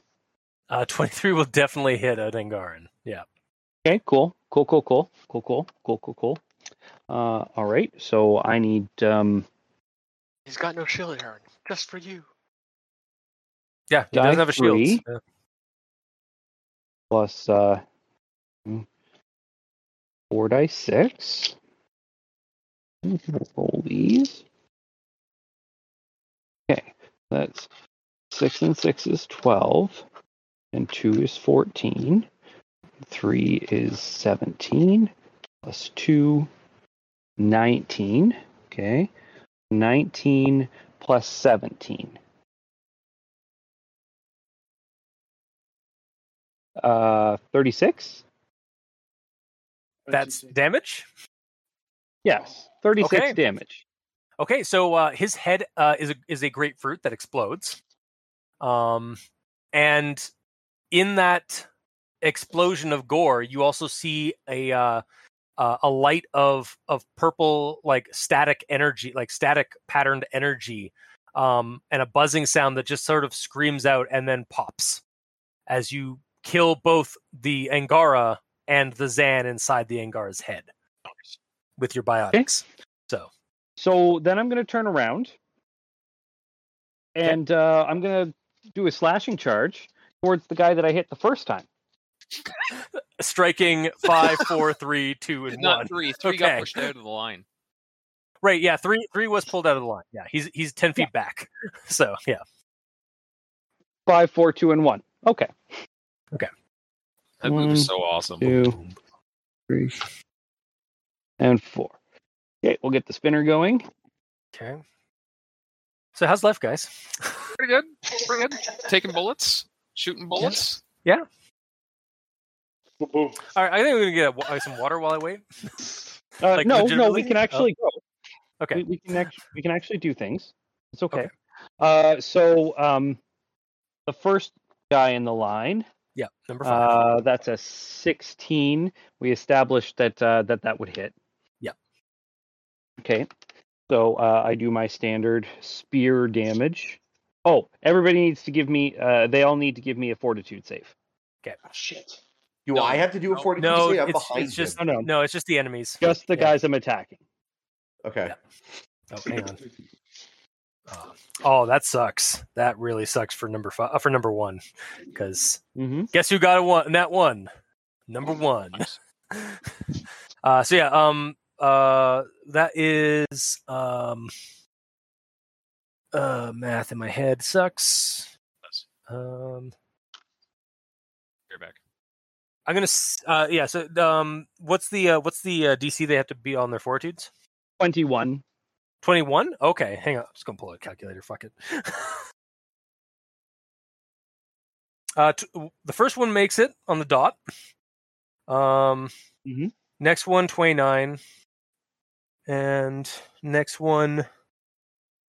Uh, Twenty three will definitely hit a Dengaran. Yeah. Okay, cool. Cool, cool, cool. Cool, cool. Cool, cool, cool. Uh, all right. So I need um He's got no shield, Aaron. Just for you. Yeah. He Die doesn't have a shield. Yeah. plus uh mm, four dice six. Roll these. Okay, that's six and six is twelve, and two is fourteen. Three is seventeen, plus two, 19. Okay, nineteen plus seventeen. Uh, thirty-six. That's damage. Yes, 36 Okay. damage. Okay, so uh, his head uh, is a is a grapefruit that explodes, um, and in that explosion of gore, you also see a uh, uh, a light of of purple like static energy, like static patterned energy, um, and a buzzing sound that just sort of screams out and then pops as you kill both the Angara and the Xann inside the Angara's head with your biotics. So. So then I'm going to turn around and uh, I'm going to do a slashing charge towards the guy that I hit the first time. Striking five, four, three, two, and Not one. three. Three Okay. got pushed out of the line. Right, yeah, three three was pulled out of the line. Yeah, he's he's ten feet back. So yeah. Five, four, two, and one. Okay. Okay. That move is so awesome. Two, three, and four. Okay, we'll get the spinner going. Okay. So how's life, guys? Pretty good. Pretty good. Taking bullets, shooting bullets. Yeah. boom. All right, I think we're gonna get a, uh, some water while I wait. Uh, Like, no, no, we can actually go. Okay. We, we can actually we can actually do things. It's okay. Okay. Uh, so um, the first guy in the line, Yeah, number five. uh, that's a sixteen. We established that uh, that that would hit. Yep. Okay. So uh, I do my standard spear damage. Oh, everybody needs to give me. Uh, they all need to give me a fortitude save. Oh, shit. Do No, I have to do a no. 42 no, save? It's, it's just Oh, no. no, it's just the enemies. Just the Yeah. guys I'm attacking. you. Okay. Oh, hang on. Uh, oh, that sucks. That really sucks for number five. Uh, for number one, because Mm-hmm. guess who got a one? That one, number one. Uh, so yeah, um, uh, that is um, uh, math in my head sucks. Um, You're back. I'm gonna, s- uh, yeah. So, um, what's the uh, what's the uh, DC they have to be on their fortitudes? Twenty-one. Twenty one. Okay, hang on. I'm just gonna pull a calculator. Fuck it. uh, t- the first one makes it on the dot. Um, Mhm. next one 29, and next one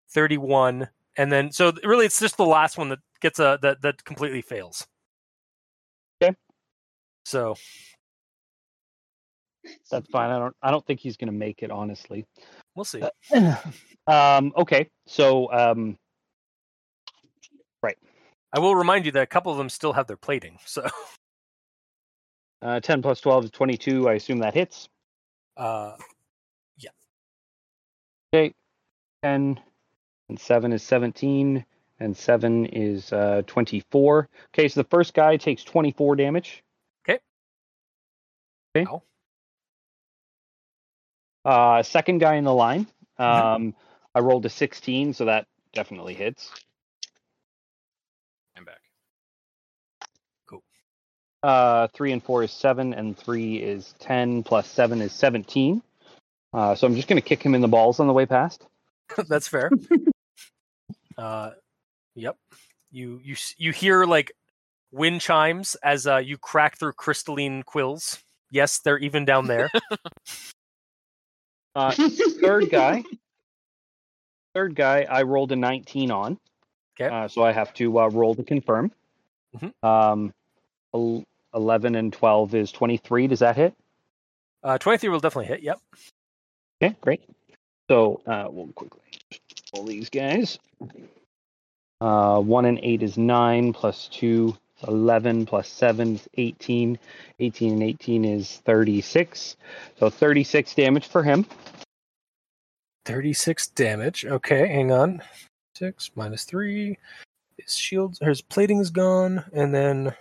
31, and then so really it's just the last one that gets a that that completely fails. So That's fine. I don't. I don't think he's going to make it. Honestly. we'll see. um. Okay. So. Um. Right. I will remind you that a couple of them still have their plating. So, Uh, 10 plus 12 is 22. I assume that hits. uh, yeah. Okay. 10 and 7 is 17, and 7 is uh, 24. Okay, so the first guy takes 24 damage. Okay. Uh, second guy in the line. Um, I rolled a 16, so that definitely hits. I'm back. Uh, 3 and 4 is 7, and 3 is 10, plus 7 is 17. Uh, so I'm just going to kick him in the balls on the way past. That's fair. uh, yep. You you you hear like wind chimes as uh, you crack through crystalline quills. Yes, they're even down there. Uh, third guy. Third guy, I rolled a 19 on. 'Kay. Uh, so I have to uh, roll to confirm. Mhm. Um, 11 and 12 is 23. Does that hit? Uh, Twenty three will definitely hit. Yep. Okay, great. So uh, we'll quickly roll these guys. Uh, 1 and 8 is 9, plus 2 is 11, plus 7 is 18. 18 and 18 is 36. So 36 damage for him. Thirty six damage. Okay, hang on. Six minus three. His shields, his plating is gone, and then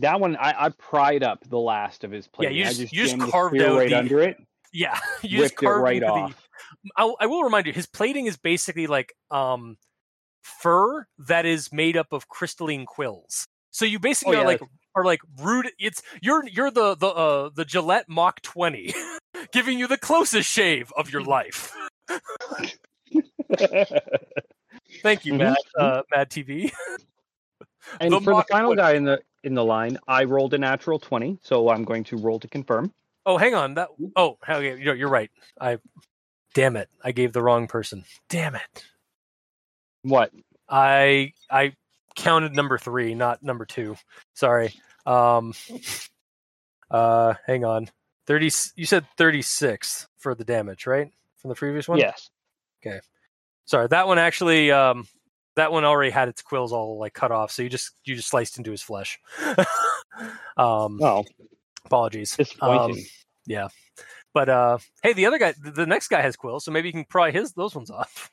That one, I, I pried up the last of his plate. you I just- just, you just carved spear out right the- under it, yeah, you just ripped it carved right into the- off. I'll, I will remind you, his plating is basically like um fur that is made up of crystalline quills. So you basically Oh, are like are like rude. It's you're you're the the uh, the Gillette Mach Twenty, giving you the closest shave of your life. Thank you, Mhm, Matt. Uh, Mad TV. and The for the final 20. guy in the in the line, I rolled a natural 20, so I'm going to roll to confirm. Oh, hang on. That oh, okay, you're, you're right. I damn it, I gave the wrong person. Damn it. What? I I counted number three, not number two. Sorry. Um. Uh, hang on. Thirty. You said thirty-six for the damage, right? From the previous one. Yes. Okay. Sorry, that one actually. Um, that one already had its quills all like cut off, so you just you just sliced into his flesh. um, Oh, apologies. disappointing. Yeah, but uh, hey, the other guy, the next guy has quills, so maybe you can pry his those ones off.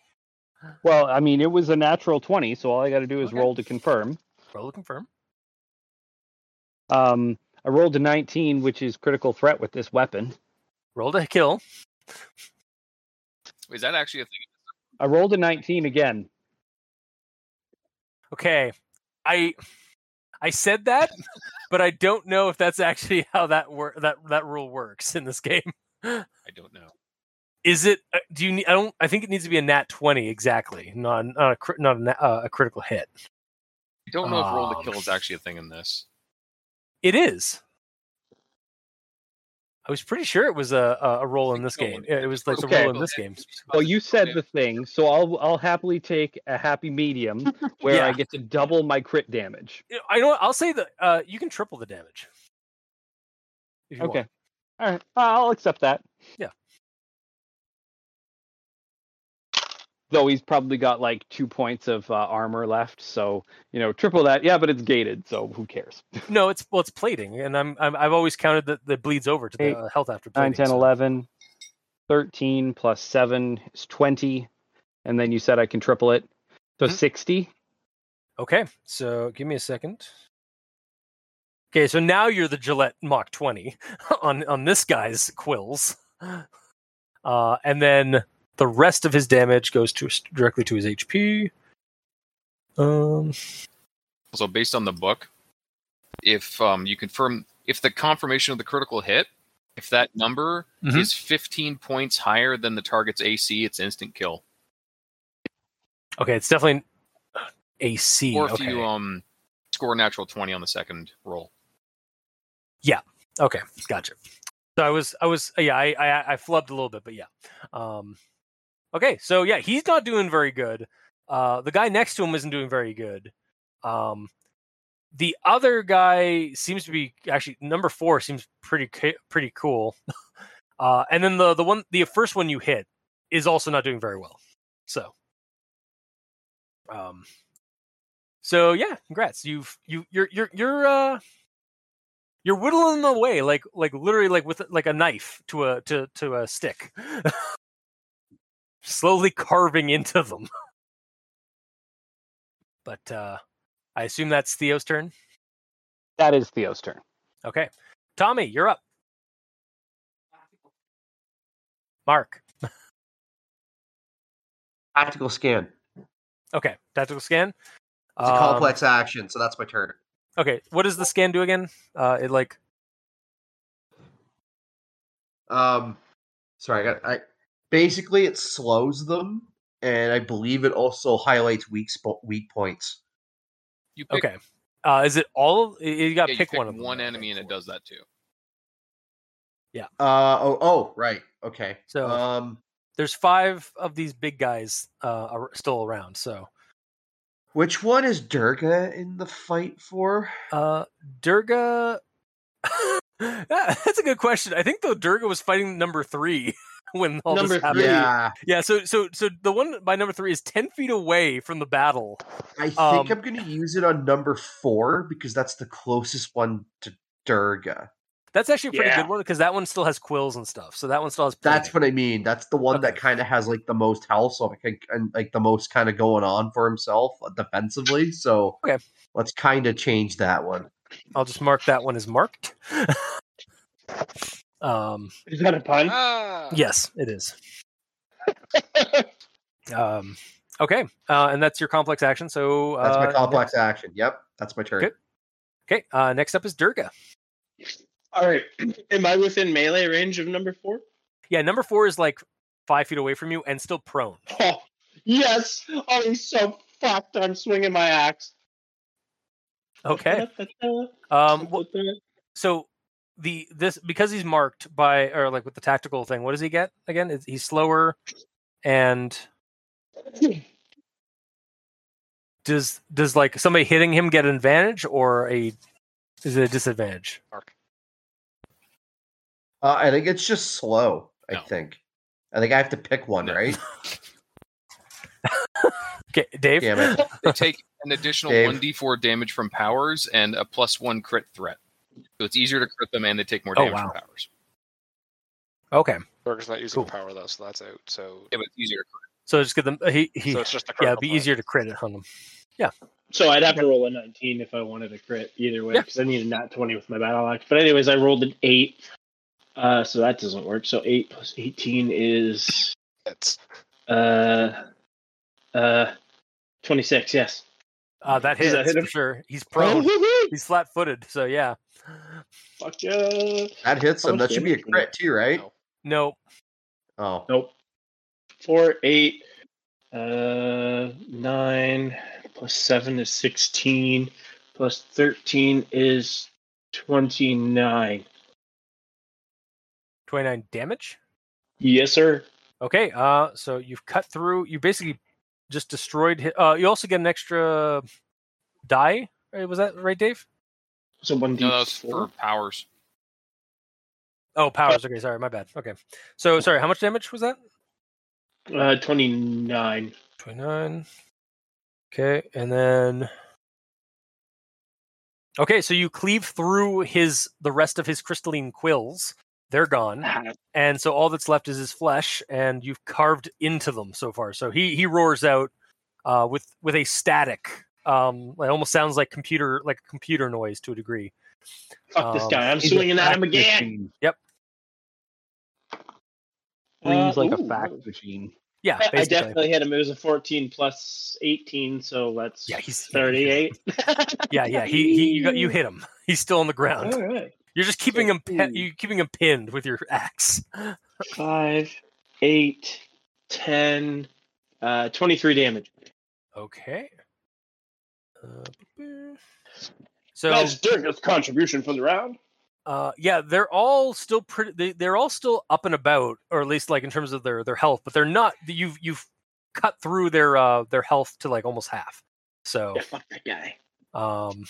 Well, I mean, it was a natural 20, so all I got to do is Okay. roll to confirm. Roll to confirm. Um, I rolled a 19, which is critical threat with this weapon. Roll to kill. Is that actually a thing? I rolled a 19 again. Okay, I I said that, but I don't know if that's actually how that wor- that that rule works in this game. I don't know. Is it? uh, Do you? need I don't. I think it needs to be a nat twenty exactly, not not a not a, nat- uh, a critical hit. I don't know if roll to Um, kill is actually a thing in this. It is. I was pretty sure it was a a, a roll in this game. It was like a Okay. roll in this game. Well, you said the thing, so I'll I'll happily take a happy medium where I get to double my crit damage. I know. I'll say that uh, you can triple the damage. if you want. Okay. All right. I'll accept that. Yeah. Though he's probably got like two points of uh, armor left, so you know, triple that. Yeah, but it's gated, so who cares? No, it's well, it's plating, and I'm, I'm I've always counted that that bleeds over to the Eight, health after 9, 10, so- 11, 13 plus 7 is 20. And then you said I can triple it. So Mhm. 60. Okay, so give me a second. Okay, so now you're the Gillette Mach 20 on on this guy's quills, uh, and then the rest of his damage goes to directly to his HP. Um, Also, based on the book, if um, you confirm if the confirmation of the critical hit, if that number Mhm. is 15 points higher than the target's AC, it's instant kill. okay, it's definitely AC. Or if okay. you um score a natural 20 on the second roll. Yeah. Okay, gotcha. So I was, I was, yeah, I, I, I flubbed a little bit, but yeah. Um, okay, so yeah, he's not doing very good. Uh, the guy next to him isn't doing very good. Um, the other guy seems to be actually number four seems pretty pretty cool. Uh, and then the the one the first one you hit is also not doing very well. So, um, so yeah, congrats. You've you you're you're you're uh you're whittling away like like literally like with like a knife to a to to a stick slowly carving into them but uh i assume that's theo's turn That is Theo's turn. okay tommy you're up mark Tactical scan. okay tactical scan It's a Um, complex action, so that's my turn. okay what does the scan do again uh it like Um, Sorry, I got. I basically it slows them, and I believe it also highlights weak spo- weak points. You pick, Okay. Uh, is it all? of- You got to yeah, pick, pick one of them. one enemy and it does that too. Uh oh oh right okay. So- um, There's five of these big guys uh, ar- still around. So which one is Durga in the fight for? uh, Durga. That's a good question. I think though Durga was fighting number three when all Number this happened. three. Yeah, Yeah, so so so the one by number three is ten feet away from the battle. I think Um, I'm going to use it on number four because that's the closest one to Durga. That's actually a pretty Yeah. good one because that one still has quills and stuff. So that one still has. That's what I mean. That's the one that kind of has like the most health, so I think, and like the most kind of going on for himself defensively. So Okay. let's kind of change that one. I'll just mark that one as marked. um, Is that a pun? Ah, yes, it is. Um, okay, uh, and that's your complex action. So That's my uh, complex action. Yep, that's my turn. Good. Okay, uh, next up is Durga. All right. Am I within melee range of number four? Yeah, number four is like five feet away from you and still prone. Oh, yes. Oh, he's so fucked. I'm swinging my axe. Okay. Um, wh- so the this because he's marked by or like with the tactical thing. What does he get again? Is he's slower and does does like somebody hitting him get an advantage or a is it a disadvantage? Mark. Uh, I think it's just slow. I think. I think I have to pick one, No. right? Okay, Dave. Damn it. They take an additional Dave. one d4 damage from powers and a plus one crit threat. So it's easier to crit them and they take more damage Oh, damage wow. from powers. Okay, Burger's not using Cool. power though, so that's out. So, Yeah, but it's easier to crit. so just get them. He he. so it's just a yeah, it'd be point. easier to crit it on them. Yeah. So I'd have to roll a 19 if I wanted to crit either way, Yeah. because I need a nat 20 with my battle axe. But anyways, I rolled an 8. Uh, so that doesn't work. So 8 plus 18 is It's uh, uh, 26, yes. Uh, that hits that hit for him? sure. He's prone. He's flat footed. So yeah. Fuck yeah. That hits him. That should be a crit too, right? No. No. Oh, Nope. 4, 8, uh, 9, plus 7 is 16, plus 13 is 29. Twenty nine damage. Yes, sir. Okay, uh, so you've cut through. You basically just destroyed. His, uh, you also get an extra die. Right? Was that right, Dave? So 1d4. No, that for powers. Oh, powers. Okay, sorry, my bad. Okay, so sorry. How much damage was that? Uh, 29. Twenty nine. Okay, and then. Okay, so you cleave through his the rest of his crystalline quills. They're gone. and so all that's left is his flesh, and you've carved into them so far. So he he roars out uh, with with a static. Um, it almost sounds like computer like computer noise to a degree. Fuck this Um, guy. I'm swinging at him again. machine. Uh, Screams like a ooh. fact machine. Yeah, I, I definitely hit him. It was a 14 plus 18, so that's Yeah, he's 38. Yeah, yeah. He he you got you hit him. He's still on the ground. All right. You're just keeping him pe- Ooh. you keeping him pinned with your axe. 5, 8, 10, uh, 23 damage. Okay. Uh, so That's Durga's contribution for the round. Uh, yeah, they're all still pretty. They, they're all still up and about, or at least like in terms of their their health. But they're not. You've you've cut through their uh their health to like almost half. So Yeah, fuck that guy. um,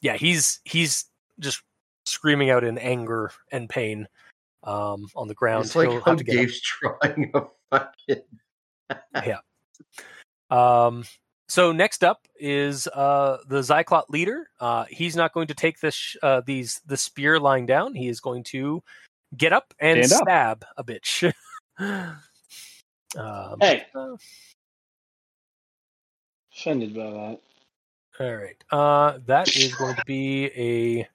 yeah, he's he's just screaming out in anger and pain um on the ground. it's like He'll how have to up. Dave's drawing a fucking. Yeah. Um, so next up is uh, the Xyclot leader. Uh, he's not going to take this sh- uh, these the spear lying down. He is going to get up and Stand up. stab a bitch. um, Hey, uh, offended by that. all right. Uh, that is going to be a.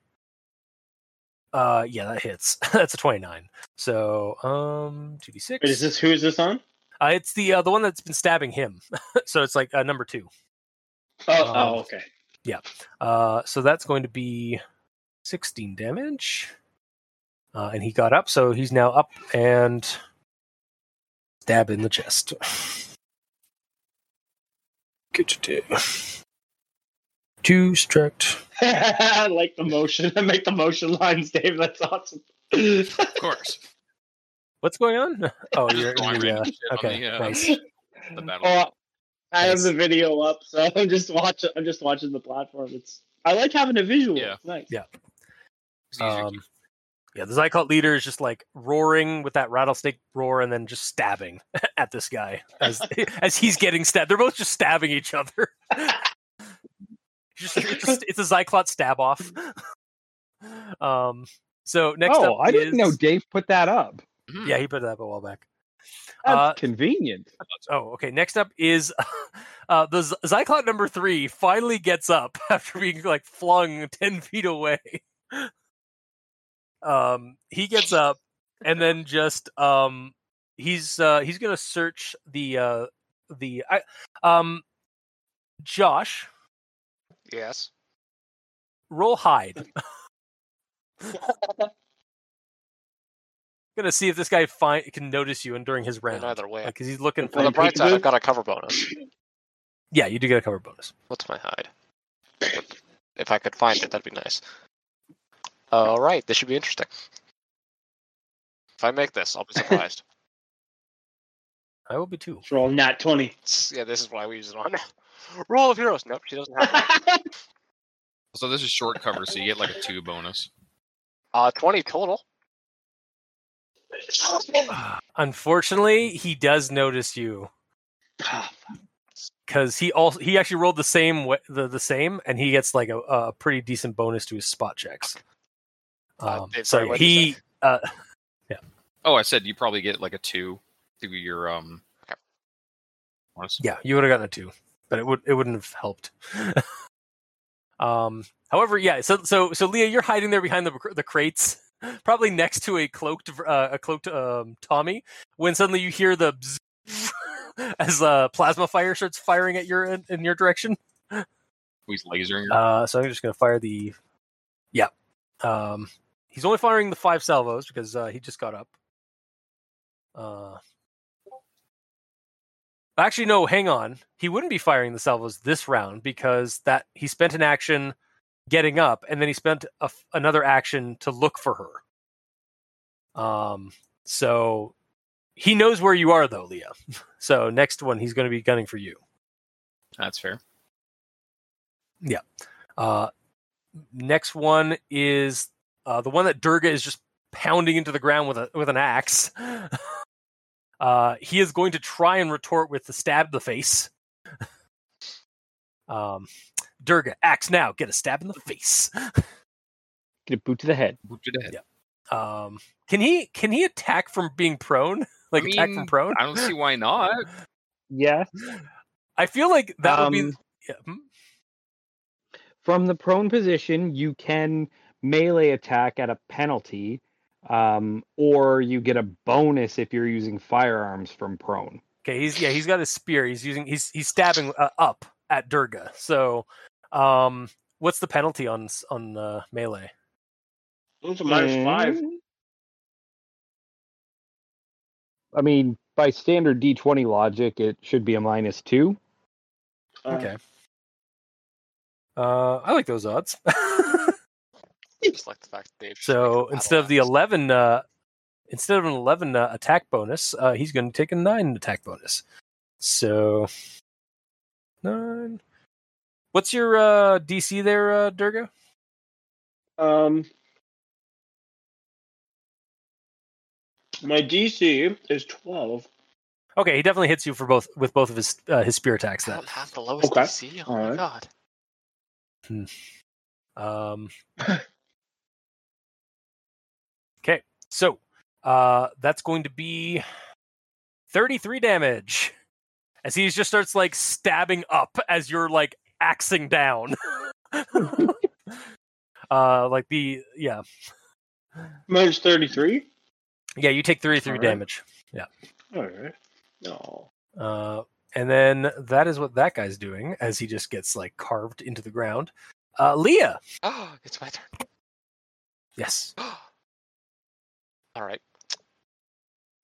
Uh, yeah, that hits. That's a twenty-nine. So, um, two d six. Is this who is this on? Uh, it's the uh, the one that's been stabbing him. so it's like uh, number two. Oh, Um, oh, okay. Yeah. Uh, so that's going to be 16 damage. Uh, and he got up, so he's now up and Stab in the chest. Get your day. Two strict. I like the motion. I make the motion lines, Dave. That's awesome. Of course. What's going on? Oh, Just you're in going the, uh, okay. the, uh, nice. The battle. oh, I have the video up, so I'm just watching. I'm just watching the platform. It's. I like having a visual. Yeah. It's nice. Yeah. It's easier to Um, yeah, the Xyclots leader is just like roaring with that rattlesnake roar, and then just stabbing at this guy as as he's getting stabbed. They're both just stabbing each other. Just, it's, just, it's a Zyclops stab off. Um. So next oh, up I didn't know Dave put that up. Mhm. Yeah, he put that up a while back. That's Uh, convenient. Oh, okay. Next up is uh, the Z- Xyclot number three finally gets up after being like flung ten feet away. Um, he gets up and then just um, he's uh, he's gonna search the uh, the I, um, Josh Yes. roll hide. gonna see if this guy find can notice you and during his round. Either way. because he's looking for On the Fine, bright side, peekaboo. I've got a cover bonus. yeah, you do get a cover bonus. What's my hide? If I could find it, that'd be nice. All right, this should be interesting. If I make this, I'll be surprised. I will be too. Roll nat twenty. Yeah, this is why we use it on. Roll of heroes. Nope, she doesn't have one. So this is short cover, so you get like a two bonus. Uh, 20 total. Unfortunately, he does notice you because he also he actually rolled the same wa- the the same, and he gets like a, a pretty decent bonus to his spot checks. Uh, Um, Dave, so sorry, what'd he say? uh, Oh, I said you probably get like a two through your um. Okay. yeah, you would have gotten a two, but it would it wouldn't have helped. um, however, yeah. So so so Lia, you're hiding there behind the the crates, probably next to a cloaked uh, a cloaked um, Tommy. When suddenly you hear the bzz as uh, plasma fire starts firing at your in, in your direction. He's lasering. Uh, so I'm just going to fire the. Yeah. Um, he's only firing the five salvos because uh, he just got up. Uh, actually, no. Hang on. He wouldn't be firing the salvos this round because that he spent an action getting up, and then he spent a another action to look for her. Um. So he knows where you are, though, Lia. So next one, he's going to be gunning for you. That's fair. Yeah. Uh, next one is uh, the one that Durga is just pounding into the ground with a with an axe. Uh, he is going to try and retort with the stab to the face. um, Durga, axe now, get a stab in the face. Get a boot to the head. Boot to the head. Yeah. Um, can he can he attack from being prone? Like I attack from prone? I don't see why not. Yeah. I feel like that would be. Um, Yeah, hmm? From the prone position, you can melee attack at a penalty, um, or you get a bonus if you're using firearms from prone. Okay, he's yeah, he's got a spear. He's using he's he's stabbing uh, up at Durga. So, um, what's the penalty on on uh, melee? It's a minus five. I mean, by standard D20 logic, it should be a minus two. Uh, Okay. Uh, I like those odds. Just like the fact that Dave. so instead of the eleven, uh, instead of an eleven uh, attack bonus, uh, he's going to take a nine attack bonus. So nine. What's your uh, DC there, uh, Durga? Um, my DC is twelve. Okay, he definitely hits you for both with both of his uh, his spear attacks. I Then, don't have the lowest Okay. DC. Oh my Alright. god. Um, so uh, that's going to be 33 damage as he just starts like stabbing up as you're like axing down. uh, like the yeah, Minus thirty-three. yeah. You take 33 Alright. damage. Yeah. All right. No. Uh, and then that is what that guy's doing as he just gets like carved into the ground. Uh, Lia, Oh, it's my turn. yes. All right.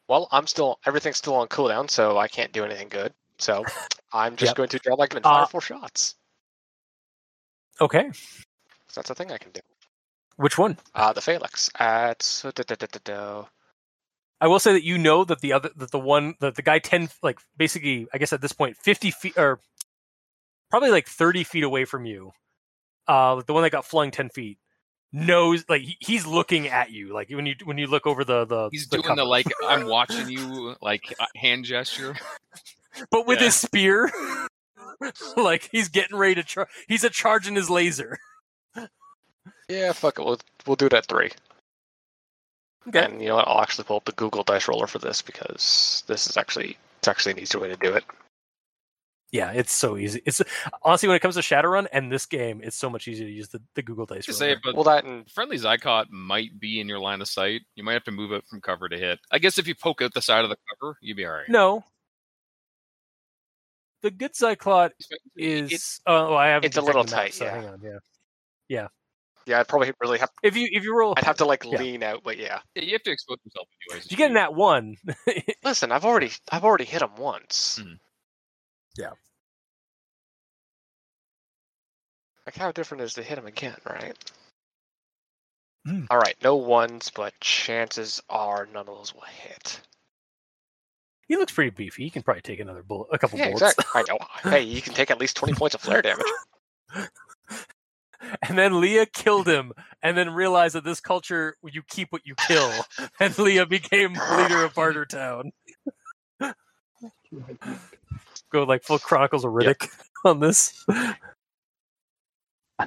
Well, I'm still everything's still on cooldown, so I can't do anything good. So I'm just Yep. going to draw like an entire Uh, four shots. Okay. So that's a thing I can do. Which one? Uh, the Phalanx at da. I will say that you know that the other that the one that the guy ten like basically I guess at this point fifty feet or probably like thirty feet away from you, uh, the one that got flung ten feet knows like he, he's looking at you like when you when you look over the the He's the doing the like I'm watching you like hand gesture. but with yeah. his spear, like he's getting ready to char- he's a charging his laser. Yeah, fuck it. We'll we'll do it at three. Okay. And you know what? I'll actually pull up the Google Dice Roller for this because this is actually it's actually an easier way to do it. Yeah, it's so easy. It's honestly when it comes to Shadowrun and this game, it's so much easier to use the, the Google Dice. To roller. say, but Well, that and friendly Xyclot might be in your line of sight. You might have to move it from cover to hit. I guess if you poke out the side of the cover, you'd be all right. No. The good Xyclot It's- is oh I have it's a little tight, yeah. hang on, yeah. yeah, Yeah, I'd probably really have If you if you roll I'd have to like Yeah. lean out, but yeah. yeah, you have to expose yourself anyways. if you get in that one, Listen, I've already I've already hit him once. Mhm. Yeah. Like how different is to hit him again, right? Hmm. All right, no ones, but chances are none of those will hit. he looks pretty beefy. He can probably take another bullet, a couple Yeah, bullets. exactly. I know. Hey, you can take at least twenty points of flare damage. and then Lia killed him, and then realized that this culture you keep what you kill, and Lia became leader of Barter Town. Go like full Chronicles of Riddick on this.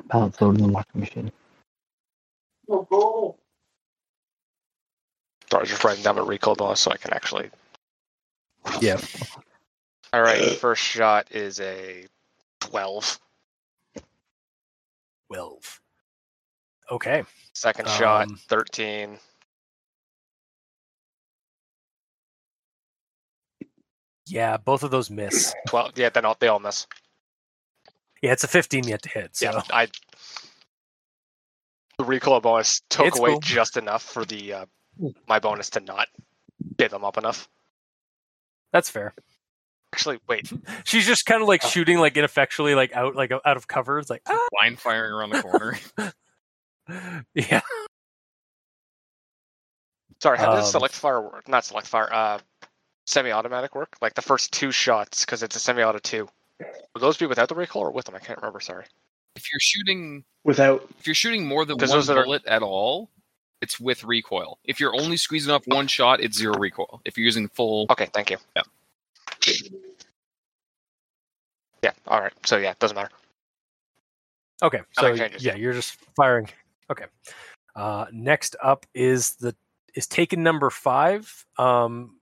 Balance load in the marking machine. So I was just writing down the recall bonus so I can actually. Yeah. All right, first shot is a twelve. Twelve. Okay. Second shot, Um, thirteen. Yeah, both of those miss. Twelve. Yeah, then all, they all miss. Yeah, it's a 15 yet to hit. So Yeah, I. The recoil bonus took It's away cool. just enough for the uh, my bonus to not get them up enough. that's fair. Actually, wait. She's just kind of like shooting like ineffectually, like out like out of cover. It's like ah! blind firing around the corner. yeah. Sorry, how does Um, select fire work? Not select fire. Uh, semi-automatic work? Like the first two shots, because it's a semi-auto two. Would those be without the recoil or with them? I can't remember. Sorry. if you're shooting, Without if you're shooting more than one those are- bullet at all, it's with recoil. If you're only squeezing off one shot, it's zero recoil. If you're using full, Okay, thank you. Yeah. Yeah. All right. So yeah, it doesn't matter. Okay. So Nothing yeah, you're just firing. Okay. Uh, next up is the is taken number five. Um,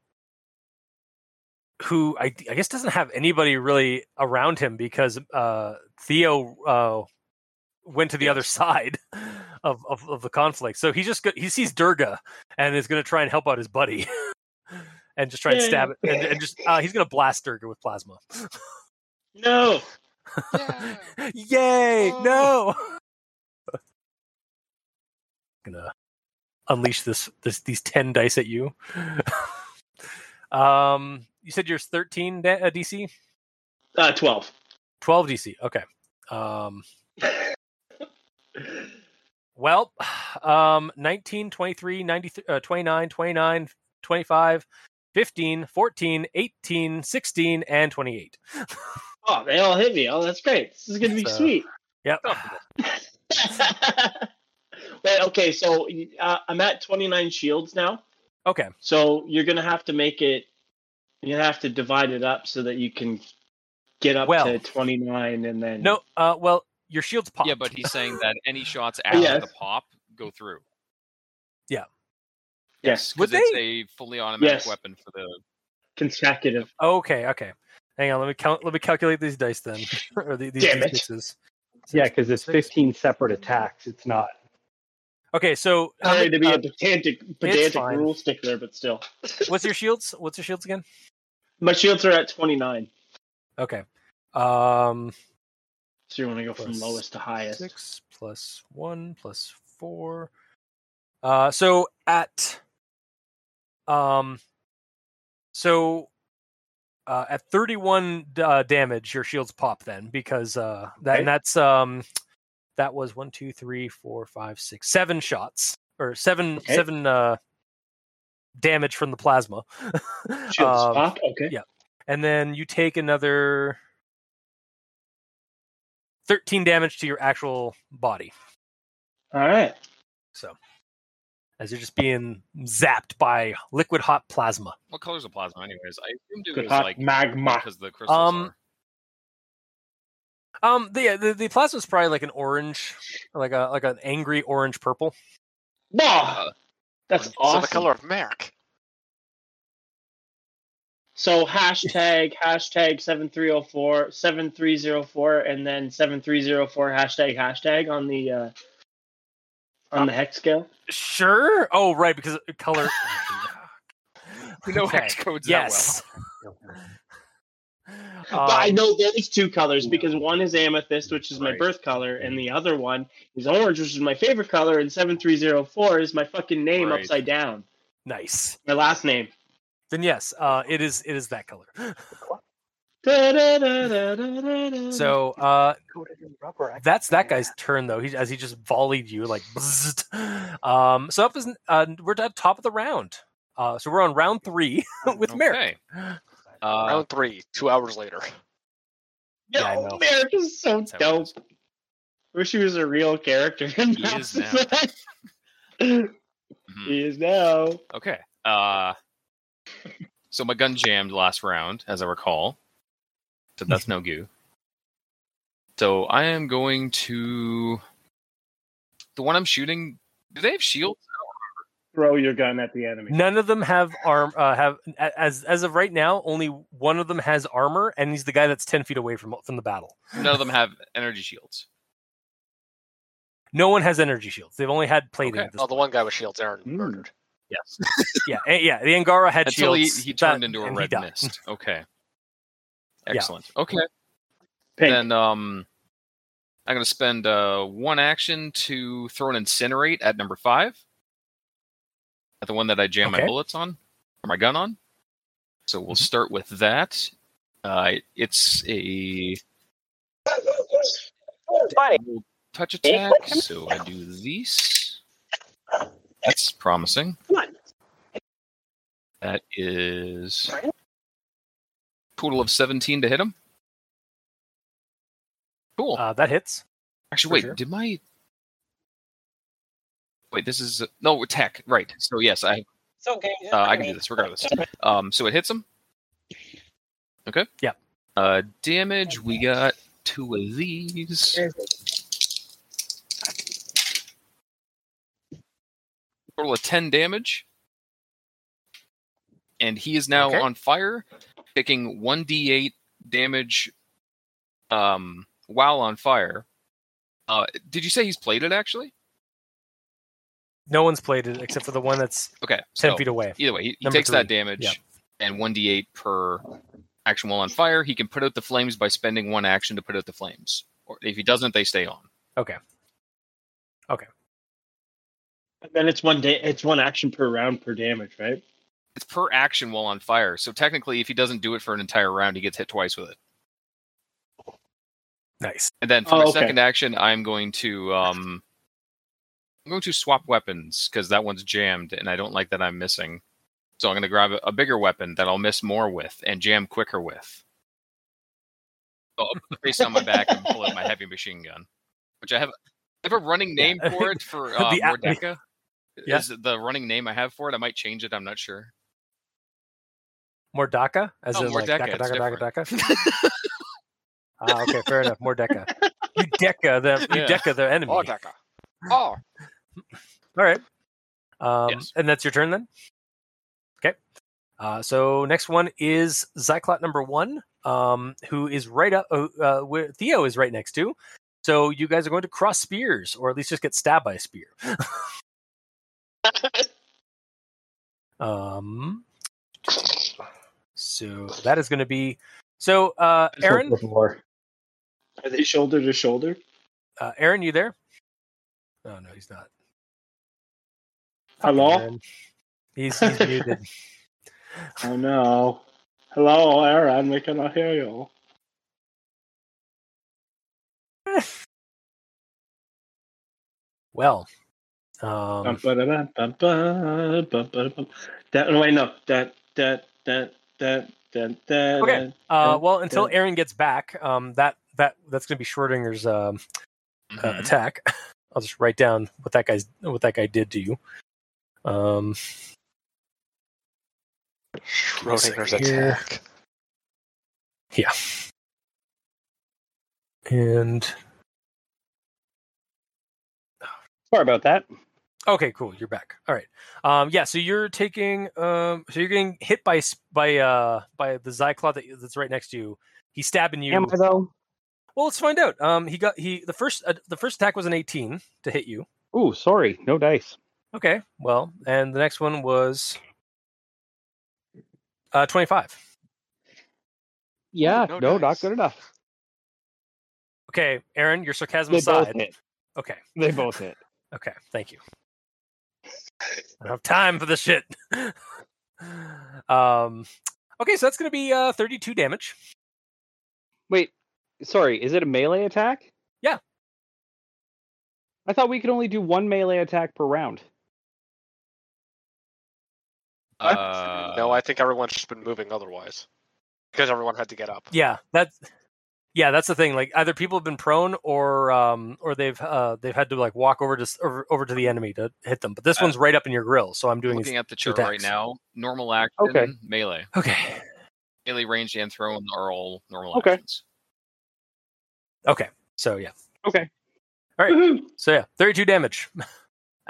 who I, I guess doesn't have anybody really around him because uh, Theo uh, went to the other side of, of, of the conflict. So he just go, he sees Durga and is going to try and help out his buddy and just try and stab it and, and just uh, he's going to blast Durga with plasma. no, Yay! Oh. No. gonna unleash this this these ten dice at you. um, you said yours thirteen da- uh, DC, uh, twelve. twelve DC. Okay. Um, well, um, 19, 23, 93, uh, 29, 29, 25, 15, 14, 18, 16, and 28. Oh, they all hit me. Oh, that's great. This is gonna be So- sweet. Yep. Wait, okay, so uh, I'm at 29 shields now. Okay. So you're gonna have to make it. You have to divide it up so that you can get up Well- to 29, and then No. Uh. Well, your shield's popped. yeah, but he's saying that any shots after Yes. the pop go through. Yeah. Yes, Would because it's a fully automatic Yes. weapon for the. consecutive. Okay. Okay. Hang on. Let me count. Let me calculate these dice then, or the, these, Damn these it. mixes. Yeah, because it's 15 separate attacks. It's not. Okay. So, how Sorry many- to be uh, a pedantic, pedantic fine. rule stickler, but still. what's your shields? What's your shields again? My shields are at 29, Okay. Um, so you want to go from lowest to highest. six plus one plus four. Uh, so at um, so uh, at 31 uh, damage, your shields pop then because uh, that Okay. and that's um that was one, two, three, four, five, six, seven shots or seven Okay. seven uh damage from the plasma. Shields Um, pop. Okay. yeah. and then you take another 13 damage to your actual body. All right. So as you're just being zapped by liquid hot plasma. What color's the plasma, anyways? I assumed it Good was hot like magma. because the crystals Um, are. Um, the the, the plasma is probably like an orange, like a like an angry orange purple. Wow. That's So So awesome. the color of Merrick. So hashtag hashtag seven three zero four seven three zero four and then seven three zero four hashtag hashtag on the uh, on the hex scale. Sure. Oh, right, because color. We know Okay, hex codes that well. Yes. but I Um, know there's two colors because one is amethyst, which is my birth color, and the other one is orange, which is my favorite color, and seven three zero four is my fucking name Right. upside down. Nice. My last name. Then yes, uh, it is it is that color. So uh, that's that guy's turn though. He as he just volleyed you like. bzzzt. Um, so up is uh, we're at top of the round. Uh, so we're on round three with Merrick. Okay. Uh, Round three, two hours later. Yeah, I no, know. Merrick is so That's dope. is. Wish he was a real character. in He is Mass Effect. Mhm. he is now. Okay. Uh, so my gun jammed last round, as I recall. So that's no goo. So I am going to the one I'm shooting. Do they have shields? Throw your gun at the enemy. None of them have arm. Uh, have as as of right now, only one of them has armor, and he's the guy that's ten feet away from from the battle. None of them have energy shields. No one has energy shields. They've only had plating. Okay. At this Oh, the one guy with shields, Aaron Mm. murdered. Yes. Yeah, and- yeah. The Angara had Until he, shields. he that- turned into a red mist. Okay. Yeah. Excellent. Okay. Pink. Then um, I'm going to spend uh, one action to throw an incinerate at number five. At the one that I jam my bullets on, or my gun on. So we'll Mhm. start with that. Uh, it's a touch attack, so I do these. That's promising. That is total of 17 to hit him. Cool. Uh, that hits. Actually, wait. sure. Did my wait? This is no tech, right? So yes, I So okay. uh, I can do this regardless. Um, so it hits him. Okay. Yeah. Uh, damage. We got two of these. Total of ten damage. And he is now Okay. on fire, taking one d8 damage. Um, while on fire. Uh, did you say he's played it actually? No one's played it except for the one that's Okay. ten so- feet away. Either way, he, he Number takes that damage Yeah. and 1d8 per action while on fire. He can put out the flames by spending one action to put out the flames. Or if he doesn't, they stay on. Okay. Okay. And then it's one day. It's one action per round per damage, right? It's per action while on fire. So technically, if he doesn't do it for an entire round, he gets hit twice with it. Nice. And then for Oh, my okay. second action, I'm going to um, I'm going to swap weapons because that one's jammed, and I don't like that I'm missing. So I'm going to grab a, a bigger weapon that I'll miss more with and jam quicker with. So I'll put the face on my back and pull out my heavy machine gun, which I have. I have a running name Yeah. for it for uh, The a- Yeah. Is the running name I have for it? I might change it. I'm not sure. Mordaka, as Oh, in like Mordecai, Daka Daka Daka. Ah, okay, fair enough. Mordeka. You deca the you Yeah. deca the enemy. Oh, Oh, All right. Um, Yes. And that's your turn then? Okay. Uh, so next one is Xyclot number one, um, who is right up, uh, uh, where Theo is right next to. So you guys are going to cross spears, or at least just get stabbed by a spear. um, so that is going to be. So, uh, Aaron, Are they shoulder to shoulder? uh, Aaron, you there? Oh no, he's not. Hello. Aaron. He's, he's muted. Oh no. Hello, Aaron. We cannot hear you. Well, um, Bum, ba-da-da, bum, ba, bum, ba-da, bum. That, no, wait, no. That, that, that, that, that, that. Okay. uh, well, until. Aaron gets back, um, that that that's going to be Schrodinger's um, uh, Mhm. attack. I'll just write down what that guy's what that guy did to you. Um, Schrodinger's here. attack. and Sorry about that. okay, cool. You're back. All right. Um, yeah. So you're taking. Um, so you're getting hit by by uh by the Xyclot that, that's right next to you. He's stabbing you. Am I though? Well, let's find out. Um, he got he the first uh, the first attack was an 18 to hit you. Ooh, sorry, no dice. Okay. Well, and the next one was uh 25. Yeah, no no, not good enough. Okay, Aaron, your sarcasm They both aside. hit. Okay. They both hit. Okay. Thank you. I don't have time for this shit. um. Okay, so that's gonna be uh 32 damage. Wait, sorry, is it a melee attack? Yeah. I thought we could only do one melee attack per round. Uh, no, I think everyone's just been moving otherwise. Because everyone had to get up. Yeah, that's yeah, that's the thing. Like either people have been prone or um or they've uh they've had to like walk over to over, over to the enemy to hit them. But this Uh, one's right up in your grill, so I'm doing looking at the two chart right now. Normal action, Okay. melee, Okay. melee, ranged, and thrown are all normal Okay. actions. Okay. So yeah. Okay. Woohoo. So yeah, 32 damage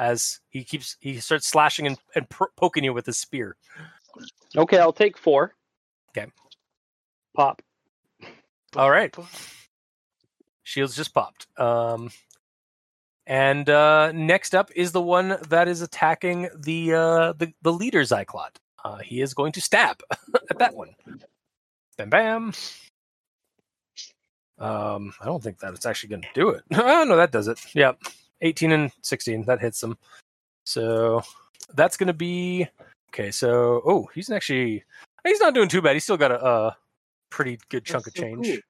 as he keeps he starts slashing and, and poking you with his spear. Okay, I'll take four. Okay. Pop. All right. Shields just popped. Um and uh next up is the one that is attacking the uh the, the leader Xyclot. Uh he is going to stab at that one. Bam bam. Um I don't think that it's actually going to do it. oh no, that does it. Yep. 18 and 16 that hits him. So that's going to be okay, so oh, he's actually he's not doing too bad. He's still got a, a pretty good chunk That's of so change.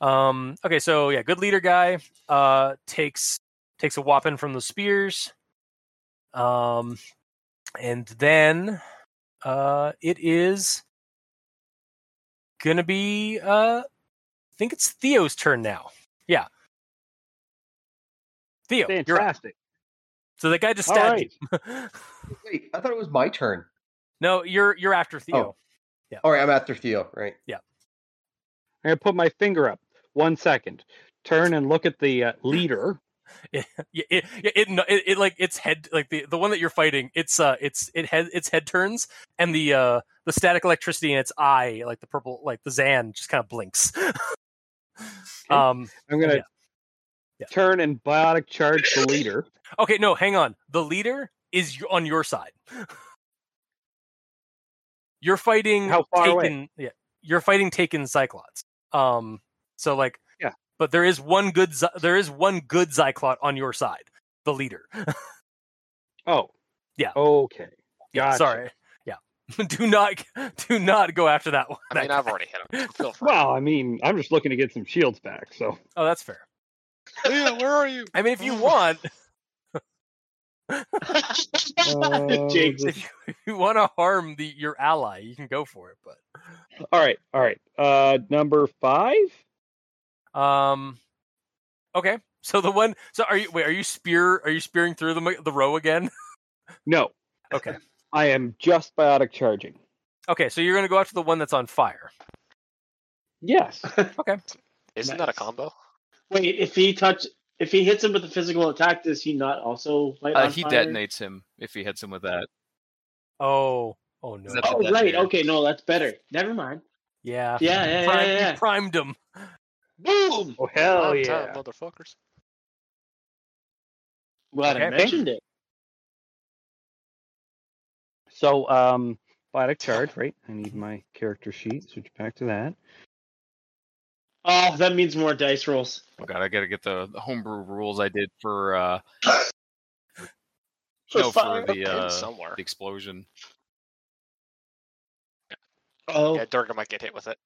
Um. Okay. So yeah, good leader guy. Uh, takes takes a weapon from the spears. Um, and then uh, it is gonna be uh, I think it's Theo's turn now. Yeah. Theo, you're up. Fantastic. So the guy just All stabbed right. you. Wait, I thought it was my turn. no, you're you're after Theo. oh All right, I'm after Theo. Right. Yeah. I'm gonna put my finger up. One second. Turn and look at the uh, leader. it, it, it, it, it, it like its head like the, the one that you're fighting it's uh it's it head its head turns and the uh the static electricity in its eye like the purple like the Xann just kind of blinks um I'm gonna Yeah. Yeah. turn and biotic charge the leader. okay no hang on the leader is on your side you're fighting How far away? taken yeah you're fighting taken Xyclots um so like Yeah. but there is one good there is one good Xyclot on your side the leader Oh. Yeah. Okay. Yeah, Gotcha. sorry. Yeah. do not do not go after that one. I mean, I've already hit him. so Feel free. Well, I mean, I'm just looking to get some shields back. So Oh, that's fair. Lia, where are you? I mean, if you want, Uh, Jinx. if you, if you want to harm the your ally, you can go for it. But all right, all right. Uh, number five. um, okay. So the one. So are you? Wait, are you spear? Are you spearing through the the row again? No, Okay. I am just biotic charging. Okay. So you're gonna go after the one that's on fire. Yes. Okay. Isn't that a combo? Wait, if he touch, if he hits him with a physical attack, does he not also light Uh, on he fire? detonates him if he hits him with that. Oh. Oh no. That's Oh, Detonator. right. Okay, no, that's better. Never mind. Yeah. Yeah, yeah, yeah, Prime- yeah. you yeah. primed him. Boom! Oh hell On yeah! time, motherfuckers. Glad I Okay. mentioned it. So, um, biotic charge. Right. I need my character sheet. Switch back to that. Oh, that means more dice rolls. Oh god, I gotta get the, the homebrew rules I did for uh For no for the uh somewhere. the explosion. Oh, Yeah, Durga might get hit with it.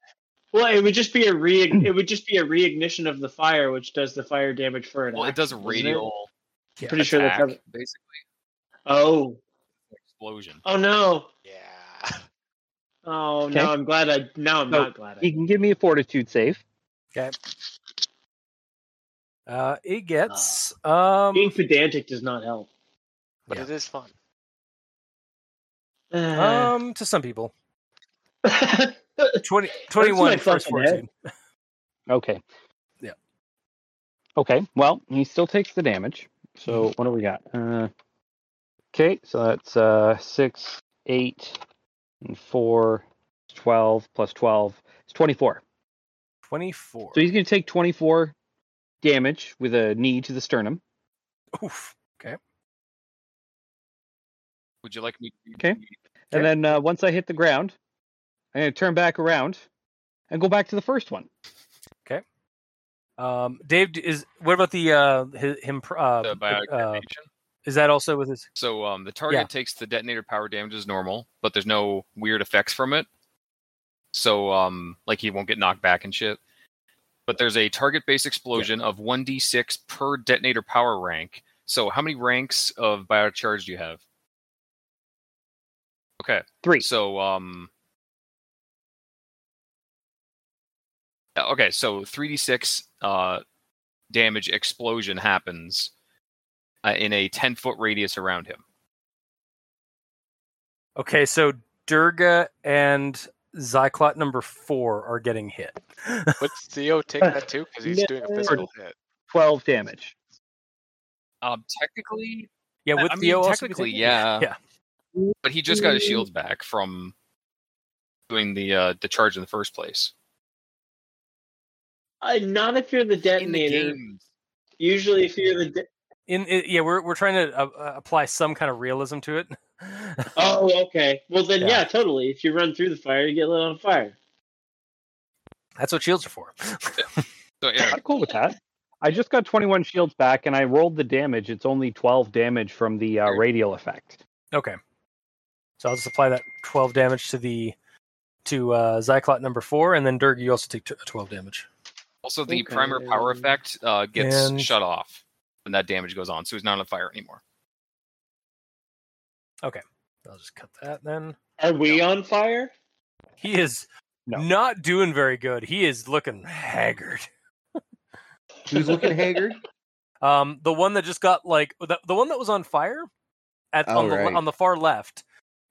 well, it would just be a re. it would just be a reignition of the fire, which does the fire damage for an. Well, it does action, doesn't radial Yeah, Pretty sure that's attack, how- basically Oh, explosion. oh no! Yeah. Oh Okay. no! I'm glad I. Now I'm So, not glad. I, You can give me a fortitude save. Uh, it gets um being pedantic does not help. But Yeah. it is fun. Uh, um to some people. Um, 20, 21 first fucking head. fortitude. Okay. Yeah. Okay. Well, he still takes the damage. So what do we got? Uh, okay, so that's uh six, eight, and four, 12 plus twelve. It's twenty-four. 24. So he's going to take twenty-four damage with a knee to the sternum. Oof. Okay. Would you like me? To Okay. Okay. And then uh, once I hit the ground, I'm going to turn back around and go back to the first one. Okay. Um, Dave is what about the uh hi- him uh, The biotic uh detonation? is that also with his So um, the target Yeah. takes the detonator power damage as normal, but there's no weird effects from it. So um, like he won't get knocked back and shit. But there's a target base explosion of 1d6 per detonator power rank. So how many ranks of biotic charge do you have? Okay. Three. So um Okay, so 3d6 uh damage explosion happens uh, in a 10 foot radius around him. Okay, so Durga and Xyclot number four are getting hit. Would Theo take that too? Because he's doing a physical hit. Twelve damage. Um technically yeah, with I mean, Theo also technically, yeah. Yeah. but he just got his shields back from doing the uh the charge in the first place. uh, not if you're the In the detonator. Usually, if you're the. De- In, i yeah, we're we're trying to uh, uh, apply some kind of realism to it. oh, okay. Well, then, Yeah. yeah. totally. If you run through the fire, you get lit on fire. That's what shields are for. so yeah, I'm cool with that. I just got 21 shields back, and I rolled the damage. It's only 12 damage from the uh, radial effect. okay, so I'll just apply that twelve damage to the to uh, Xyclot number four, and then Durga, you also take t- twelve damage. also the Okay. primer power effect uh gets And- shut off when that damage goes on, so he's not on fire anymore. Okay. I'll just cut that then. Are we on fire? He is No. not doing very good. He is looking haggard. Who's looking haggard? Um, the one that just got like the, the one that was on fire at Oh, on the right. on the far left,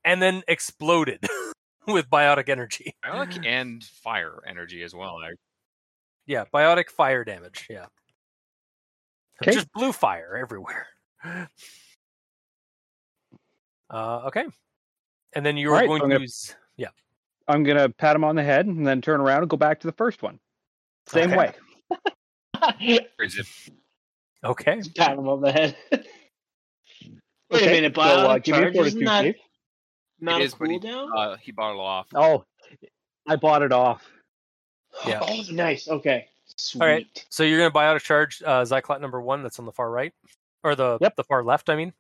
and then exploded with biotic energy. Bionic and fire energy as well. I, Yeah, biotic fire damage. Yeah, Okay. just blue fire everywhere. Uh, okay, and then you're right, going so I'm to gonna- use yeah. I'm going to pat him on the head and then turn around and go back to the first one. Same Okay. way. or is it Okay, Pat him on the head. Wait a Okay, minute, so, uh, biotic give me a charge isn't fortitude that save. not It a is, but he- cooldown? uh he bought it off. Oh, I bought it off. yeah. Oh, nice. Okay. Sweet. All right. so you're going to biotic charge uh, Xyclot number one that's on the far right, or the Yep. the far left. I mean,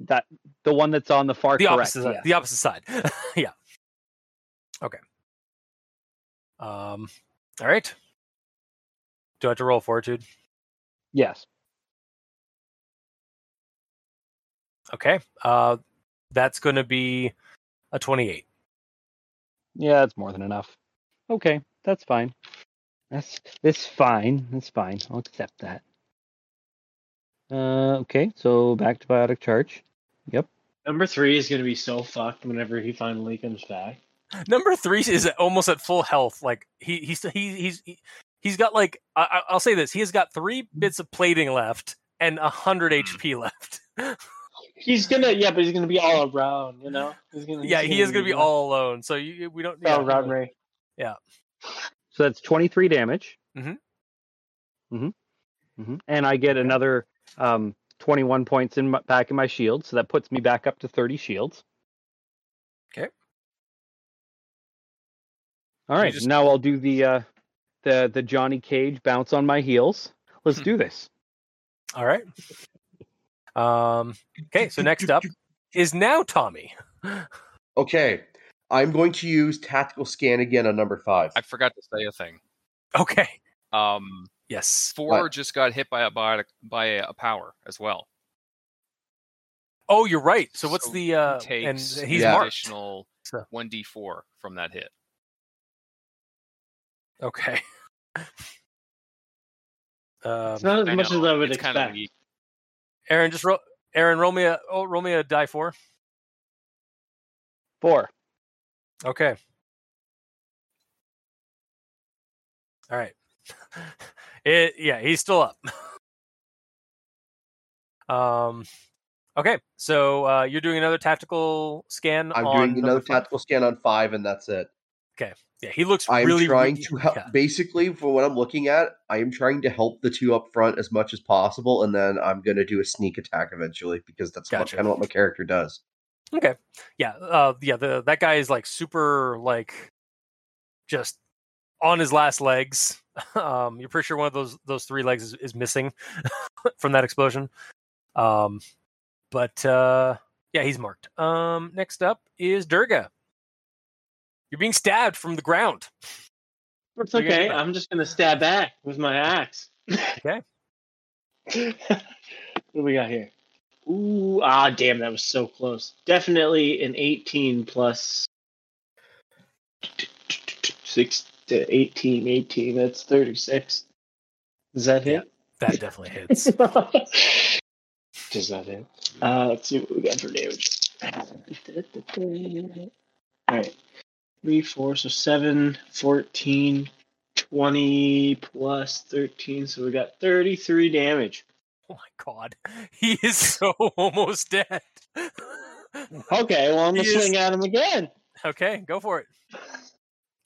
That the one that's on the far the correct. opposite side. The opposite side. yeah. Okay. Um. All right. Do I have to roll fortitude? Yes. Okay. Uh, that's going to be a twenty-eight. Yeah, that's more than enough. Okay, that's fine. That's that's fine. That's fine. I'll accept that. Uh, okay, so back to biotic charge. Yep. Number three is going to be so fucked whenever he finally comes back. Number three is almost at full health. Like he he's he, he's he, he's got like I, I- I'll say this: he has got three bits of plating left and a hundred HP left. He's gonna, yeah, but he's gonna be all around, you know. He's gonna, yeah, he's he is going to be all alone. So you, we don't. all yeah, around Ray. So that's twenty three damage. Mhm. Mhm. Mhm. And I get another um twenty one points in my, back in my shield, so that puts me back up to thirty shields. Okay. All You right, just- now I'll do the uh the the Johnny Cage bounce on my heels. Let's Hmm. do this. All right. Um. Okay. So next up is now Tommy. Okay. I'm going to use tactical scan again on number five. I forgot to say a thing. Okay. Um, Yes. four What? just got hit by a by, a- by a power as well. Oh, you're right. So what's So the he uh and he's Yeah. additional one d four from that hit. Okay. um It's not as I much know, as I would it's expect. kind of. Aaron just roll Aaron roll me a oh roll me a die four. Four. Okay. All right. It yeah, he's still up. Um okay, so uh you're doing another tactical scan I'm doing another five? tactical scan on five, and that's it. Okay. Yeah, he looks I'm really trying really- to help. yeah. Basically, for what I'm looking at, I am trying to help the two up front as much as possible, and then I'm going to do a sneak attack eventually because that's Gotcha. kind of what my character does. Okay. Yeah. Uh. Yeah. The that guy is like super like, just on his last legs. Um. You're pretty sure one of those those three legs is, is missing from that explosion. Um. But uh. Yeah, he's marked. Um. Next up is Durga. You're being stabbed from the ground. It's okay. I'm just gonna stab back with my axe. Okay. what do we got here? Ooh, ah, damn, that was so close. Definitely an 18 plus six to 18. 18. That's 36. Does that hit? That definitely hits. Does that hit? Uh, let's see what we got for damage. All right. 3, 4, so 7, 14, 20 plus 13. So we got 33 damage. Oh my god, he is so almost dead. Okay, well, I'm going He to is- swing at him again. Okay, go for it.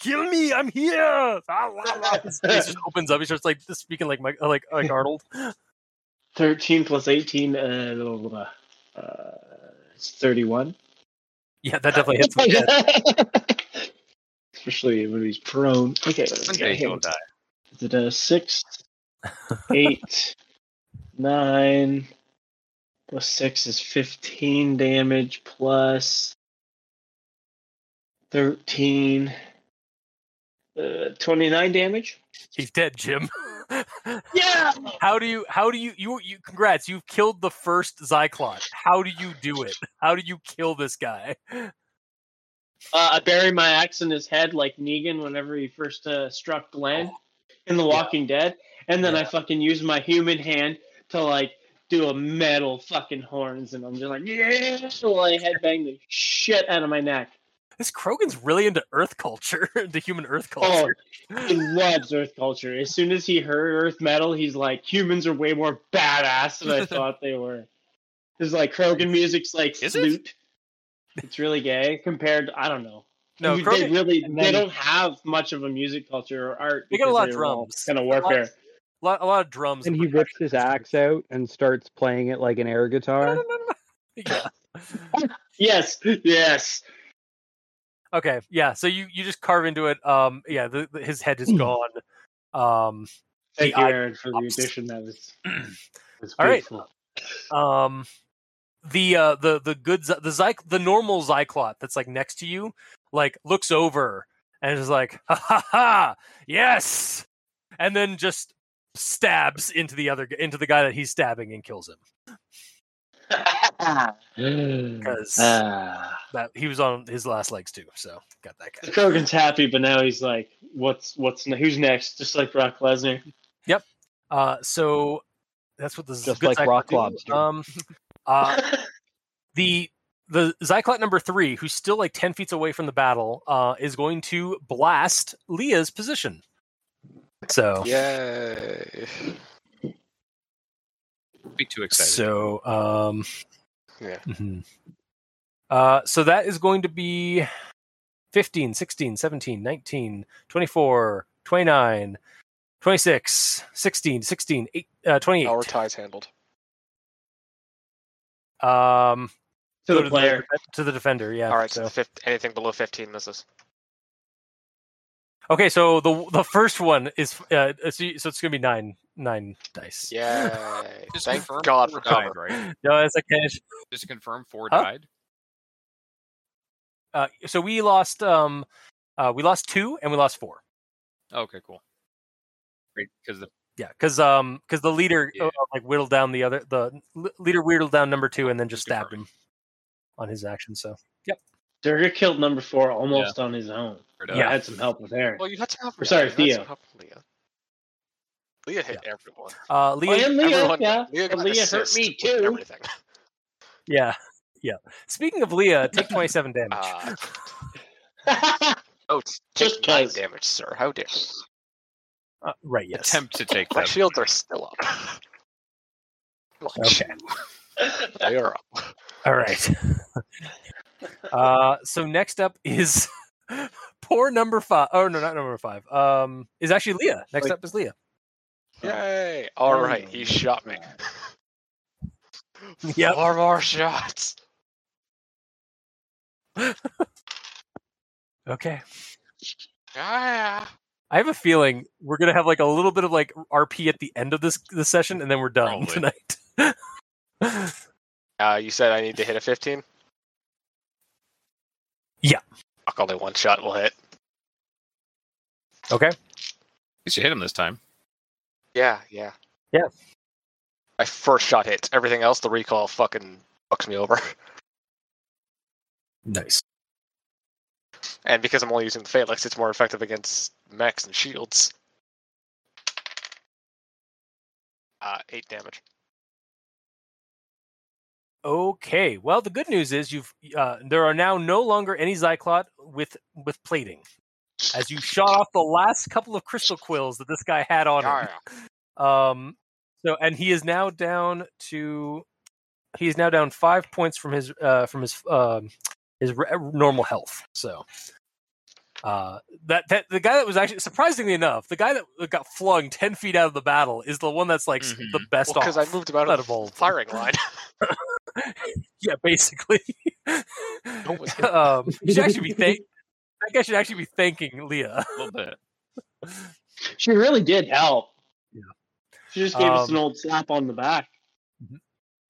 Kill me! I'm here. Ah, la, la. His face just opens up. He starts like speaking like Mike, like like Arnold. 13 plus 18, uh, blah, blah, blah. uh it's 31. Yeah, that definitely hits me. dead. Especially when he's prone. Okay, One we got day he'll die. Is it a 6, 8, 9, plus 6 is 15 damage, plus 13, uh, 29 damage? He's dead, Jim. Yeah! How do you? How do you? You? You? Congrats! You've killed the first Xyclot. How do you do it? How do you kill this guy? Uh, I bury my axe in his head like Negan whenever he first uh, struck Glenn in The Walking Dead, and then I fucking use my human hand to like do a metal fucking horns, and I'm just like yeah, while I headbang the shit out of my neck. This Krogan's really into Earth culture, into human Earth culture. Oh, culture. he loves Earth culture. As soon as he heard Earth metal, he's like, humans are way more badass than I thought they were. It's like Krogan music's like Is it? flute. It's really gay compared. to, I don't know. No, they Krogan, really they don't have much of a music culture or art. They got a lot of they were all drums. Kind of A lot- warfare. A lot, a lot of drums. And he rips his axe out and starts playing it like an air guitar. yeah. Yes, yes. Okay. Yeah. So you you just carve into it. Um. Yeah. The, the- his head is gone. Um. Thank you, Aaron, for the pops. addition. That was, was All right. um the uh the the good the Zy- the normal Xyclot that's like next to you like looks over and is like ha ha ha yes and then just stabs into the other gu- into the guy that he's stabbing and kills him because Ah. that he was on his last legs too so got that guy Krogan's happy, but now he's like, "What's what's who's next?" Just like Brock Lesnar. Yep. Uh so that's what the Just good like Xyclot Rock do. Lobster. um uh the the Xyclot number three, who's still like ten feet away from the battle, uh, is going to blast Lia's position. So, Yay. Be too excited. so, um, Yeah. Mm-hmm. uh, so that is going to be 15, 16, 17, 19, 24, 29, 26, 16, 16, 8, uh, 28. Our ties handled. Um, to the player. to the defender. Yeah. All right, So. so fif- anything below 15 misses. Okay, so the the first one is uh, so so it's gonna be nine nine dice. Yeah, Just Thank confirm God four for died, right? No, it's okay. Just confirm four Huh? died. uh, so we lost um, uh, we lost two and we lost four. Okay, cool. Great, because the Yeah, because um, because the leader Yeah. uh, like whittled down the other the leader whittled down number two and then just stabbed him on his action. So Durga killed number four almost on his own. Yeah. I had some help with Aaron. Well, you had to help. Or sorry, you had to Theo. help Lia. Lia hit everyone. uh, Lia, and Lia, Everyone- yeah. Lia but Lia hurt me too. Everything. yeah, yeah. Speaking of Lia, take twenty seven damage. Uh, oh, it's Just just nine 'cause. damage, sir. How dare you? Uh, right, yes. attempt to take My shields are still up. Like, Okay. They are up. All right. Uh, so next up is poor number five. Oh no, not number five. Um, is actually Lia. Next Like- up is Lia. Yay! All right, he shot me. yeah, Four more shots. Okay. Yeah. I have a feeling we're gonna have like a little bit of like RP at the end of this this session, and then we're done Probably. tonight. Uh, you said I need to hit a 15? Yeah. Fuck, only one shot will hit. okay. At least you hit him this time. Yeah, yeah. Yeah. My first shot hits. Everything else, the recall fucking fucks me over. Nice. And because I'm only using the Phalanx, it's more effective against mechs and shields. Uh, eight damage. Okay. Well, the good news is you've uh, there are now no longer any Xyclot with with plating, as you shot off the last couple of crystal quills that this guy had on him. Yeah. Um, so and he is now down to he is now down five points from his uh from his um his re- normal health. So uh that that the guy that was actually surprisingly enough the guy that got flung ten feet out of the battle is the one that's like s- the best Because off. I moved him out out of the firing line. yeah, basically. was him. um, you should actually be thank. That guy should actually be thanking Lia. A little bit. She really did help. Yeah. She just gave us Um, an old slap on the back.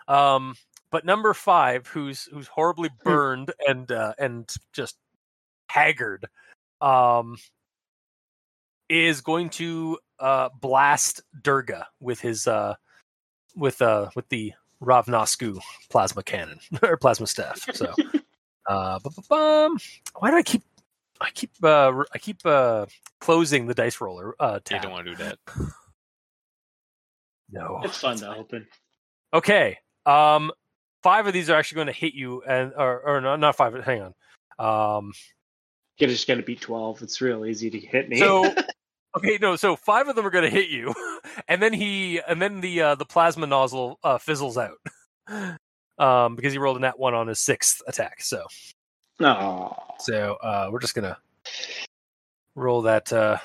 Um, but number five, who's who's horribly burned and uh, and just haggard, um, is going to uh, blast Durga with his uh, with uh, with the Ravnasku plasma cannon or plasma staff. So, uh, why do I keep I keep uh, r- I keep uh, closing the dice roller uh, You don't want to do that. No, It's fun to open. Okay. Um, five of these are actually going to hit you, and or or no, not five. Hang on. Um, You just got to beat 12. It's real easy to hit me. so okay, no. So five of them are going to hit you, and then he and then the uh, the plasma nozzle uh, fizzles out. Um, because he rolled a nat one on his sixth attack. So Aw. so uh, we're just gonna roll that. Uh,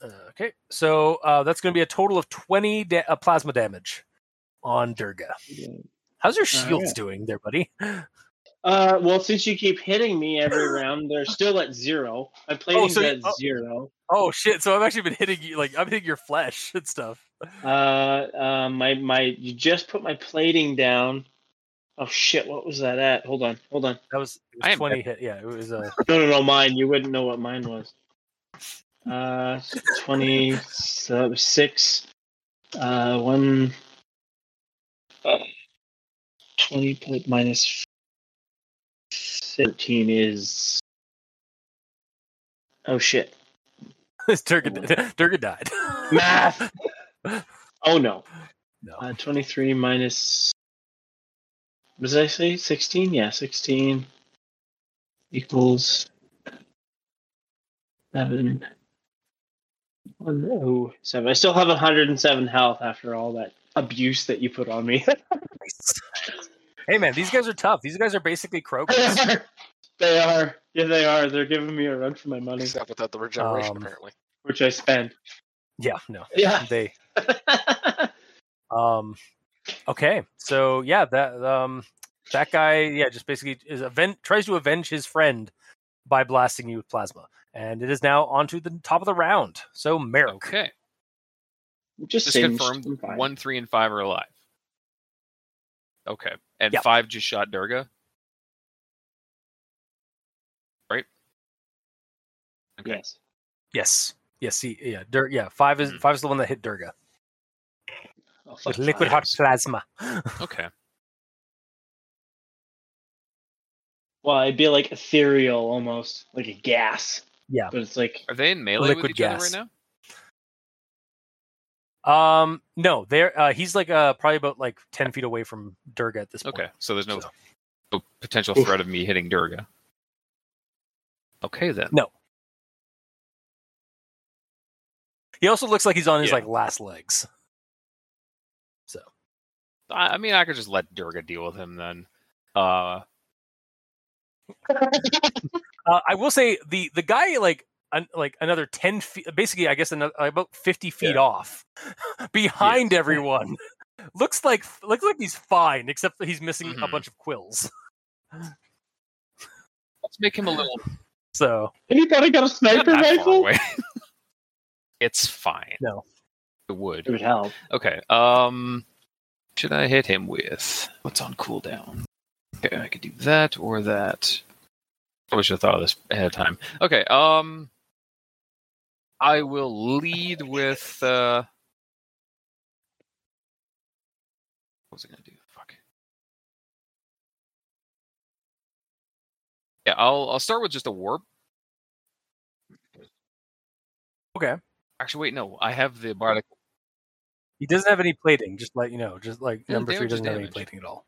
uh, okay, so uh, that's going to be a total of twenty da- uh, plasma damage on Durga. How's your shields Alright. doing there, buddy? Uh, well, since you keep hitting me every round, they're still at zero. My plating's so you- at oh. zero. Oh shit! So I've actually been hitting you, like I'm hitting your flesh and stuff. Uh, uh, my my, you just put my plating down. Oh shit! What was that at? Hold on, hold on. That was, it I was am twenty hit. Yeah, it was. Uh, No, no, no, mine. You wouldn't know what mine was. Uh, twenty-six. Uh, one. Uh, Twenty put minus thirteen is. Oh shit! Durga, Durga died. Math. Oh no. No. Uh, Twenty-three minus. What did I say? Sixteen? Yeah, sixteen equals seven. Oh no, seven. I still have 107 health after all that abuse that you put on me. hey man, these guys are tough. These guys are basically croakers. they are. Yeah, they are. They're giving me a run for my money, Except without the regeneration, Um, apparently. Which I spend. yeah, no, Yeah. they. Um, okay, so yeah, that um, that guy, yeah, just basically is aven- tries to avenge his friend by blasting you with plasma, and it is now onto the top of the round. So Maerk, Okay. just Just confirmed one, three, and five are alive. Okay. And Yep. five just shot Durga. Right? Okay. Yes. Yes. Yes. see, yeah. Dur- yeah. Five is Hmm. five is the one that hit Durga Oh, with liquid hot plasma. Okay. Well, it'd be like ethereal almost, like a gas. Yeah. But it's like Are they in melee with Liquid each other gas. right now? Um. No. There. Uh. He's like uh probably about like ten feet away from Durga at this point. Okay, so there's no, So- no potential Oof. threat of me hitting Durga. Okay then. No. He also looks like he's on his Yeah. like last legs. So I, I mean, I could just let Durga deal with him then. Uh, uh, I will say the the guy like an, like another ten feet, basically I guess another, about fifty feet Yeah. off, behind everyone. looks like looks like he's fine, except that he's missing a Mhm. bunch of quills. let's make him a little So anybody got a sniper that far rifle? away. it's fine. No. It would. It would help. Okay. Um, should I hit him with what's on cooldown? Okay, I could do that or that. I should have thought of this ahead of time. Okay. Um, I will lead with. uh What was I gonna do? Fuck. Yeah, I'll I'll start with just a warp. okay, Actually, wait, no, I have the bardic. he doesn't have any plating. Just let you know, just like number three doesn't have any plating at all.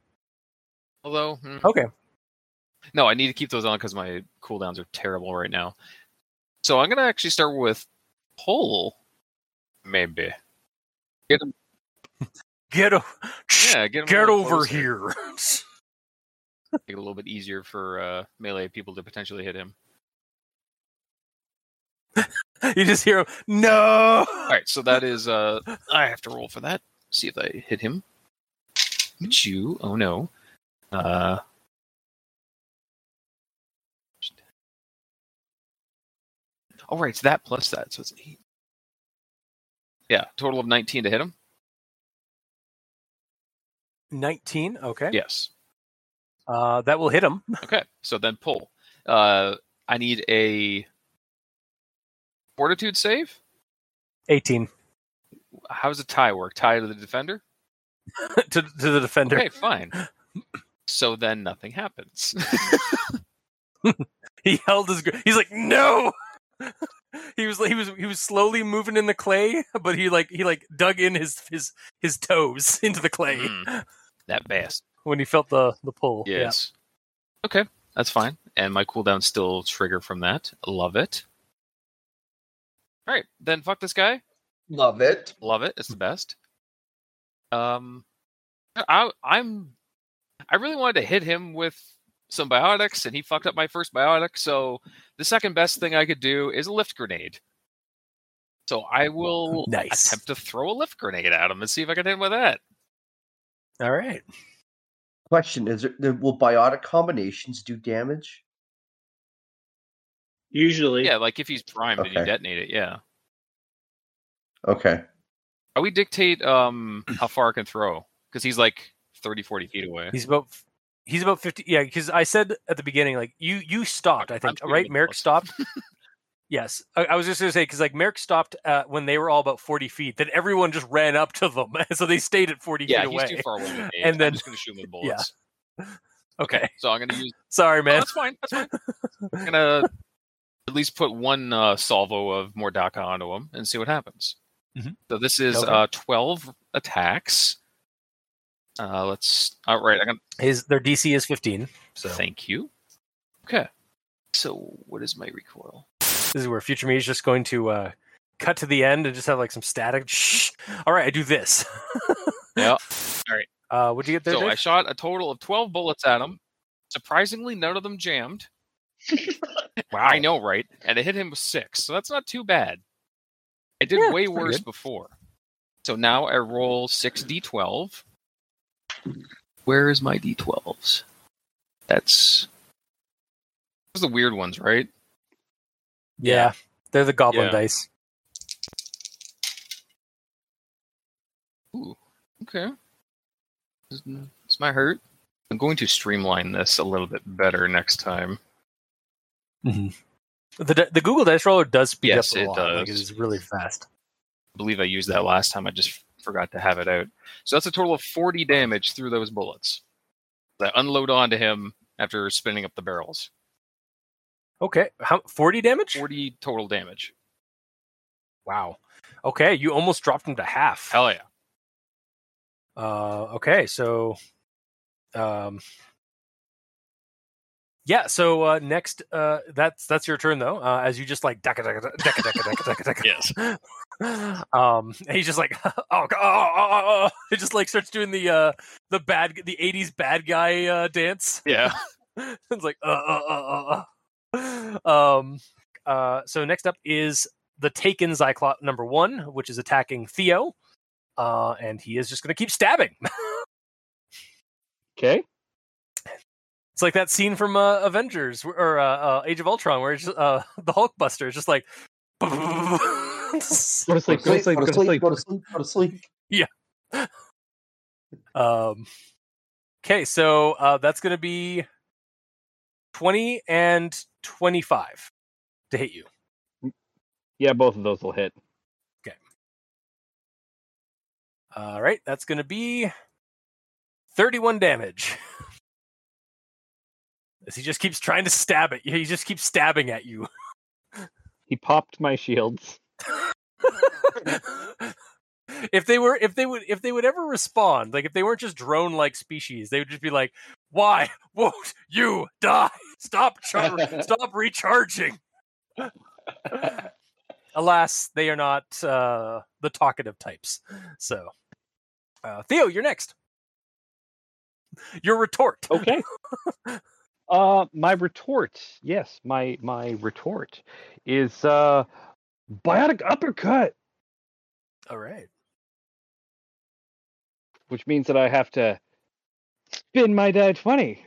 Although, hmm. Okay, No, I need to keep those on because my cooldowns are terrible right now. So I'm gonna actually start with pull, maybe. Get him, get o- yeah, get him a get little over closer. here. Make it a little bit easier for uh, melee people to potentially hit him. you just hear him. No. All right, so that is uh, I have to roll for that. See if I hit him. Hit you? Oh no. Uh. All right, it's that plus that, so it's eight. Yeah, total of nineteen to hit him. Nineteen. Okay. Yes. Uh, that will hit him. Okay, so then pull. Uh, I need a fortitude save. Eighteen How does a tie work? Tie to the defender? to to the defender. Okay, fine. So then nothing happens. He held his. gr- He's like, no. he was he was he was slowly moving in the clay, but he like he like dug in his his his toes into the clay Mm, that bastard. when he felt the the pull. Yeah. Yes. Okay, that's fine. And my cooldown still trigger from that. Love it. All right, then fuck this guy. Love it. Love it. It's the best. Um, I, I'm. I really wanted to hit him with some biotics, and he fucked up my first biotic. So the second best thing I could do is a lift grenade. So I will Nice. attempt to throw a lift grenade at him and see if I can hit him with that. All right. Question: Is there will biotic combinations do damage? Usually. Yeah, like if he's primed and you detonate it, yeah. Okay. How we dictate um how far I can throw because he's like 30, 40 feet away. He's about he's about fifty. Yeah, because I said at the beginning, like you you stopped. I think right. Maerk both. stopped. yes, I, I was just gonna say because like Maerk stopped uh, when they were all about forty feet. Then everyone just ran up to them, so they stayed at forty yeah, feet he's away. too far away. with me. And then- I'm just gonna shoot him with bullets. Okay, So I'm gonna use. sorry, Oh, man. that's fine. That's fine. I'm gonna at least put one uh, salvo of Mordaka onto him and see what happens. Mhm. So this is Okay. uh, 12 attacks. Uh, let's. All right, I'm gonna. His their DC is fifteen. So Thank you. Okay. So what is my recoil? this is where future me is just going to uh, cut to the end and just have like some static. Shh. All right, I do this. Yeah. All right. Uh, what'd you get there? So Dave? I shot a total of 12 bullets at him. Surprisingly, none of them jammed. wow, I know, right? And it hit him with six, so that's not too bad. I did Yeah, way worse good. before. So now I roll six d12. Where is my d12s? That's those are the weird ones, right? Yeah, they're the goblin Yeah. dice. Ooh, okay. This, this might hurt. I'm going to streamline this a little bit better next time. Mhm. The the Google Dice Roller does speed Yes, up a it lot. Like it does. is really fast. I believe I used that last time. I just forgot to have it out. So that's a total of 40 damage through those bullets. That unload onto him after spinning up the barrels. Okay, how forty damage? 40 total damage. Wow. Okay, you almost dropped him to half. Hell yeah. Uh, okay, so, um, yeah. So uh, next, uh, that's that's your turn though. Uh, as you just like decka decka decka decka decka decka decka. Yes. Um, and he's just like, oh, oh, oh, oh, oh. He just like starts doing the uh the bad the '80s bad guy uh, dance. Yeah. it's like, uh, uh, uh, uh, uh. um, uh. So next up is the Taken Xyclot number one, which is attacking Theo. Uh, and he is just going to keep stabbing. Okay. It's like that scene from uh, Avengers or uh, uh, Age of Ultron, where it's just, uh, the Hulkbuster is just like. Go to sleep. Go to sleep. go to sleep. Go to sleep. Go to sleep. um, okay, so uh, that's going to be twenty and twenty-five to hit you. Yeah, both of those will hit. Okay. All right, that's going to be thirty-one damage. As he just keeps trying to stab it, he just keeps stabbing at you. He popped my shields. if they were if they would if they would ever respond like if they weren't just drone like species they would just be like why won't you die stop char- stop recharging alas they are not uh the talkative types so uh theo you're next your retort Okay. uh my retort, yes, my my retort is uh biotic uppercut, all right which means that I have to spin my die twenty.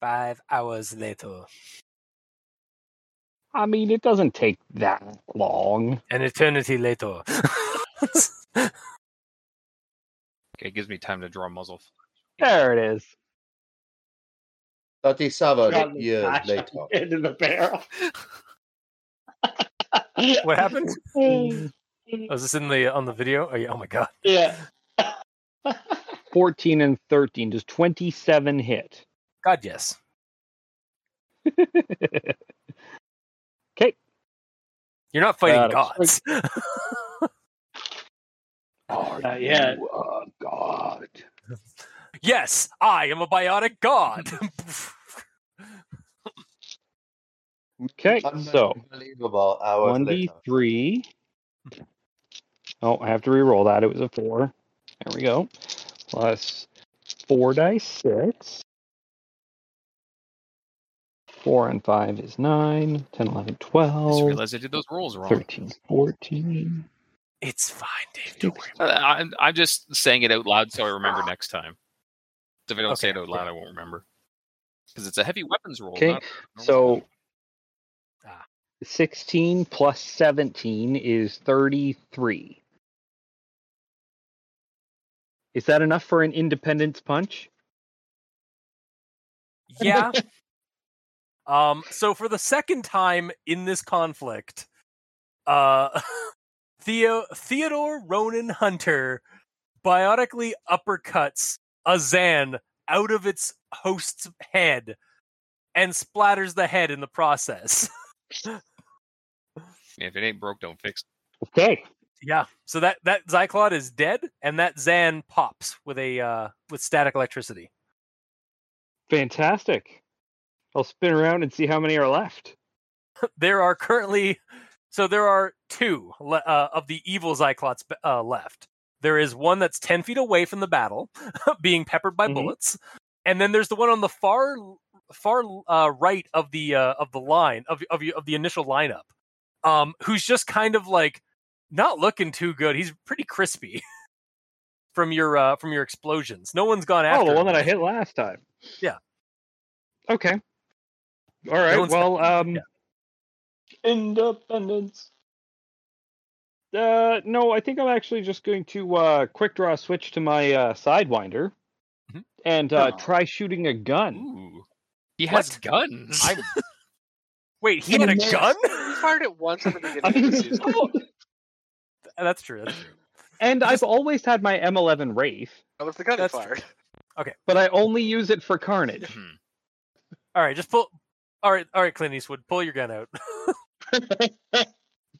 five hours later I mean, it doesn't take that long. an eternity later Okay, it gives me time to draw muzzle. There it is. 37 Got the years bash later. Into the barrel. what happened Mm. was this in the on the video oh, yeah. oh my god yeah. 14 and 13. Does 27 hit? god yes okay. You're not fighting Uh, gods. Are Not yet. you a god? Yes, I am a biotic god. Okay, so Unbelievable hours 1d3. Oh, I have to re-roll that. It was a 4. There we go. Plus 4 dice 6. 4 and 5 is 9. 10, 11, I just realized I did those rolls wrong. 13, 14. it's fine, Dave. Don't worry. Uh, I'm, I'm just saying it out loud so I remember next time. If I don't say it Okay, out loud, I won't remember. Because it's a heavy weapons roll. Okay, not So Ah. 16 plus 17 is 33. Is that enough for an independence punch? Yeah. um. So for the second time in this conflict, uh, Theo Theodore Ronin Hunter biotically uppercuts a Xann out of its host's head and splatters the head in the process. If it ain't broke, don't fix it. Okay. Yeah. So that that Xyclot is dead, and that Xann pops with a uh, with static electricity. Fantastic. I'll spin around and see how many are left. There are currently so there are two uh, of the evil Xyclots uh, left. There is one that's ten feet away from the battle, being peppered by Mhm. bullets, and then there's the one on the far far uh, right of the uh, of the line of of, of the initial lineup, um, who's just kind of like not looking too good. He's pretty crispy from your uh, from your explosions. No one's gone after. Oh, the one him. that I hit last time. Yeah. Okay. All right. one's- well, um, yeah. Independence. Uh, no, I think I'm actually just going to uh, quick draw a switch to my uh, sidewinder Mhm. and uh, Oh. try shooting a gun. Ooh. He has What? guns. I Wait, he had a Yes. gun? he fired it once at the beginning of the season. that's true. That's true. And I've always had my M11 Wraith, That was the gun That's fired. Okay, but I only use it for carnage. Hmm. All right, just pull. All right, all right, Clint Eastwood, pull your gun out.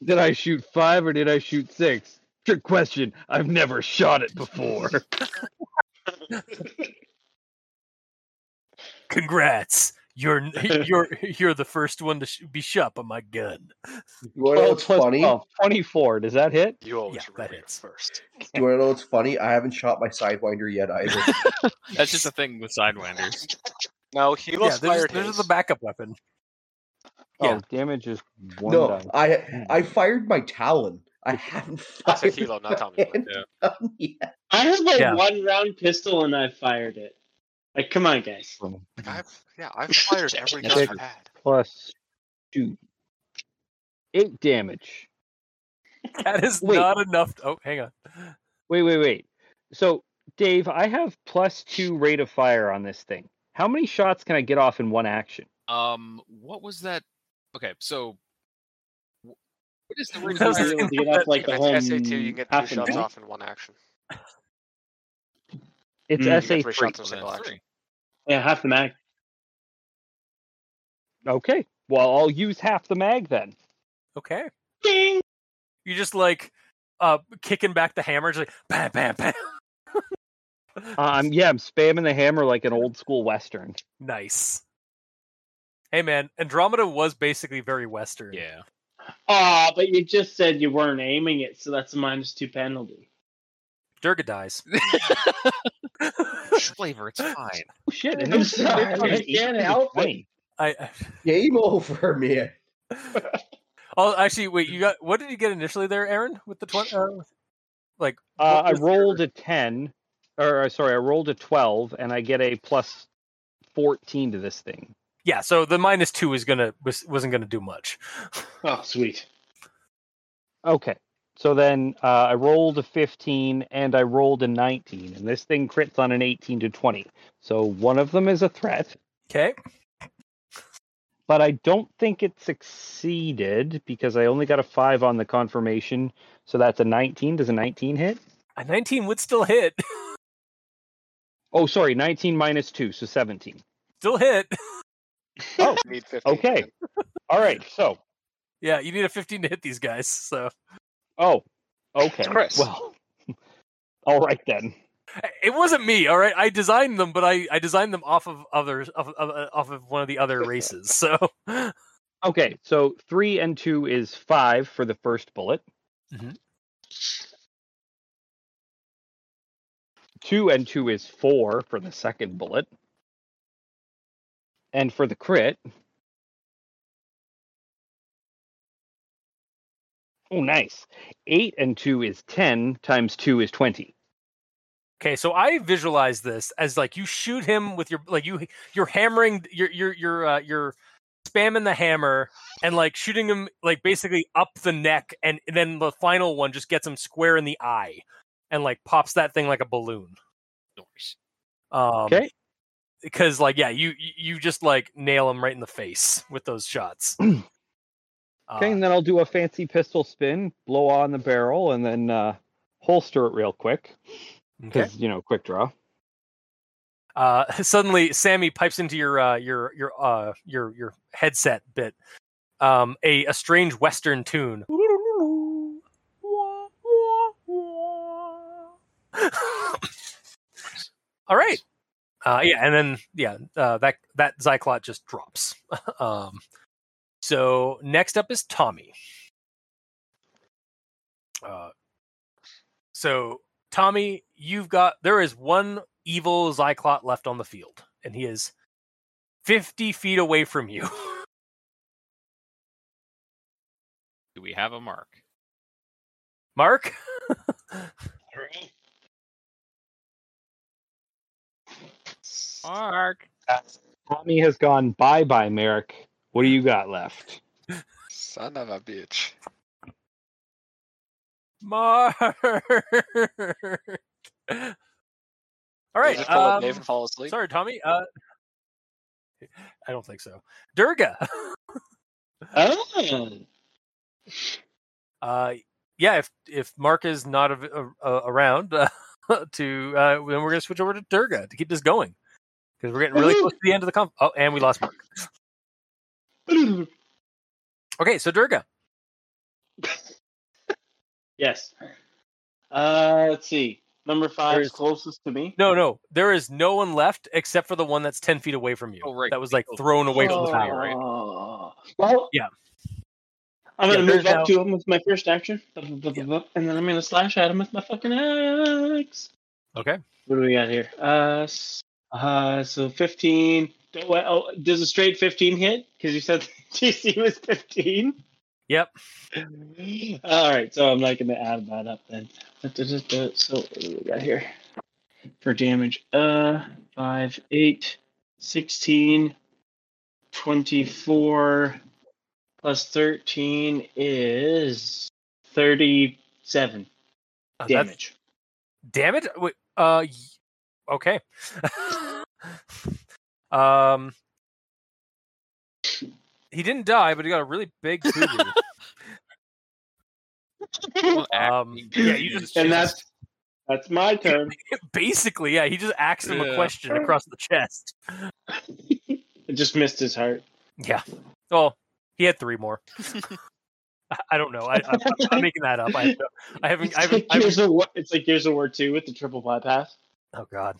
Did I shoot five or did I shoot six? Trick question. I've never shot it before. Congrats, you're you're you're the first one to sh- be shot by my gun. You want to know what's plus funny? 12, 24. Does that hit? You always Yeah, that hits. first. You want to know what's funny? I haven't shot my sidewinder yet either. That's just a thing with sidewinders. No, he yeah, lost there's, fired there's his. the backup weapon. Yeah. Oh, damage is one no, die. I I fired my Talon. I haven't I fired said Hilo, not Tommy. my Boy. handgun yet. I have a Yeah. one round pistol and I fired it. Like, come on, guys. Like, I've, yeah, I've fired every gun I've had. Plus two. Eight damage. That is Wait. not enough. oh, hang on. Wait, wait, wait. So, Dave, I have plus two rate of fire on this thing. How many shots can I get off in one action? Um, what was that? Okay, so what is the That rate was of the- fire? You get off like the If whole it's SA2, you get half two shots off in one action. It's Mm, you You SA get three three. shots in single that action. Yeah, half the mag. Okay. Well, I'll use half the mag then. Okay, Ding! you just like uh kicking back the hammer, just like bam, bam, bam. Um, yeah, I'm spamming the hammer like an old school western. nice. Hey man, Andromeda was basically very western. Yeah. Aw, but you just said you weren't aiming it, so that's a minus two penalty. Durga dies. Flavor, it's fine. Oh shit! I'm sorry, I can't help it. 20. I Game over, man. oh actually wait, you got what did you get initially there, Aaron? With the twenty, uh, like Uh, I was your- rolled a ten, or uh, sorry, I rolled a twelve, and I get a plus fourteen to this thing. Yeah, so the minus two is gonna was, wasn't gonna do much. Oh, sweet. Okay, so then uh, I rolled a fifteen and I rolled a nineteen, and this thing crits on an eighteen to twenty. So one of them is a threat, Okay, but I don't think it succeeded because I only got a five on the confirmation. So that's a nineteen. Does a nineteen hit? a nineteen would still hit. Oh, sorry, nineteen minus two, so seventeen. still hit. Oh, Need 15. okay. All right, so Yeah, you need a fifteen to hit these guys. So oh, okay. Chris. Well, all right then. it wasn't me. All right, I designed them, but I I designed them off of others off of, off of one of the other races. So Okay, so three and two is five for the first bullet. Mhm. Two and two is four for the second bullet. And for the crit. Oh, nice. Eight and two is 10 times two is 20. Okay, so I visualize this as like you shoot him with your like you you're hammering you're you're you're uh, you're spamming the hammer and like shooting him like basically up the neck and then the final one just gets him square in the eye and like pops that thing like a balloon. Nice. Um, Okay. Because like yeah, you you- just like nail him right in the face with those shots. Okay, Uh, and then I'll do a fancy pistol spin, blow on the barrel, and then uh, holster it real quick. okay. Because, you know, quick draw. Uh, suddenly, Sammy pipes into your uh, your your uh, your your headset bit um, a a strange Western tune. All right. Uh, yeah, and then yeah, uh, that that Xyclot just drops. um, so next up is Tommy. Uh, so Tommy, you've got there is one evil Xyclot left on the field, and he is fifty feet away from you. Do we have a mark? Mark, Mark. Tommy has gone bye bye, Maerk. What do you got left? Son of a bitch. Mark. All Did just pull up um, Dave and fall asleep? sorry, Tommy. Uh, I don't think so. Durga. Oh. Uh, yeah, if if Mark is not av- uh, uh, around uh, to, uh, then we're gonna switch over to Durga to keep this going because we're getting really close to the end of the comp. Oh, and we lost Mark. Okay, so Durga. yes. Uh, let's see. Number five There's- is closest to me. No, no, there is no one left except for the one that's ten feet away from you. Oh, right. That was like Oh, thrown away from the oh, tower. right. Oh. Well, Yeah. I'm gonna there's move up now- to him with my first action, and then I'm gonna slash at him with my fucking axe. Okay. What do we got here? Uh, s- uh so 15. Oh, does a straight 15 hit? Because you said DC was 15. Yep. All right, so I'm not gonna add that up then. So what do we got here for damage? Uh, 5, 8, 16, 24 plus 13 is 37 Uh, damage. Damn it. Wait, uh, okay. um, he didn't die, but he got a really big boo Well, Um, yeah, you is just- And that's that's my turn. Basically, yeah, he just asked him a question across the chest. It just missed his heart. Yeah. Oh, he had three more. I- I don't know. I, I, I'm making that up. I, have no- I haven't. It's I haven't, like I haven't Gears of War. It's like Gears of War two with the triple bypass. Oh God.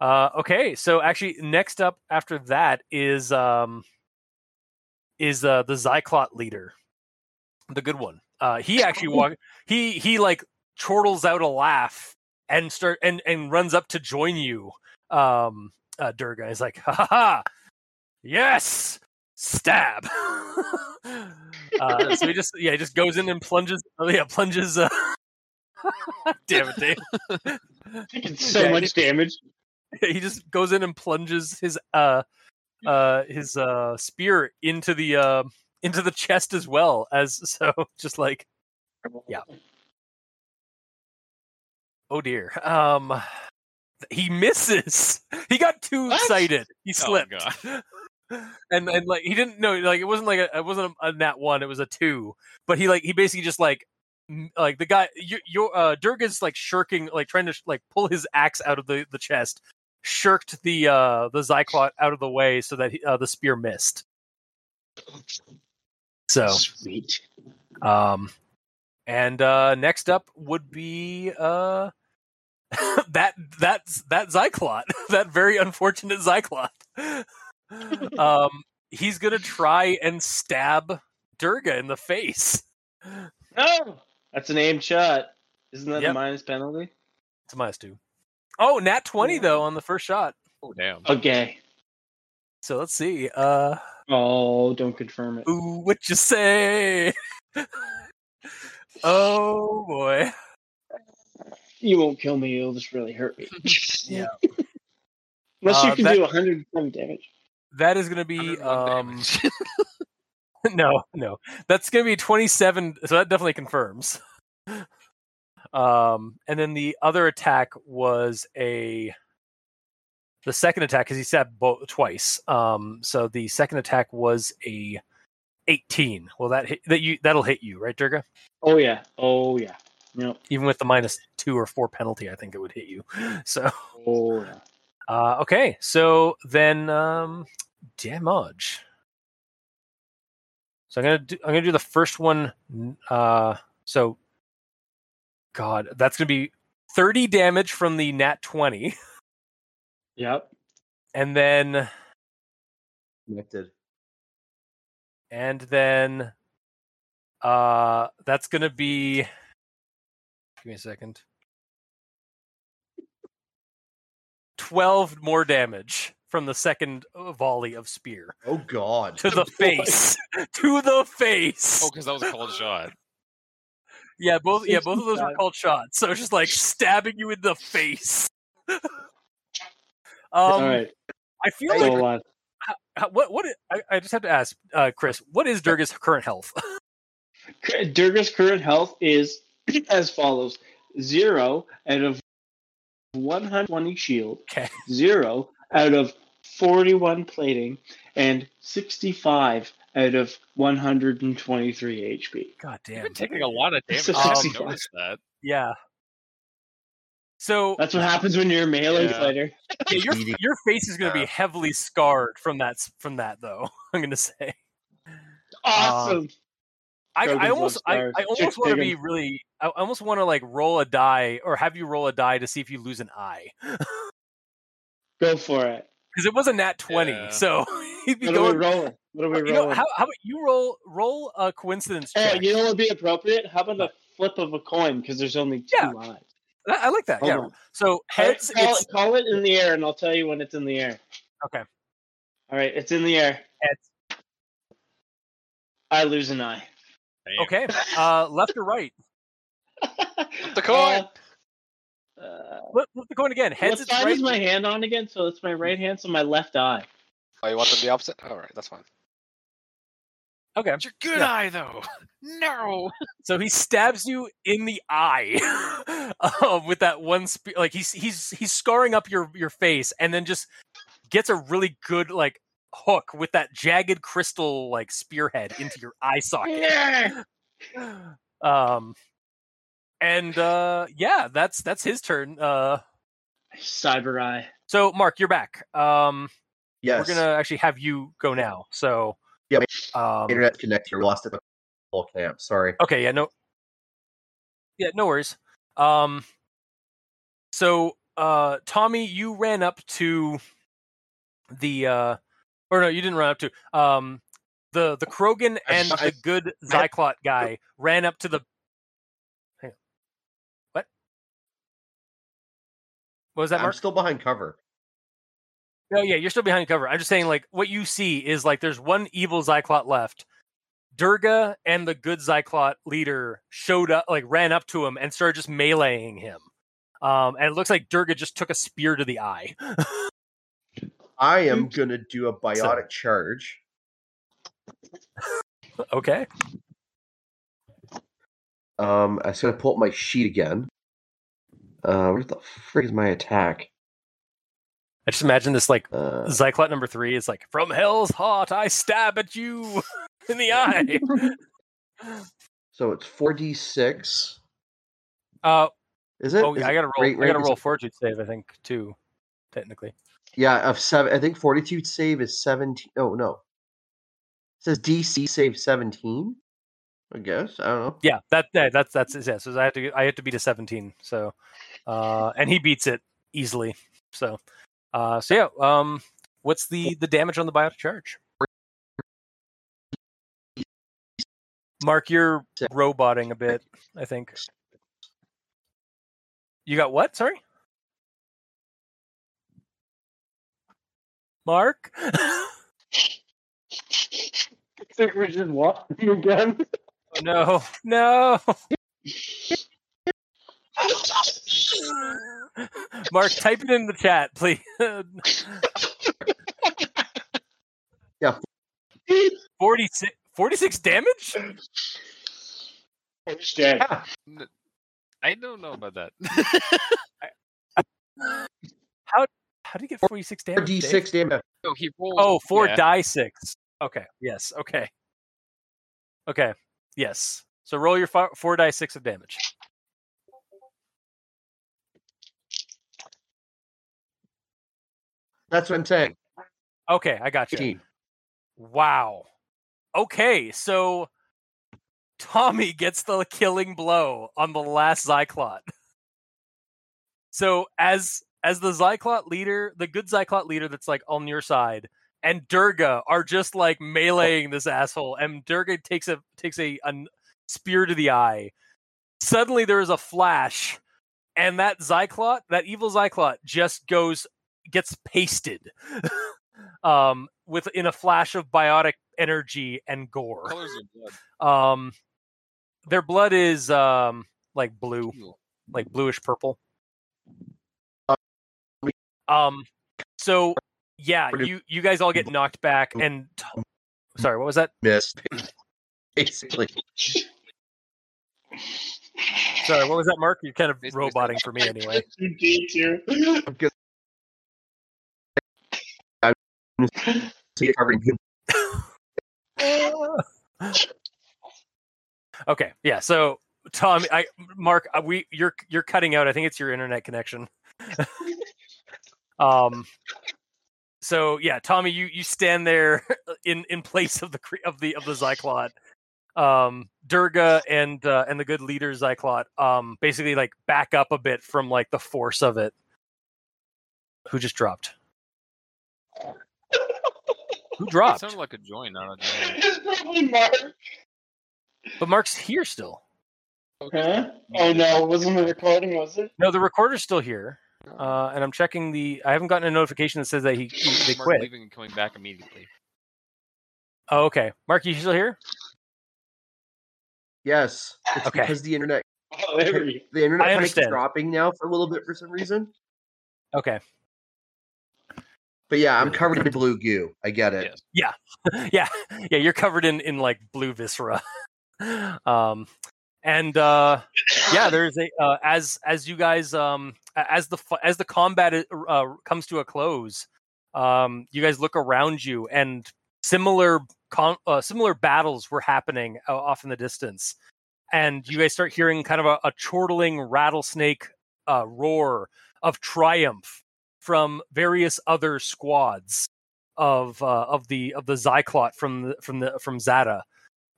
Uh, okay, so actually, next up after that is um is uh the Xyclot leader, the good one. Uh, he actually walk. He he like chortles out a laugh and start and and runs up to join you. Um, uh, Durga is like, ha ha ha, yes, stab. uh, so he just yeah, he just goes in and plunges. Oh yeah, plunges. Uh, damn it, Dave. Taking so Yeah, much damage. he just goes in and plunges his uh uh his uh spear into the uh into the chest as well as so just like Yeah. oh dear um he misses he got too What? excited he Oh, slipped God. and and like he didn't know like it wasn't like a, it wasn't a, a nat one it was a two but he like he basically just like m- like the guy you, your uh Durga's like shirking like trying to like pull his axe out of the the chest shirked the uh the Xyclot out of the way so that he, uh, the spear missed. So Sweet. um and uh next up would be uh that that's that Xyclot that very unfortunate Xyclot. Um he's gonna try and stab Durga in the face. No, that's an aimed shot. Isn't that Yep. a minus penalty? it's a minus two. Oh, nat 20 though on the first shot. Oh damn. Okay. So let's see. Uh Oh, don't confirm it. ooh, what you say? oh boy. You won't kill me. It'll just really hurt me. Yeah. Unless you Uh, can that- do 107 damage. That is gonna be um damage. no, no. That's gonna be 27, so that definitely confirms. Um and then the other attack was a the second attack because he stabbed both twice. Um so the second attack was a 18. Well that hit that you that'll hit you, right, Durga? Oh yeah. Oh yeah. Yep. even with the minus two or four penalty, I think it would hit you. So, Oh yeah. uh, okay, so then um, damage. So I'm gonna do, I'm gonna do the first one. Uh, so, God, that's gonna be thirty damage from the nat twenty, Yep. and then Connected. and then uh, that's gonna be. Give me a second. 12 more damage from the second volley of spear. Oh God. to the face. To the face. Oh, because that was a cold shot. yeah both yeah both of those were 65. called shots. So it's just like stabbing you in the face. Um All right. i feel So, like how- what what I, I just have to ask uh chris what is durga's current health? Durga's current health is as follows: zero out of 120 shield, okay. Zero out of 41 plating, and 65 out of 123 HP. God You've damn. been taking a lot of damage. So I didn't 65. notice that. Yeah. So That's what happens when you're a melee Yeah. fighter. yeah, your your face is going to be heavily scarred from that from that though. I'm going to say. Awesome. I, I almost I. I almost want to be really I almost want to like roll a die or have you roll a die to see if you lose an eye Go for it. because it was a nat twenty. Yeah. So he'd be What are we rolling? What are we You rolling? know how, how about you roll roll a coincidence oh, check? you know what would be appropriate? How about a flip of a coin? Because there's only two Yeah. eyes. I, I like that. Hold yeah. on. So heads. call, It's, it, call it in the air, and I'll tell you when it's in the air. Okay. All right, it's in the air. heads. I lose an eye. Damn. Okay. Uh, left or right? The coin. Uh, uh, Flip, flip the coin again. Heads. what side right. is my hand on again? So it's my right hand, so my left eye. Oh, you want them the opposite? All right, that's fine. Okay. It's your good Yeah. eye, though. No. So he stabs you in the eye um, with that one spear. Like he's he's he's scarring up your your face, and then just gets a really good like hook with that jagged crystal like spearhead into your eye socket. um, and uh, yeah, that's that's his turn. Uh, Cyber eye. so Mark, you're back. Um, Yes. we're gonna actually have you go now. So Yeah, um, internet connected. We lost it. at the whole camp. Sorry. Okay, yeah, no Yeah, no worries. Um so uh Tommy, you ran up to the uh or no, you didn't run up to um the the Krogan and shot- the good Xyclot guy ran up to the Hang on. What? What was that, I'm Mark? still behind cover. No, yeah, you're still behind cover. I'm just saying, like, what you see is like there's one evil Xyclot left. Durga and the good Xyclot leader showed up, like, ran up to him and started just meleeing him. Um, and it looks like Durga just took a spear to the eye. I am gonna do a biotic charge. okay. Um, I was gonna pull up my sheet again. Uh, where the frick is my attack? I just imagine this, like, Uh, Xyclot number three is like, from hell's heart, I stab at you in the eye. so it's four d six. Uh, Is it? oh, Is yeah, I gotta roll. I gotta roll fortitude save, I think, too, technically. Yeah, of seven. I think fortitude save is seventeen. Oh no, it says DC save seventeen. I guess I don't know. Yeah, that, that that's that's yeah. So I have to I have to beat a seventeen. So, uh, and he beats it easily. So, uh, so yeah. Um, what's the the damage on the biotic charge? Mark, you're roboting a bit. I think. You got what? Sorry, Mark. think we're just walking again. Oh, no, no. Mark, type it in the chat, please. Yeah. 46, 46 damage? It's dead. Yeah, I don't know about that. How how do you get 46 four damage? d Dave? six damage. no, he rolled. Oh, four yeah. die six. Okay. Yes. Okay. Okay. Yes. So roll your fi- four die six of damage. That's what I'm saying. Okay, I got you. 15. Wow. Okay, so Tommy gets the killing blow on the last Xyclot. So as as the Xyclot leader, the good Xyclot leader that's like on your side, and Durga are just like meleeing this asshole, and Durga takes a takes a, a spear to the eye. Suddenly there is a flash, and that Xyclot, that evil Xyclot, just goes gets pasted. um with in a flash of biotic energy and gore. Colors of blood. Um their blood is um like blue, like bluish purple. Um so yeah, you you guys all get knocked back and sorry, what was that? Miss. Basically. Sorry, what was that, Mark? You're kind of roboting for me anyway. You did too. I'm good. So you're covered in goo. Okay, yeah. So Tom, I Mark, uh, we you're you're cutting out. I think it's your internet connection. um. So yeah, Tommy, you you stand there in in place of the of the of the Xyclot. Um, Durga and uh, and the good leader Xyclot, um, basically like back up a bit from like the force of it. Who just dropped? Who dropped? It sounded like a join, not a join. It's probably Marc. But Marc's here still. Huh? Oh no, it wasn't the recording, was it? No, the recorder's still here. Uh, and I'm checking the. I haven't gotten a notification that says that he, he they Marc quit. leaving and coming back immediately. Oh, okay. Mark, you still here? Yes, it's Okay. because the internet Oh, there the internet I kind of understand. dropping now for a little bit for some reason. Okay. But yeah, I'm covered in blue goo. I get it. Yes. yeah, yeah. You're covered in in like blue viscera. um, and uh, yeah, there's a uh, as as you guys um as the as the combat uh, comes to a close, um, you guys look around you and similar con- uh, similar battles were happening uh, off in the distance, and you guys start hearing kind of a, a chortling rattlesnake uh, roar of triumph from various other squads of uh, of the of the Xyclot from the, from the from Zata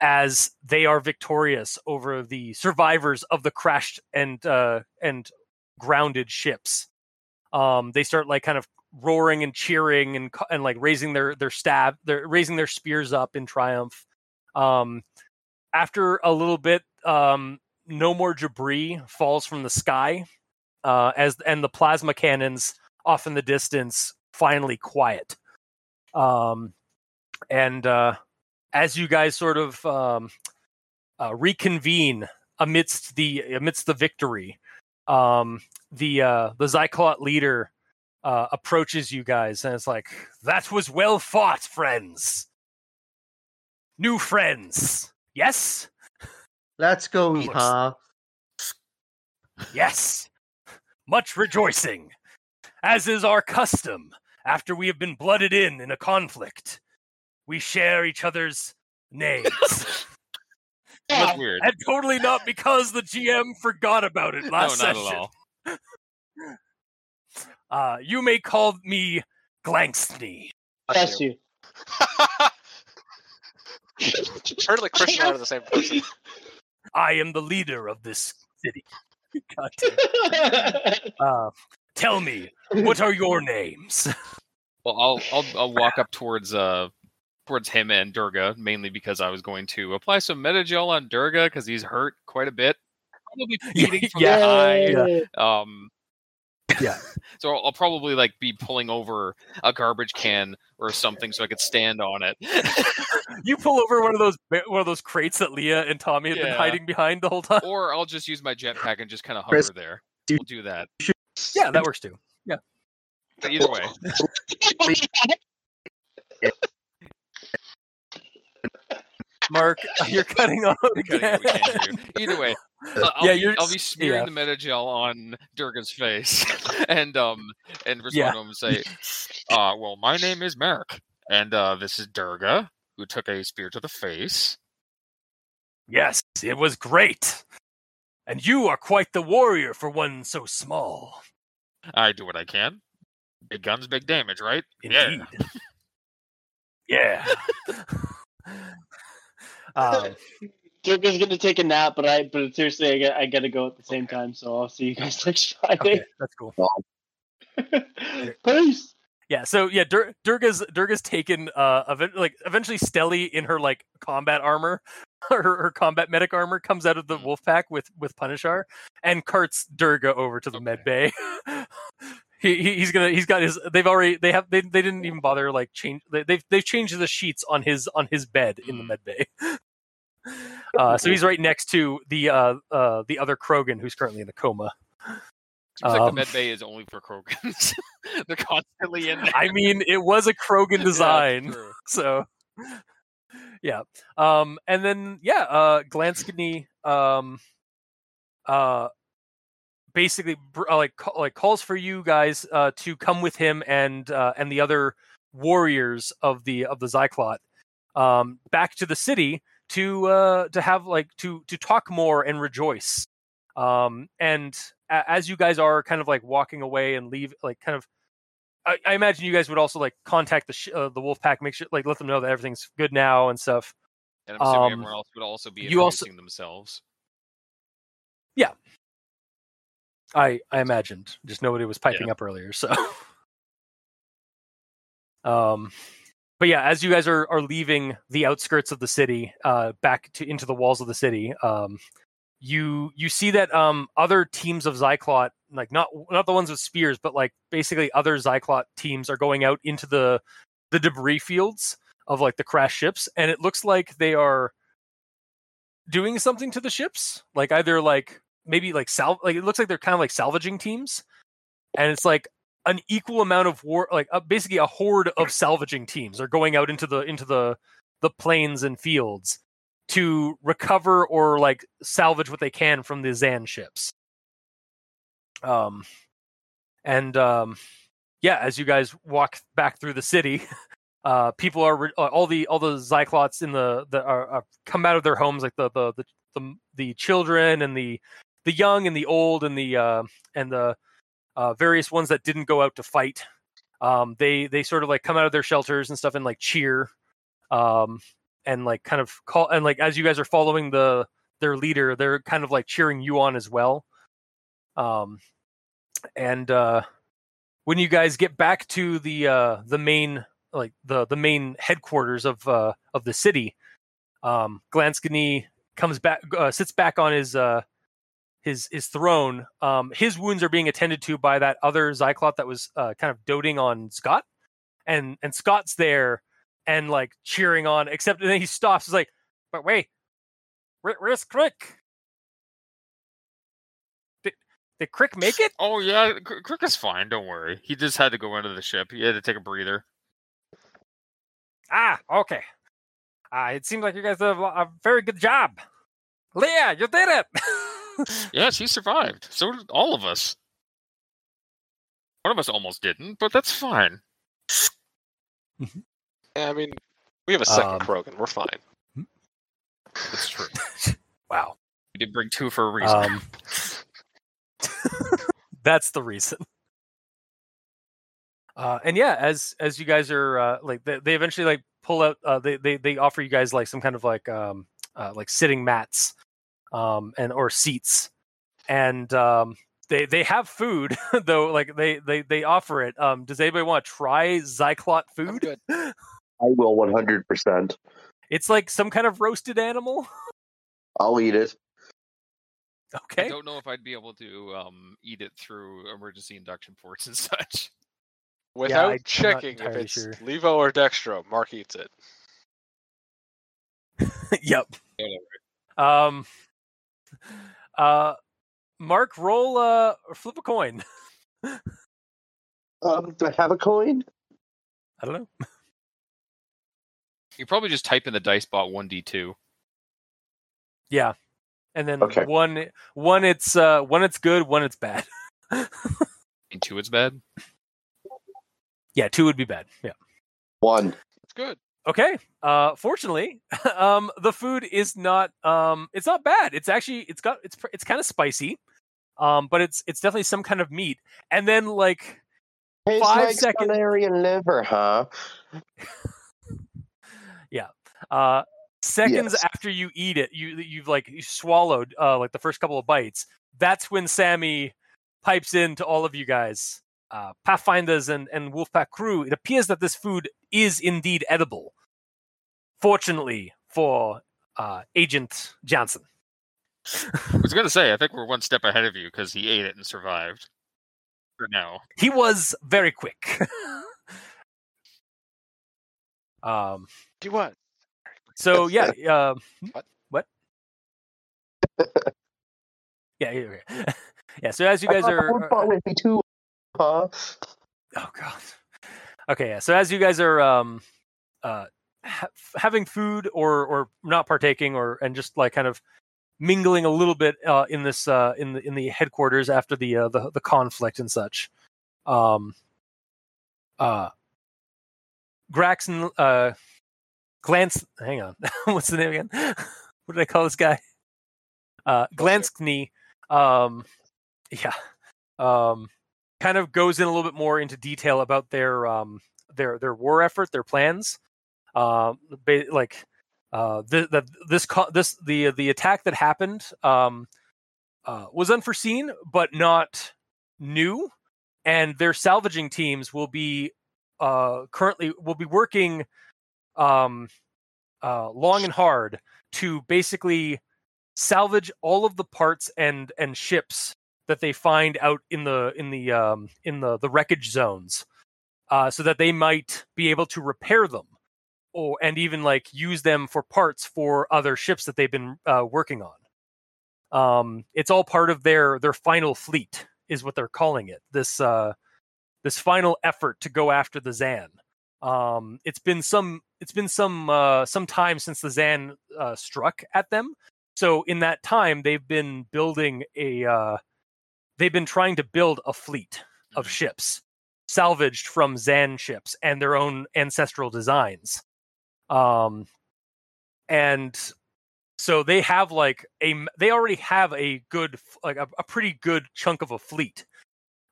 as they are victorious over the survivors of the crashed and uh, and grounded ships. Um, they start like kind of roaring and cheering and and like raising their their stab, they're raising their spears up in triumph. Um, after a little bit, um, no more debris falls from the sky, uh, as and the plasma cannons off in the distance finally quiet. Um, and uh, as you guys sort of um, uh, reconvene amidst the amidst the victory, um, the uh, the Xyclot leader uh, approaches you guys and it's like, "That was well fought, friends. New friends, yes, Let's go, huh? yes. Much rejoicing, as is our custom after we have been blooded in in a conflict. We share each other's names." That's weird. and totally not because the GM forgot about it No, last not session. at all. Uh, you may call me Glanksney. Bless you. Turtle and Christian are the same person. I am the leader of this city. God damn. Uh, tell me, what are your names? Well, I'll I'll I'll walk up towards uh towards him and Durga mainly because I was going to apply some Medi-gel on Durga because he's hurt quite a bit. Probably bleeding from Yeah. the eye. Um, Yeah. so I'll, I'll probably like be pulling over a garbage can or something so I could stand on it. You pull over one of those one of those crates that Lia and Tommy had been hiding behind the whole time. or I'll just use my jetpack and just kind of Chris, hover there. do- We'll do that. Yeah, that works too. Yeah. But either way, Mark, you're cutting off again. we can't hear you. Either way, uh, I'll, Yeah, be, you're I'll be smearing yeah. the Medi-gel on Durga's face and um and respond Yeah. to him and say, uh, well, my name is Maerk, and uh, this is Durga, who took a spear to the face. Yes, it was great. And you are quite the warrior for one so small. I do what I can. Big guns, big damage, right? Indeed. Yeah. um, Durga's gonna take a nap, but I but seriously I got I gotta go at the same time, so I'll see you guys next okay, Friday. that's cool. Peace. Yeah, so yeah, Dur- Durga's Durga's taken uh event- like eventually Stelly in her like combat armor, her, her combat medic armor comes out of the Mhm. wolf pack with with Punishar and carts Durga over to the med bay. he, he he's gonna he's got his they've already they have they, they didn't even bother like change they, they've they've changed the sheets on his on his bed in the Mm. med bay. Uh, so he's right next to the uh, uh, the other Krogan who's currently in a coma. Seems like Um, the med bay is only for Krogans. They're constantly in there. I mean, it was a Krogan design. true. so yeah um and then yeah uh Glanskny um uh basically uh, like like calls for you guys uh to come with him and uh and the other warriors of the of the Xyclot um, back to the city to uh, to have like to to talk more and rejoice. Um, and a- as you guys are kind of like walking away and leave, like kind of, I, I imagine you guys would also like contact the sh- uh, the wolf pack, make sure like let them know that everything's good now and stuff. And I'm assuming Um, everyone else would also be you also- themselves. I I imagined just nobody was piping up earlier, so. um, but yeah, as you guys are are leaving the outskirts of the city, uh, back to into the walls of the city, um, you you see that um other teams of Xyclot, like not not the ones with spears, but like basically other Xyclot teams are going out into the the debris fields of like the crash ships, and it looks like they are doing something to the ships, like either like maybe like sal like it looks like they're kind of like salvaging teams and it's like an equal amount of war like uh, basically a horde of salvaging teams are going out into the into the the plains and fields to recover or like salvage what they can from the Xann ships um and um yeah as you guys walk back through the city uh people are re- uh, all the all the Xyclots in the the are, are come out of their homes like the the the the, the children and the the young and the old and the uh, and the uh, various ones that didn't go out to fight. Um, they they sort of like come out of their shelters and stuff and like cheer, um, and like kind of call and like as you guys are following the their leader, they're kind of like cheering you on as well. Um, and uh, when you guys get back to the uh, the main like the the main headquarters of uh, of the city, um, Glanskany comes back, uh, sits back on his uh, his his throne. Um, his wounds are being attended to by that other Xyclot that was uh, kind of doting on Xcott, and and Xcott's there and like cheering on. Except then he stops. He's like, "But wait, where, where's Krick? Did did Krick make it? Oh yeah, Krick is fine. Don't worry. He just had to go into the ship. He had to take a breather. Ah, okay. Uh, it seems like you guys did a, a very good job. Lia, you did it. Yes, he survived. So did all of us. One of us almost didn't, but that's fine. Yeah, I mean, we have a second Um, Krogan. We're fine. That's true. wow. We did bring two for a reason. Um, that's the reason. Uh, and yeah, as as you guys are uh, like they, they eventually like pull out uh, they, they they offer you guys like some kind of like um uh, like sitting mats um and or seats and um they they have food though like they they they offer it um does anybody want to try Xyclot food good. I will 100%. it's like some kind of roasted animal I'll eat it. Okay. I don't know if I'd be able to um, eat it through emergency induction ports and such. Without I'm checking if it's sure. Levo or Dextro, Marc eats it. yep Um. Uh, Marc, roll uh, or flip a coin. Um, do I have a coin? I don't know. You probably just type in the dice bot one d two. Yeah, and then Okay. one, one it's uh, one it's good, one it's bad. And two, it's bad. yeah, two would be bad. Yeah. One. It's good. Okay. Uh, fortunately, um, the food is not um, it's not bad. It's actually it's got it's it's kind of spicy, um, but it's it's definitely some kind of meat. And then like Tastes Five like seconds. Liver, huh? uh seconds Yes. after you eat it you you've like you swallowed uh like the first couple of bites that's when sammy pipes in to all of you guys uh pathfinders and and wolfpack crew it appears that this food is indeed edible fortunately for uh agent johnson I was gonna say, I think we're one step ahead of you because he ate it and survived. For now, he was very quick um Do what? So yeah, um, What? what? yeah, yeah, yeah. yeah. So as you guys the are, with me too, huh? oh god. Okay, yeah. So as you guys are um, uh, ha- having food or or not partaking or and just like kind of mingling a little bit uh, in this uh, in the in the headquarters after the uh, the the conflict and such. Um, uh, Grax and uh, Glance. Hang on, what's the name again? what did I call this guy? Uh, Glanskny. Um, yeah. Um, kind of goes in a little bit more into detail about their um their their war effort, their plans. Um, ba- like uh, the, the this co- this the the attack that happened um uh, was unforeseen but not new, and their salvaging teams will be uh currently will be working um uh long and hard to basically salvage all of the parts and and ships that they find out in the in the um in the the wreckage zones uh so that they might be able to repair them or and even like use them for parts for other ships that they've been uh, working on. Um it's all part of their their final fleet is what they're calling it this uh this final effort to go after the Xann um it's been some it's been some uh some time since the Xann uh struck at them so in that time they've been building a uh they've been trying to build a fleet of Mhm. ships salvaged from Xann ships and their own ancestral designs. Um, and so they have like a they already have a good like a, a pretty good chunk of a fleet.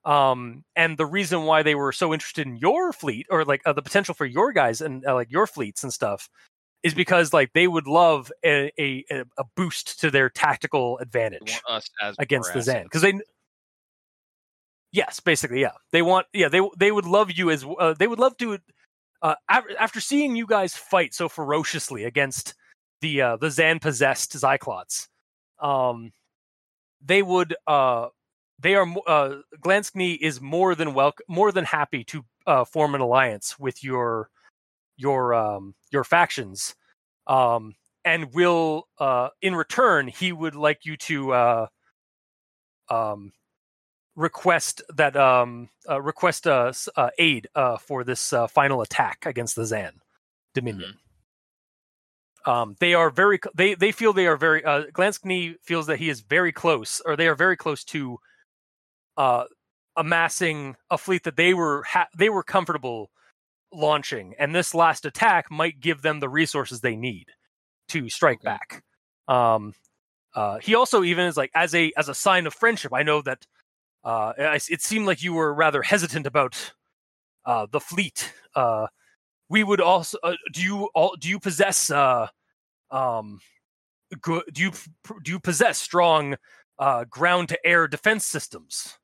Um, and the reason why they were so interested in your fleet or like uh, the potential for your guys and uh, like your fleets and stuff is because like they would love a, a, a boost to their tactical advantage against the Xann because they. Yes, basically, yeah. They want, yeah, they they would love you as uh, they would love to. Uh, after, after seeing you guys fight so ferociously against the uh, the Xann possessed Xyclots, um, they would uh, they are uh, Glanskny is more than welcome, more than happy to uh, form an alliance with your your um, your factions, um, and will uh, in return he would like you to uh, um, request that um, uh, request uh, uh, aid uh, for this uh, final attack against the Xann Dominion. Um, they are very. They they feel they are very. Uh, Glanskny feels that he is very close, or they are very close to uh, amassing a fleet that they were ha- they were comfortable launching, and this last attack might give them the resources they need to strike Okay. back. Um, uh, he also even is like as a as a sign of friendship. I know that uh, I- it seemed like you were rather hesitant about uh, the fleet. Uh, we would also uh, do you all do you possess uh, um, good do you do you possess strong uh, ground to air defense systems?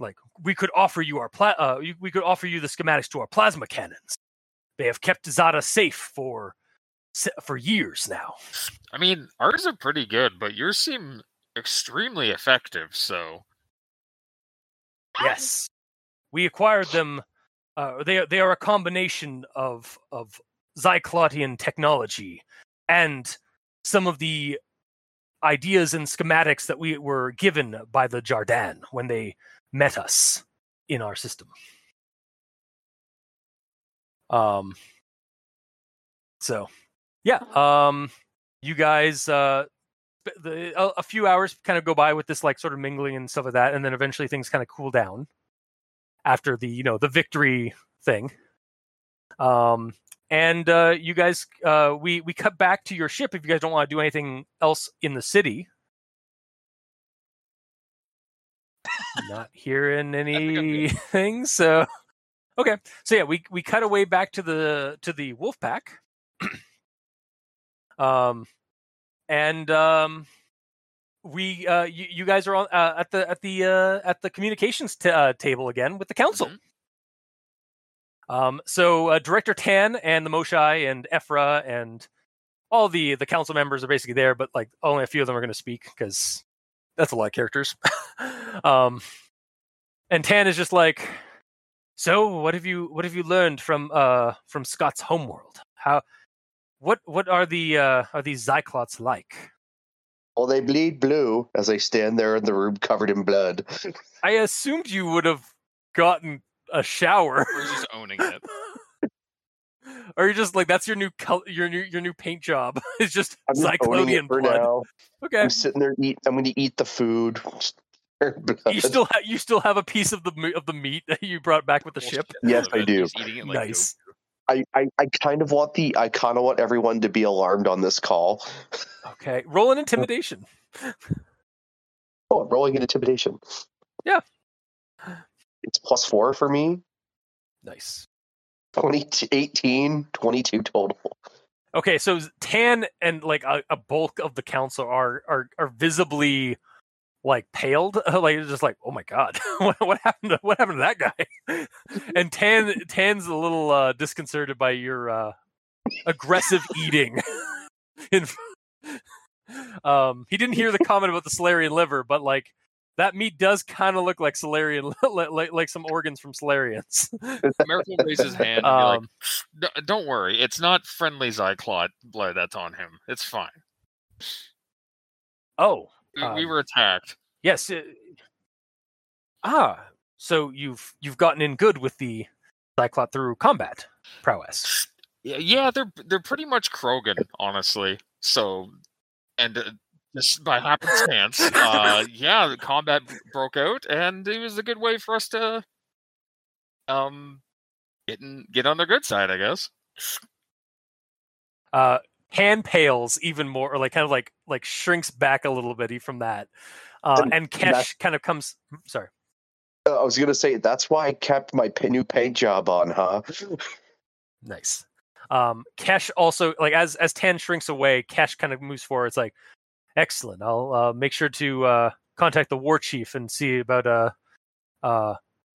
Like we could offer you our pla- uh, we could offer you the schematics to our plasma cannons. They have kept Zada safe for for years now. I mean, ours are pretty good, but yours seem extremely effective. So Yes, we acquired them. Uh, they are they are a combination of of Xyclotian technology and some of the ideas and schematics that we were given by the Jardaan when they met us in our system. Um. So, yeah. Um. You guys. Uh. The, a, a few hours kind of go by with this like sort of mingling and stuff like that, and then eventually things kind of cool down after the you know the victory thing. Um. And uh, you guys, uh, we we cut back to your ship if you guys don't want to do anything else in the city. Not hearing anything, so okay. So yeah, we we cut away back to the to the wolf pack. um, and um, we uh, you, you guys are on uh, at the at the uh, at the communications t- uh, table again with the council. Mhm. Um, so uh, Director Tan and the Moshae and Ephra and all the the council members are basically there, but like only a few of them are going to speak because that's a lot of characters. um, and Tan is just like, so what have you what have you learned from uh from Xcott's homeworld? How what what are the uh are these Xyclots like? Well, they bleed blue as they stand there in the room covered in blood. I assumed you would have gotten a shower. We're just owning it. or you're just like that's your new color, your new your new paint job. it's just I'm just owning it Zyclonian for blood. now. Okay. I'm sitting there eat. I'm going to eat the food. You still have you still have a piece of the of the meat that you brought back with the ship. Yes, I do. It like nice. I, I, I kind of want the I kind of want everyone to be alarmed on this call. Okay, roll an oh, intimidation. Oh, I'm rolling an intimidation. Yeah. It's plus four for me. Nice. 20, 18, 22 total. Okay, so Tan and like a, a bulk of the council are are are visibly like paled, like it's just like oh my god, what, what happened to what happened to that guy? and Tan Tan's a little uh, disconcerted by your uh, aggressive eating. In, um, he didn't hear the comment about the Salarian liver, but like that meat does kind of look like Salarian, like, like some organs from Salarians. Maerk will raise his hand and Um, D- don't worry, it's not friendly Xyclot blood that's on him. It's fine. oh, We, we Um, were attacked. Yes. uh, ah, so you've you've gotten in good with the Xyclot through combat prowess. Yeah, yeah, they're they're pretty much Krogan, honestly. So, and uh, just by happenstance, uh, yeah, the combat b- broke out, and it was a good way for us to, um, get in, get on their good side, I guess. Uh, hand pales even more, or like kind of like like shrinks back a little bit from that. Uh, And and Kesh kind of comes. Sorry. Uh, I was gonna say that's why I kept my new paint job on, huh? Nice. Um, Kesh also like as as Tan shrinks away, Kesh kind of moves forward. It's like, excellent. I'll uh, make sure to uh, contact the war chief and see about uh, uh,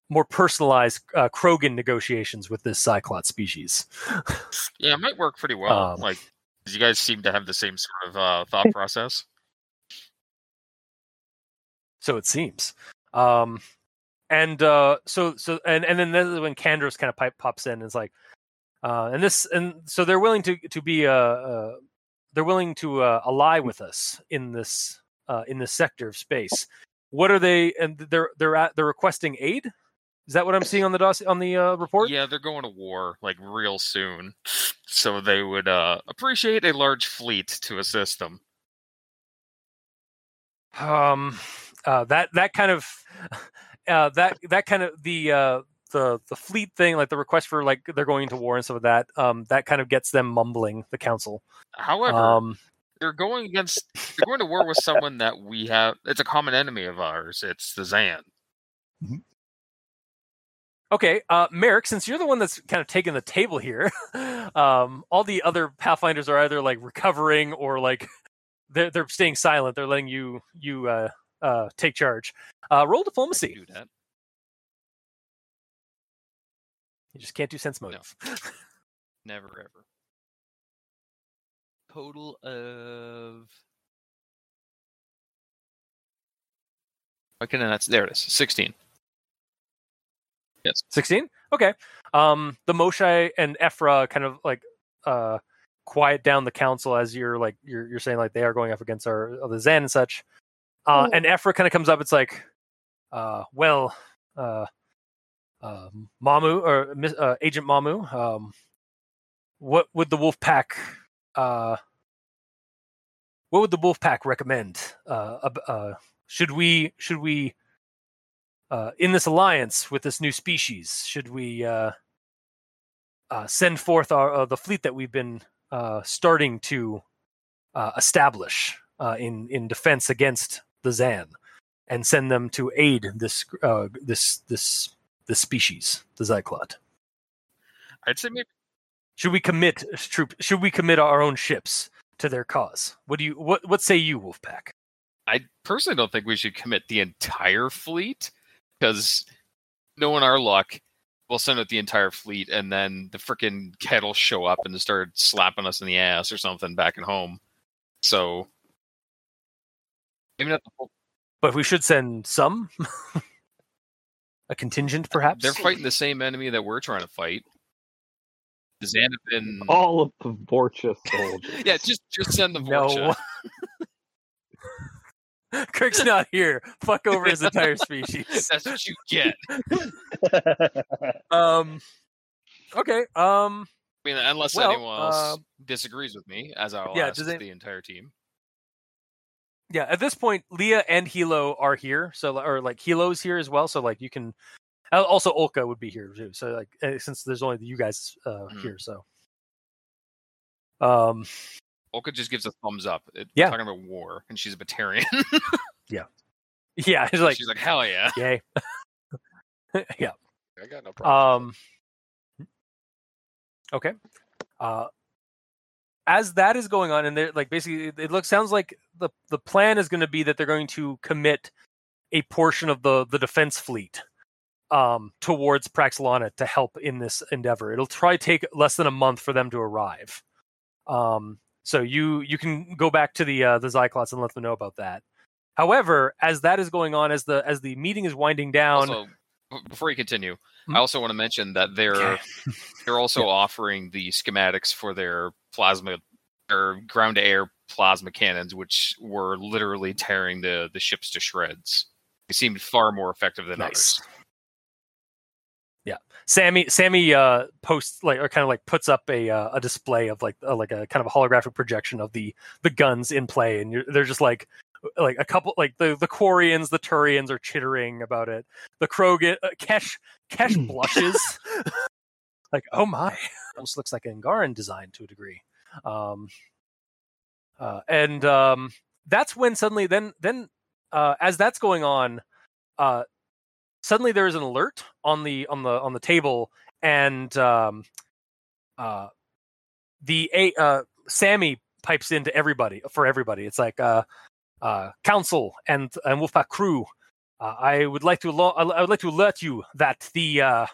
more personalized uh, Krogan negotiations with this Xyclot species. Yeah, it might work pretty well. Um, like, you guys seem to have the same sort of uh, thought process. so it seems. Um, and uh, so so and and then this is when Kandros kind of pipe pops in and is like, uh, and this and so they're willing to to be uh, uh they're willing to uh, ally with us in this uh, in this sector of space. What are they? And they're they're at they're requesting aid. Is that what I'm seeing on the doss on the uh, report? Yeah, they're going to war like real soon, so they would uh, appreciate a large fleet to assist them. um uh that that kind of uh that that kind of the uh the the fleet thing like the request for like they're going to war and stuff like that um that kind of gets them mumbling the council. However, um they're going against they're going to war with someone that we have it's a common enemy of ours it's the Xann. Okay uh Maerk since you're the one that's kind of taking the table here um all the other pathfinders are either like recovering or like they're they're staying silent they're letting you you uh uh take charge. Uh roll diplomacy. Do that. You just can't do sense motive Never ever. Total of. Okay, no, that's there. It is sixteen. Yes. 16 okay um the Moshae and ephra kind of like uh quiet down the council as you're like you're, you're saying like they are going up against our uh, the Xann and such uh and ephra kind of comes up it's like uh well uh uh mamu or uh, agent mamu um what would the wolf pack uh what would the wolf pack recommend uh, uh should we should we uh, in this alliance with this new species, should we uh, send forth our the fleet that we've been starting to establish in in defense against the Xann, and send them to aid this this this this species, the Xyclot? i'd say maybe Should we commit troop? Should we commit our own ships to their cause? What do you what what say you, Wolfpack? I personally don't think we should commit the entire fleet because knowing our luck, we'll send out the entire fleet and then the freaking kettle show up and start slapping us in the ass or something back at home. So maybe not the whole. But we should send some, a contingent, perhaps. They're fighting the same enemy that we're trying to fight. The Xann. All of the Vorcha soldiers. Yeah, just just send the No. Vorcha. Krick's not here. Fuck over his entire species. That's what you get. Um. Okay. Um. I mean, unless Well, anyone else uh, disagrees with me, as I'll yeah, ask does it- the entire team. Yeah. At this point, Lia and Hilo are here. So, or like Hilo's here as well. So, like, you can Also, Olka would be here too. So like, uh, since there's only you guys uh, Mhm. here, so um, Olka just gives a thumbs up. It, Yeah. talking about war, and she's a Batarian. yeah, Yeah, it's like she's like, hell yeah. yay, yeah. I got no problem. Um. Okay. Uh, as that is going on, and they're like basically, it looks sounds like the the plan is going to be that they're going to commit a portion of the the defense fleet um towards Praxlana to help in this endeavor. It'll try take less than a month for them to arrive. Um. So you you can go back to the uh, the Xyclots and let them know about that. However, as that is going on, as the as the meeting is winding down, Also, before you continue, Hmm? I also want to mention that they're Okay. they're also Yeah. offering the schematics for their plasma or ground to air plasma cannons, which were literally tearing the the ships to shreds. They seemed far more effective than Nice. others. Yeah, Sammy. Sammy uh, posts like or kind of like puts up a uh, a display of like uh, like a kind of a holographic projection of the the guns in play, and you're, they're just like like a couple like the the Quarians, the Turians are chittering about it. The Krogan, uh, Kesh Kesh blushes, like oh my, almost looks like an Angaran design to a degree. Um, uh, and um, that's when suddenly then then uh, as that's going on, uh, suddenly there is an alert on the on the on the table and um uh the a uh sammy pipes into everybody for everybody it's like uh uh council and and wolfpack crew uh, i would like to lo- i would like to alert you that the uh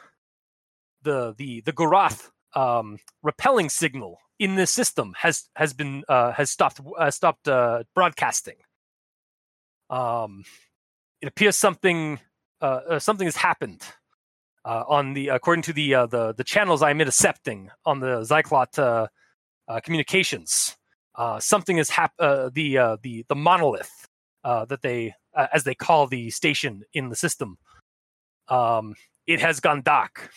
the the the gorath um repelling signal in this system has has been uh has stopped uh, stopped uh broadcasting um it appears something uh, uh, something has happened uh, on the according to the uh, the the channels I'm intercepting on the Xyclot uh, uh, communications. Uh, something has hap- uh, the uh, the the monolith uh, that they uh, as they call the station in the system. Um, it has gone dark.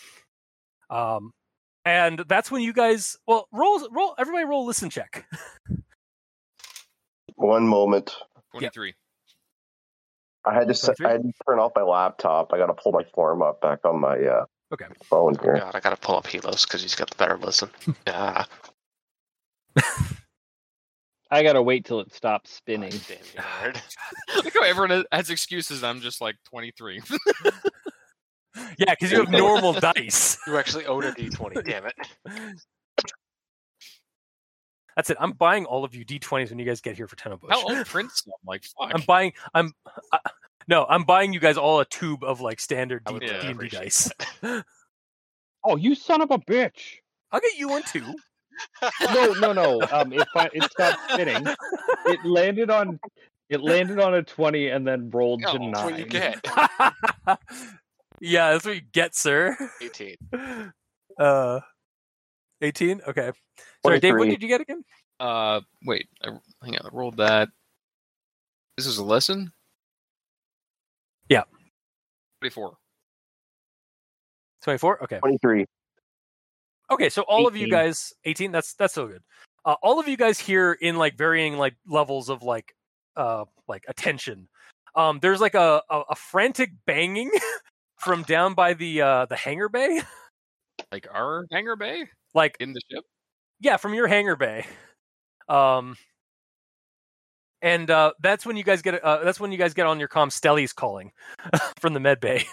Um, and that's when you guys well roll roll everybody roll listen check. One moment. Twenty three. I had to set, I had to turn off my laptop. I got to pull my form up back on my uh, Okay. phone here. God, I gotta pull up Hilo's because he's got the better listen. yeah. I gotta wait till it stops spinning. Damn you, nerd. Look how everyone has excuses. I'm just like twenty three. Yeah, because you have normal dice. You actually own a D20. Damn it. That's it. I'm buying all of you d20s when you guys get here for ten a bush. How old Prince? I'm like, fuck. I'm buying. I'm uh, no. I'm buying you guys all a tube of like standard I D would and really D appreciate dice. Oh, you son of a bitch! I'll get you one too. No, no, no. Um, it fi- it stopped spinning. It landed on it landed on a twenty and then rolled Oh, to that's That's nine. what you get. yeah, that's what you get, sir. 18. Uh, eighteen. Okay. Sorry, Dave. What did you get again? Uh, wait. I, hang on. I rolled that. This is a lesson. Yeah. Twenty four. Twenty-four. Okay. 23. Okay, so all of you guys, eighteen. That's that's so good. Uh, all of you guys here in like varying like levels of like uh like attention. Um, there's like a a, a frantic banging from down by the uh the hangar bay. Like our hangar bay Like in the ship. yeah, from your hangar bay. Um, and uh, that's when you guys get uh, that's when you guys get on your comm. Stelly's calling from the med bay.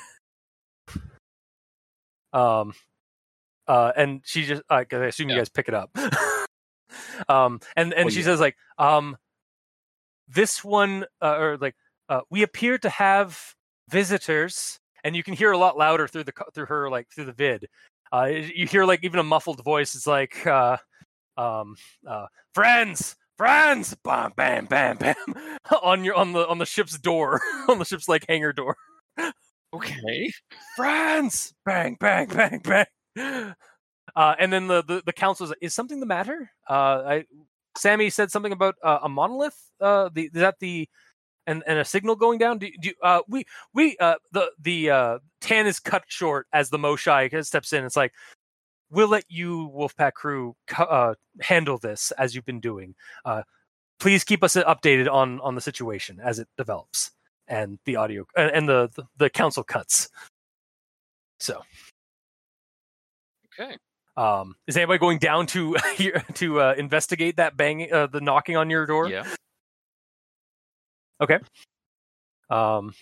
um, uh, and she just uh I assume you guys pick it up. um, and and Oh, she yeah. says like um, this one uh, or like uh, we appear to have visitors, and you can hear a lot louder through the through her like through the vid. Uh, you hear like even a muffled voice. It's like uh, um, uh, friends, friends, bam, bam, bam, bam, on your on the on the ship's door, on the ship's like hangar door. Okay. Friends, bang, bang, bang, bang. Uh, and then the, the the council is, is something the matter? Uh, I Sammy said something about uh, a monolith. Uh, the is that the and and a signal going down? Do, do uh we we uh the the uh tan is cut short as the Moshae steps in. It's like we'll let you Wolfpack crew uh, handle this as you've been doing. Uh, please keep us updated on on the situation as it develops and the audio and, the, the the council cuts. So, Okay. um, is anybody going down to to uh, investigate that bang, uh, the knocking on your door? Yeah. Okay. Um,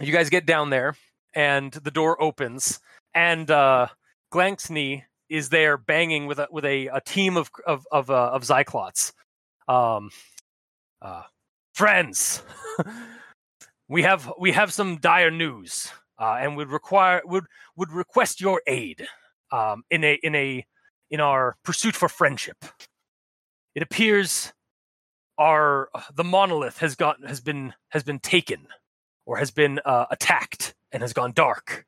you guys get down there, and the door opens, and uh, Glanksney is there banging with a with a, a team of of of, uh, of Xyclots. Um, uh, friends, we have we have some dire news, uh, and would require would would request your aid um, in a in a in our pursuit for friendship. It appears our the monolith has got has been has been taken or has been uh, attacked and has gone dark.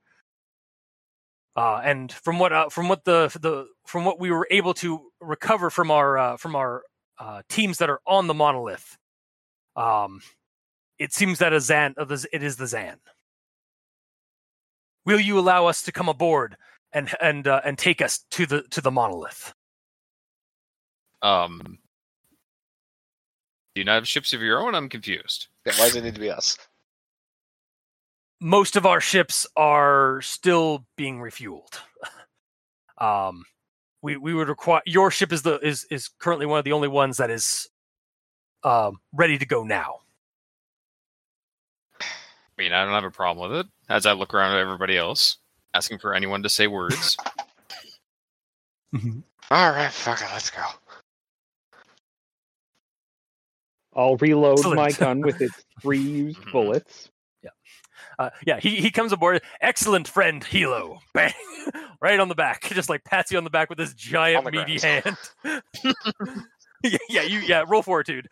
Uh, and from what uh, from what the the from what we were able to recover from our uh, from our uh, teams that are on the monolith, um, it seems that a Xann uh, it is the Xann. Will you allow us to come aboard and and uh, and take us to the to the monolith? Um. Do you not have ships of your own? I'm confused. Yeah, why does it need to be us? most of our ships are still being refueled. um, we we would require your ship is the is is currently one of the only ones that is um ready to go now. I mean, I don't have a problem with it. As I look around at everybody else, asking for anyone to say words. All right, fuck it, let's go. I'll reload my gun with its three used Mhm. bullets. Uh, yeah, he he comes aboard. Excellent friend, Hilo. Bang, right on the back. Just like pats you on the back with his giant meaty ground. hand. yeah, yeah, you yeah. Roll fortitude.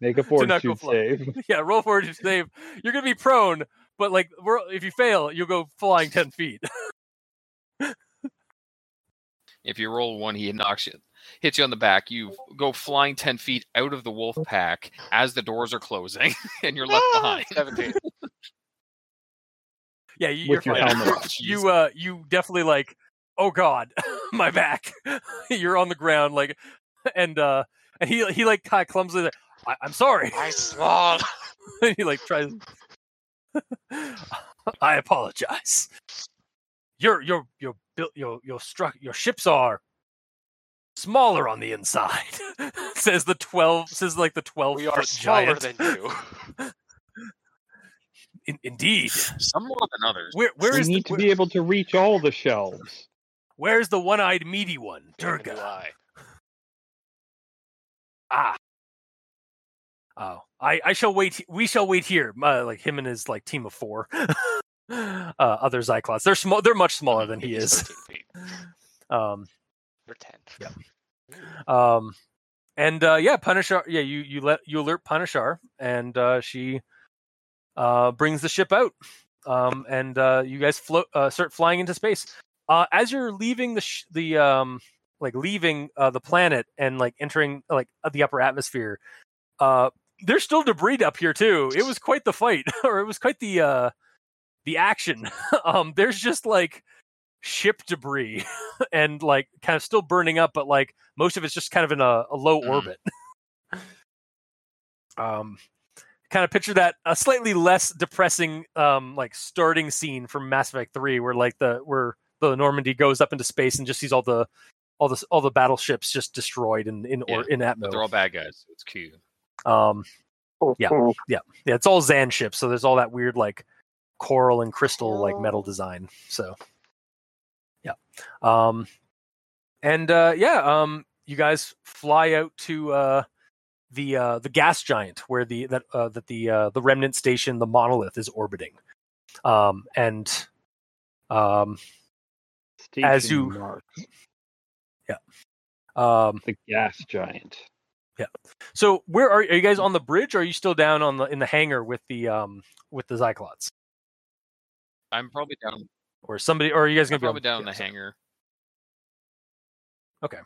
Make a not go fortitude fly. save. Yeah, roll fortitude save. You're gonna be prone, but like we're, if you fail, you'll go flying ten feet. If you roll one, he knocks you, hits you on the back. You go flying ten feet out of the wolf pack as the doors are closing, and you're left Ah, behind. Seventeen. Yeah, you, you're With your fine. helmet you uh you definitely like oh god my back you're on the ground like and uh and he he like kind of clumsily like, I, i'm sorry I swallowed. and he like tries i apologize your your your built your your struck your ships are smaller on the inside says the 12 says like the 12 We are foot smaller giant than you. In, indeed Some more than others. where where we is need the, to where- be able to reach all the shelves. where's the one-eyed meaty one Neither durga Ah. Oh, I, I shall wait. We shall wait here. Uh, like him and his like team of four, uh, other Xyclots. They're small. They're much smaller than he is. Um, You're ten. Yeah. um, and uh, yeah, Punishar. Yeah, you you let you alert Punishar, and uh, she uh brings the ship out. Um, and uh, you guys float, uh, start flying into space. Uh, as you're leaving the sh- the um like leaving uh, the planet and like entering like uh, the upper atmosphere, uh, there's still debris up here too. It was quite the fight, or it was quite the uh the action. um, there's just like ship debris and like kind of still burning up, but like most of it's just kind of in a, a low Mm. orbit. um, kind of picture that a slightly less depressing um like starting scene from Mass Effect Three, where like the where the Normandy goes up into space and just sees all the all the all the battleships just destroyed in in or in But they're all bad guys, it's cute. Um, Yeah. yeah, yeah. it's all Xann ships, so there's all that weird like coral and crystal like metal design. So yeah. Um and uh yeah, um you guys fly out to uh the uh the gas giant where the that uh that the uh the remnant station, the monolith is orbiting. Um and um As Station you- mark, um the gas giant. So where are, are you guys on the bridge or are you still down on the in the hangar with the um with the Xyclots? I'm probably down. Or somebody or are you guys I'm gonna probably be on, down in the so- hangar. Okay.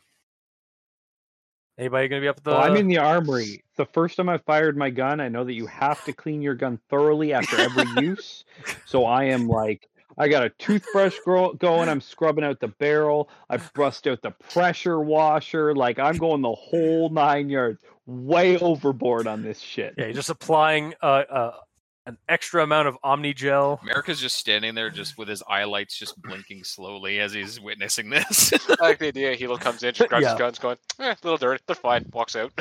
Anybody gonna be up at the Well, I'm in the armory. The first time I fired my gun, I know that you have to clean your gun thoroughly after every use. So I am like, I got a toothbrush gro- going. I'm scrubbing out the barrel. I brushed out the pressure washer. Like I'm going the whole nine yards, way overboard on this shit. Yeah, you're just applying uh, uh, an extra amount of Omni Gel. America's just standing there, just with his eye lights just blinking slowly as he's witnessing this. I like the idea. Hilo comes in, just grabs Yeah. his guns, going, eh, a little dirty. They're fine. Walks out.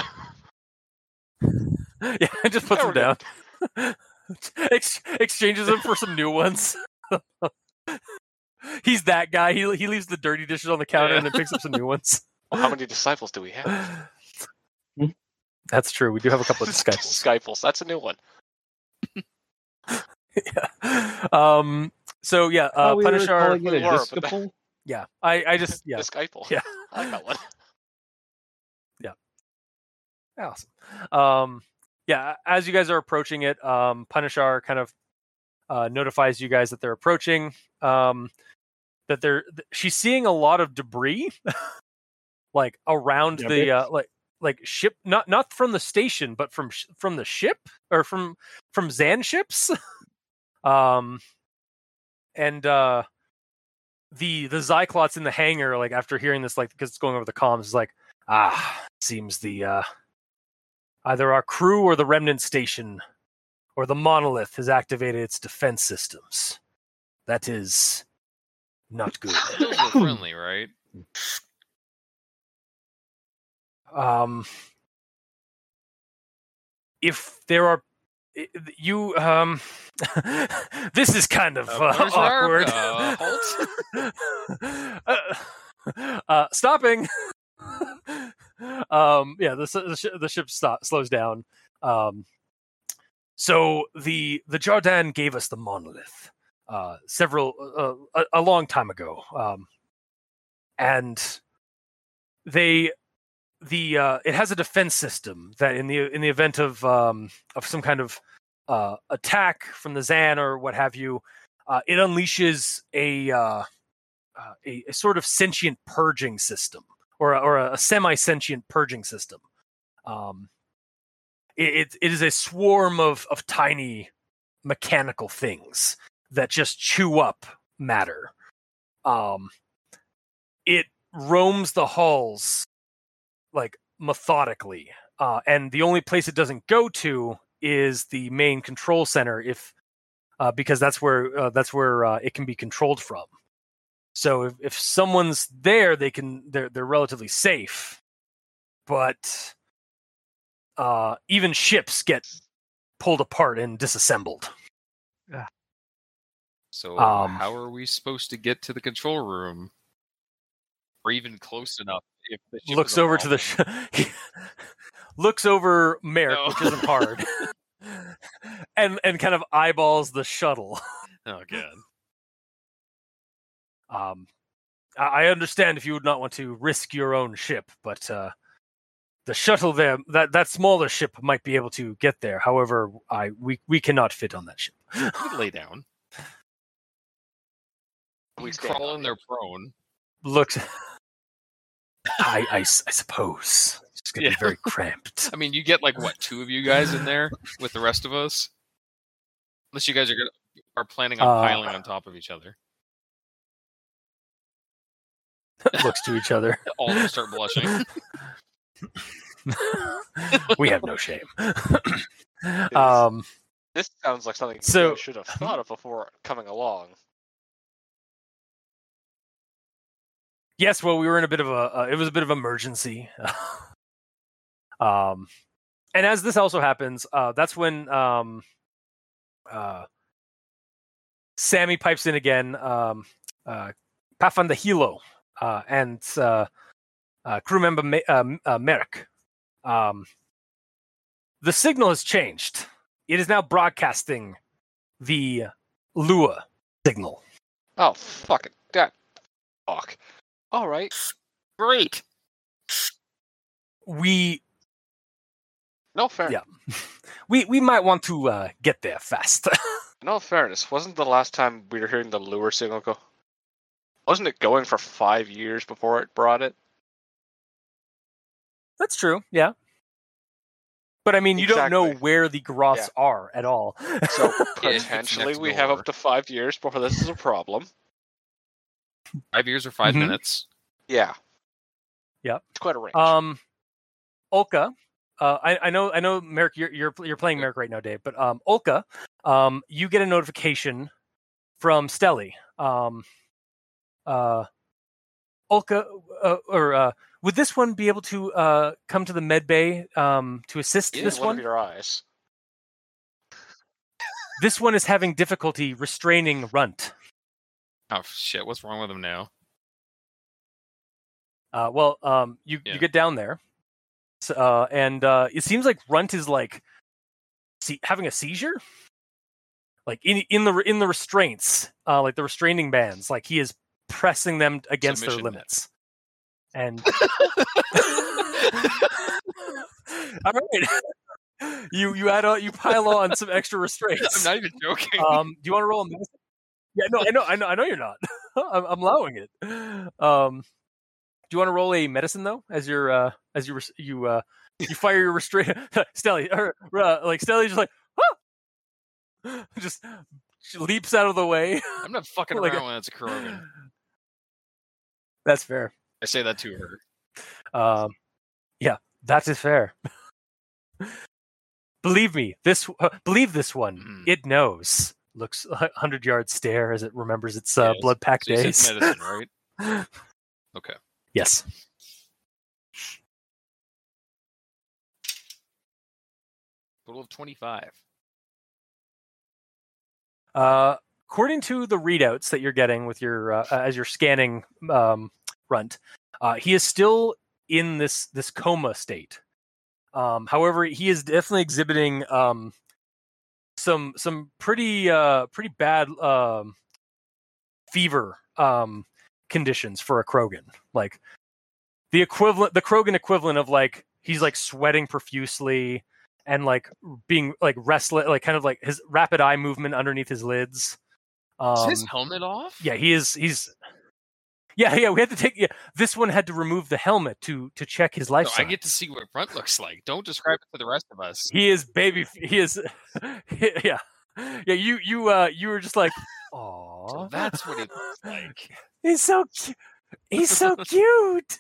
yeah, just puts Yeah, them down. Ex- exchanges them for some new ones. He's that guy. He he leaves the dirty dishes on the counter Yeah. and then picks up some new ones. Well, how many disciples do we have? That's true. We do have a couple of disciples. Disciples. That's a new one. yeah. Um. So yeah, uh, Oh, we were punish our. calling it a we disciple? Yeah, I I just yeah. Disciple. Yeah. I like that one. Yeah. Awesome. Um, yeah, as you guys are approaching it, um, Punishar kind of uh, notifies you guys that they're approaching. Um, that they're th- she's seeing a lot of debris, like around Yeah, the uh, like like ship, not not from the station, but from sh- from the ship or from from Xann ships. um, and uh, the the Xyclots in the hangar, like after hearing this, like because it's going over the comms, is like ah, seems the uh Either our crew or the remnant station or the monolith has activated its defense systems. That is not good. Those were friendly, right? um if there are you um this is kind of Uh, uh, awkward uh, uh, uh, stopping um yeah the, the, sh- the ship stop, slows down um so the the Jardaan gave us the monolith uh several uh, a, a long time ago um and they the uh, it has a defense system that in the in the event of um, of some kind of uh, attack from the Xann or what have you, uh, it unleashes a, uh, uh, a a sort of sentient purging system or a, or a semi sentient purging system. Um, it, it is a swarm of of tiny mechanical things that just chew up matter. Um, it roams the halls like methodically. Uh, and the only place it doesn't go to is the main control center if uh, because that's where uh, that's where uh, it can be controlled from. So if, if someone's there they can they're they're relatively safe. But uh, even ships get pulled apart and disassembled Yeah. So Um, how are we supposed to get to the control room? Or even close enough if the ship looks over to the sh- looks over Maerk, No. which isn't hard, and and kind of eyeballs the shuttle. Oh god. Um, I I understand if you would not want to risk your own ship, but uh, the shuttle there, that that smaller ship might be able to get there. However, I we we cannot fit on that ship. You lay down. We We crawl in there prone. Looks, i i suppose it's going to Yeah. be very cramped. I mean, you get like what two of you guys in there with the rest of us, unless you guys are gonna are planning on Uh, piling on top of each other. Looks to each other. All of them start blushing. We have no shame. um, This sounds like something So- you should have thought of before coming along. yes, well, we were in a bit of a. Uh, it was a bit of emergency. um, and as this also happens, uh, that's when um, uh, Sammy pipes in again. Um, uh, Pafan the Hilo uh, and uh, uh, crew member Ma- uh, uh, Maerk. Um, the signal has changed. It is now broadcasting the lure signal. Oh fuck it. That fuck. All right. Great. We No fair. Yeah. we we might want to uh, get there fast. No fairness. Wasn't the last time we were hearing the lure signal go? Wasn't it going for five years before it brought it? That's true. Yeah. But I mean, you don't know where the Groths Yeah. are at all. So potentially we have up to five years before this is a problem. Five years or 5 Mhm. minutes. Yeah. Yeah. It's quite a range. um, Olka, uh, I, I know I know Maerk, you're you're you're playing Maerk right now, Dave. But um, Olka, um, you get a notification from Stelly. Um, uh, Olka, uh, or uh, would this one be able to uh, come to the med bay um, to assist Yeah, this one one? of your eyes. This one is having difficulty restraining Runt. Oh shit! What's wrong with him now? Uh, well, um, you Yeah. you get down there, uh, and uh, it seems like Runt is like see, having a seizure, like in in the in the restraints, uh, like the restraining bands, like he is pressing them against their Submission. limits. And all right, you you add on you pile on some extra restraints. I'm not even joking. Um, do you want to roll a medicine? Yeah, no, I know, I know, I know you're not. I'm, I'm allowing it. Um, do you want to roll a medicine though, as your uh, as you you uh, you fire your restraint, Stelly, or uh, like Stelly, just like, "Ah!" just she leaps out of the way. I'm not fucking like around a- when it's a Krogan. That's fair. I say that to her. Um, yeah, that is fair. believe me, this uh, believe this one. Mhm. It knows. Looks a hundred yard stare as it remembers its uh, Yes. blood pack So days. medicine, right? Okay. yes. Total of twenty-five. Uh, according to the readouts that you're getting with your uh, as you're scanning um, Runt, uh, he is still in this this coma state. Um, however, he is definitely exhibiting um, some some pretty uh, pretty bad um, fever um, conditions for a Krogan. Like the equivalent, the Krogan equivalent of like he's like sweating profusely and like being like restless, like kind of like his rapid eye movement underneath his lids. Is Um, his helmet off? yeah, he is. He's. Yeah, yeah. We had to take. Yeah, this one had to remove the helmet to to check his life. So I get to see what front looks like. Don't describe it to the rest of us. He is baby. He is. yeah, yeah. You you uh you were just like, oh, So that's what it looks like. He's so cute. He's so cute.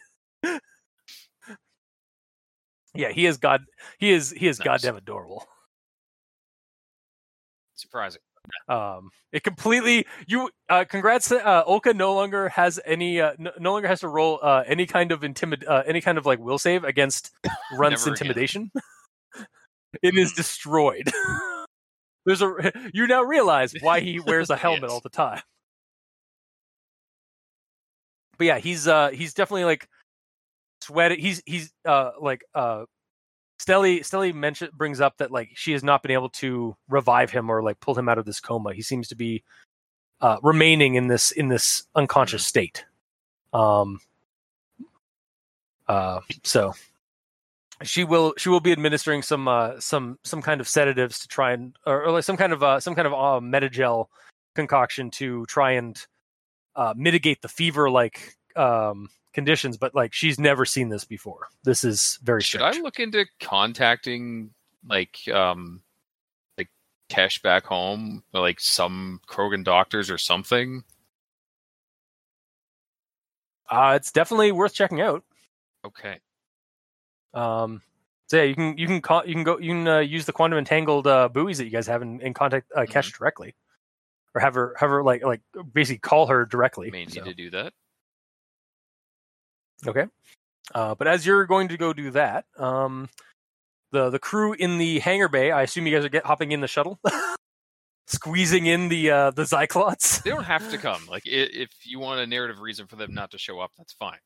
yeah, he is god. He is he is Nice. goddamn adorable. Surprising. Um, it completely you. Uh, congrats. Uh, Olka no longer has any. Uh, no, no longer has to roll uh, any kind of intimid. Uh, any kind of like will save against again. intimidation. it is destroyed. There's a. You now realize why he wears a helmet Yes. all the time. But yeah, he's uh he's definitely like sweating. He's he's uh like uh. Stelly Stelly mention brings up that like she has not been able to revive him or like pull him out of this coma. He seems to be uh, remaining in this in this unconscious state. Um. Uh. So she will she will be administering some uh some some kind of sedatives to try and or, or like some kind of uh some kind of uh, Medi-gel concoction to try and uh mitigate the fever like um conditions but like she's never seen this before this is very Should strange I look into contacting like um like Kesh back home, or, like some Krogan doctors or something? uh it's definitely worth checking out Okay. Um, so yeah, you can you can call you can go you can uh, use the quantum entangled uh, buoys that you guys have in, in contact uh, Kesh directly, or have her have her like like basically call her directly. May need to do that. Okay. Uh, but as you're going to go do that, um, the the crew in the hangar bay, I assume you guys are get hopping in the shuttle, squeezing in the uh, the Xyclots. They don't have to come. Like if you want a narrative reason for them not to show up, that's fine.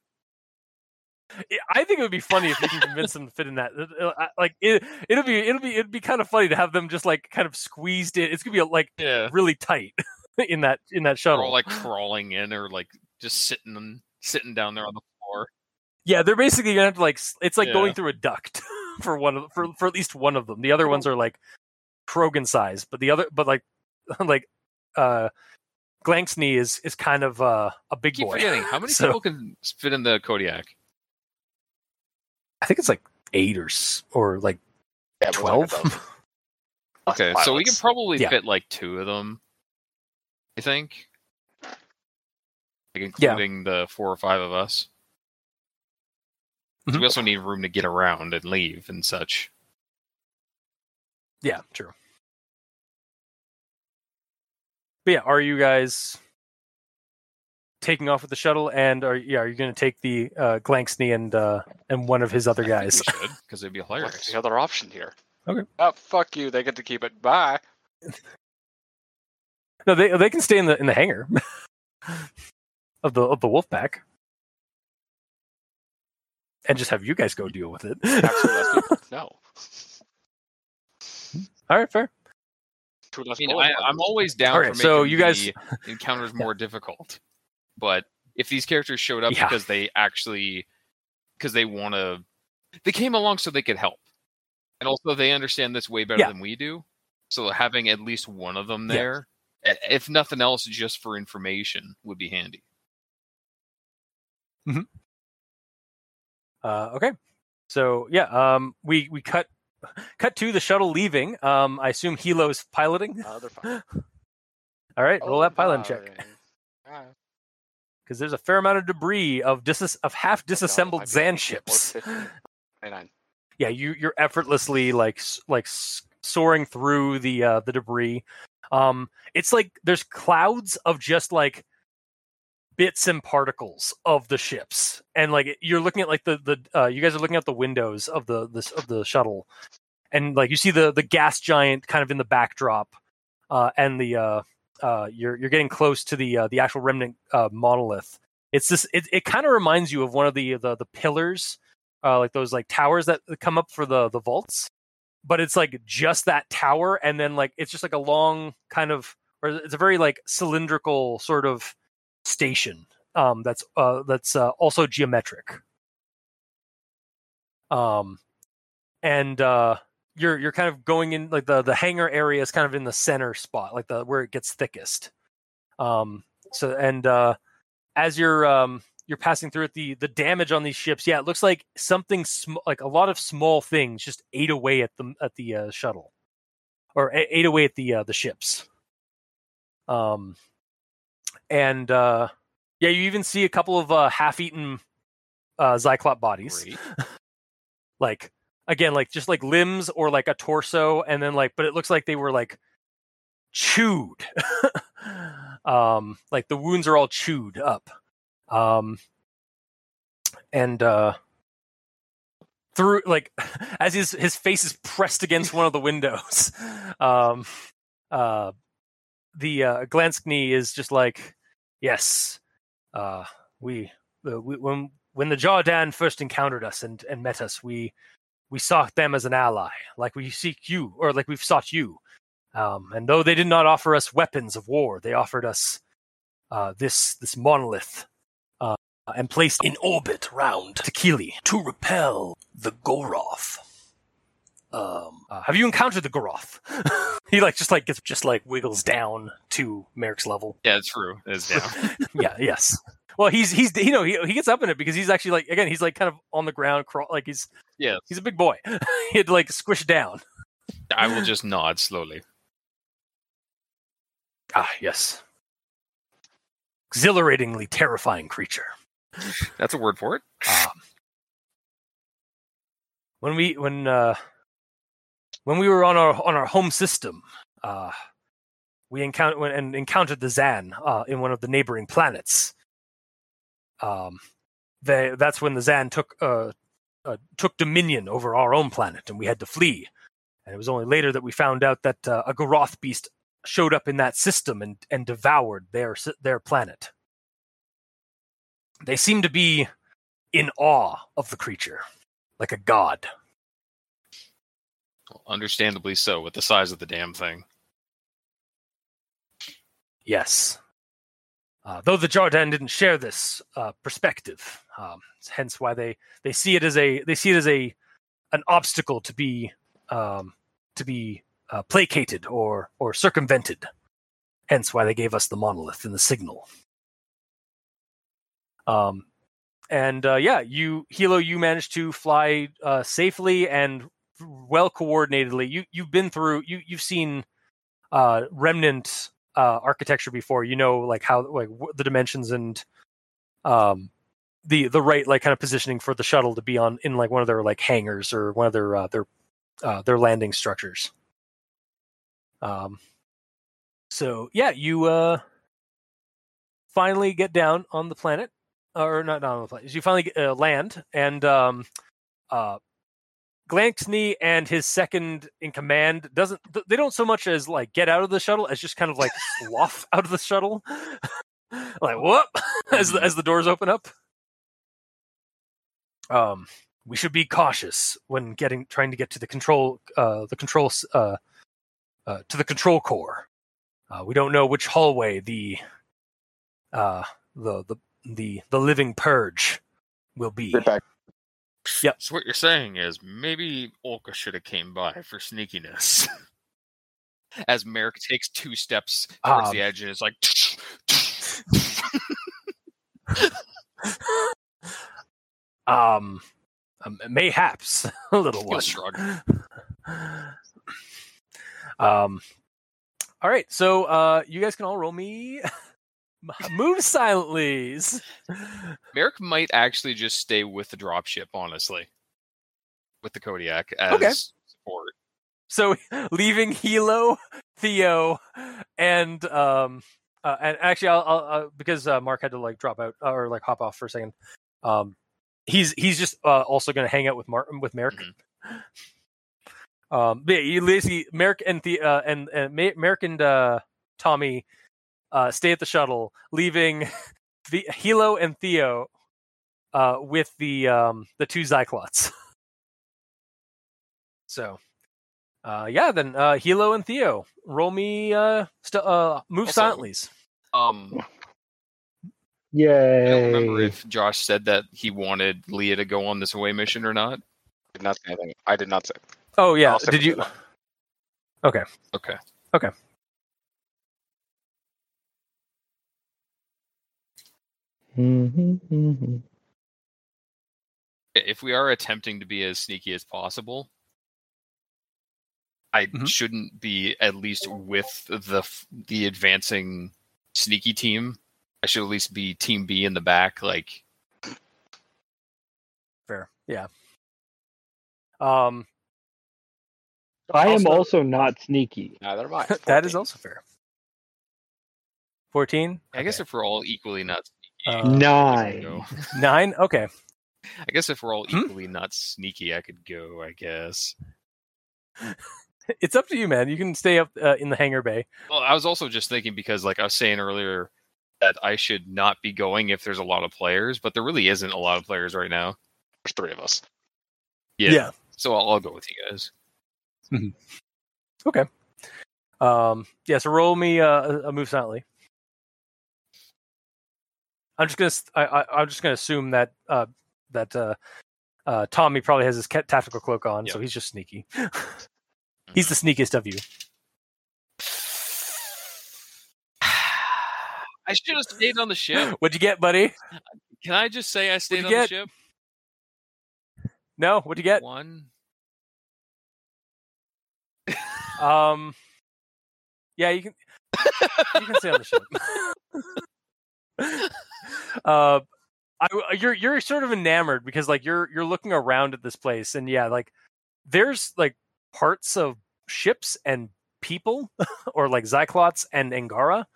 I think it would be funny if you can convince them to fit in that. Like it, it'll be it'll be it'd be kind of funny to have them just like kind of squeezed in. It's gonna be like Yeah. really tight in that in that shuttle. all like crawling in or like just sitting sitting down there on the floor. Yeah, they're basically gonna have to like it's like Yeah. going through a duct for one of for for at least one of them. The other ones are like Krogan size, but the other but like like uh Glanksney is is kind of uh, a big keep boy. forgetting how many So- people can fit in the Kodiak. I think it's like eight or or like Yeah, twelve. about lots Okay, so we can probably Yeah. fit like two of them. I think, like including the four or five of us. 'Cause Mhm. We also need room to get around and leave and such. Yeah, true. But yeah, are you guys taking off with the shuttle? And are yeah, are you going to take the uh, Glanksney and uh, and one of his other guys? Because it'd be What's hilarious. the other option here? Okay. Oh, fuck you. They get to keep it. Bye. no, they they can stay in the in the hangar of the of the wolf pack. And just have you guys go deal with it. Have two less people. No. All right, fair. I mean, I, I'm always down Alright, for so you guys- the encounters more difficult. But if these characters showed up Yeah. because they actually, because they want to, they came along so they could help, and also they understand this way better Yeah. than we do. So having at least one of them there, i- if nothing else, just for information, would be handy. Mm-hmm. Uh, okay. So yeah, um, we we cut cut to the shuttle leaving. Um, I assume Hilo's piloting. Uh, they're fine. All right, roll that piloting check because there's a fair amount of debris of dis- of half disassembled Xann ships. yeah, you you're effortlessly like like soaring through the uh, the debris. Um, it's like there's clouds of just like bits and particles of the ships, and like you're looking at like the the uh, you guys are looking at the windows of the this of the shuttle, and like you see the the gas giant kind of in the backdrop, uh, and the uh, uh, you're you're getting close to the uh, the actual remnant uh, monolith. It's this. It, it kind of reminds you of one of the the the pillars uh, like those like towers that come up for the the vaults, but it's like just that tower, and then like it's just like a long kind of, or it's a very like cylindrical sort of station. Um, that's uh that's uh, also geometric. Um, and uh, you're you're kind of going in like the the hangar area is kind of in the center spot, like the where it gets thickest. Um, so and uh, as you're um you're passing through it, the the damage on these ships, yeah, it looks like something sm- like a lot of small things just ate away at the at the uh, shuttle, or ate away at the uh, the ships. Um, and uh, yeah, you even see a couple of uh, half-eaten uh, Xyclot bodies, like again, like just like limbs or like a torso, and then like, but it looks like they were like chewed. um, like the wounds are all chewed up. Um, and uh, through like as his his face is pressed against one of the windows, um, uh, the uh, Glanskny is just like, yes, uh, we, uh, we when when the Jardaan first encountered us and and met us, we we sought them as an ally, like we seek you, or like we've sought you. Um, and though they did not offer us weapons of war, they offered us uh, this this monolith uh, and placed in orbit round Tekili to repel the Goroth. Um, uh, have you encountered the Garoth? he like just like gets just like wiggles down to Maerk's level. Yeah, it's true. It's down. yeah, yes. Well, he's he's you know he he gets up in it because he's actually like again he's like kind of on the ground crawl like he's yeah, he's a big boy. he had to like squish down. I will just nod slowly. Ah, yes. Exhilaratingly terrifying creature. That's a word for it. Um, when we when uh, when we were on our on our home system, uh, we encountered and encountered the Xann uh, in one of the neighboring planets. Um, they, that's when the Xann took uh, uh, took dominion over our own planet, and we had to flee. And it was only later that we found out that uh, a Garoth beast showed up in that system and, and devoured their their planet. They seem to be in awe of the creature, like a god. Understandably so, with the size of the damn thing. Yes. Uh, though the Jardaan didn't share this uh, perspective, um, hence why they, they see it as a they see it as a an obstacle to be um, to be uh, placated or or circumvented. Hence why they gave us the monolith and the signal. Um, and uh, yeah, you Hilo, you managed to fly uh, safely and well coordinatedly. You you've been through you you've seen uh, remnant uh, architecture before. You know, like how like the dimensions and um, the the right like kind of positioning for the shuttle to be on in like one of their like hangars or one of their uh, their uh, their landing structures. Um, so yeah, you uh finally get down on the planet, or not down on the planet. You finally uh, land, and um, uh, Glanksney and his second in command doesn't they don't so much as like get out of the shuttle as just kind of like slough out of the shuttle, like whoop as the, as the doors open up. Um, we should be cautious when getting trying to get to the control uh the control uh, uh to the control core. Uh, we don't know which hallway the uh the the the the living purge will be. Right. Yep. So what you're saying is maybe Olka should have came by for sneakiness. As Maerk takes two steps towards Um, the edge and is like, um, um, mayhaps a little one. shrug. um, all right, so uh, you guys can all roll me. Move silently. Maerk might actually just stay with the dropship, honestly, with the Kodiak as Okay. support. So leaving Hilo, Theo, and um, uh, and actually, I'll, I'll uh, because uh, Marc had to like drop out or like hop off for a second. Um, he's he's just uh, also going to hang out with Martin with Maerk. Um, but yeah, Maerk and the uh, and and Maerk and uh, Tommy uh, stay at the shuttle, leaving the Hilo and Theo uh, with the um, the two Xyclots. so, uh, yeah, then uh, Hilo and Theo, roll me uh, st- uh, move Also- silently. Um, Yeah. I don't remember if Josh said that he wanted Lia to go on this away mission or not. I did not say anything. I did not say. Oh yeah, did you? Okay. Okay, Okay. If we are attempting to be as sneaky as possible, I Mhm. shouldn't be at least with the the advancing sneaky team. I should at least be team B in the back. Like, fair, yeah. Um, I am Also- also not sneaky. Neither am I. that is also fair. Fourteen. I guess if we're all equally not sneaky, Uh, Nine. nine. Okay. I guess if we're all Hmm? equally not sneaky, I could go. I guess. It's up to you, man. You can stay up uh, in the hangar bay. Well, I was also just thinking because, like I was saying earlier, that I should not be going if there's a lot of players, but there really isn't a lot of players right now. There's three of us. Yeah. yeah. So I'll, I'll go with you guys. Okay. Um, yeah. So roll me uh, a, a move silently. I'm just gonna. I'm just gonna assume that uh, that uh, uh, Tommy probably has his tactical cloak on, so he's just sneaky. he's the sneakiest of you. I should have stayed on the ship. What'd you get, buddy? Can I just say I stayed on get? the ship? No. What'd you get? One. Um. Yeah, you can. you can stay on the ship. uh, I, you're you're sort of enamored because like you're you're looking around at this place and yeah, like there's like parts of ships and people or like Xyclots and Angara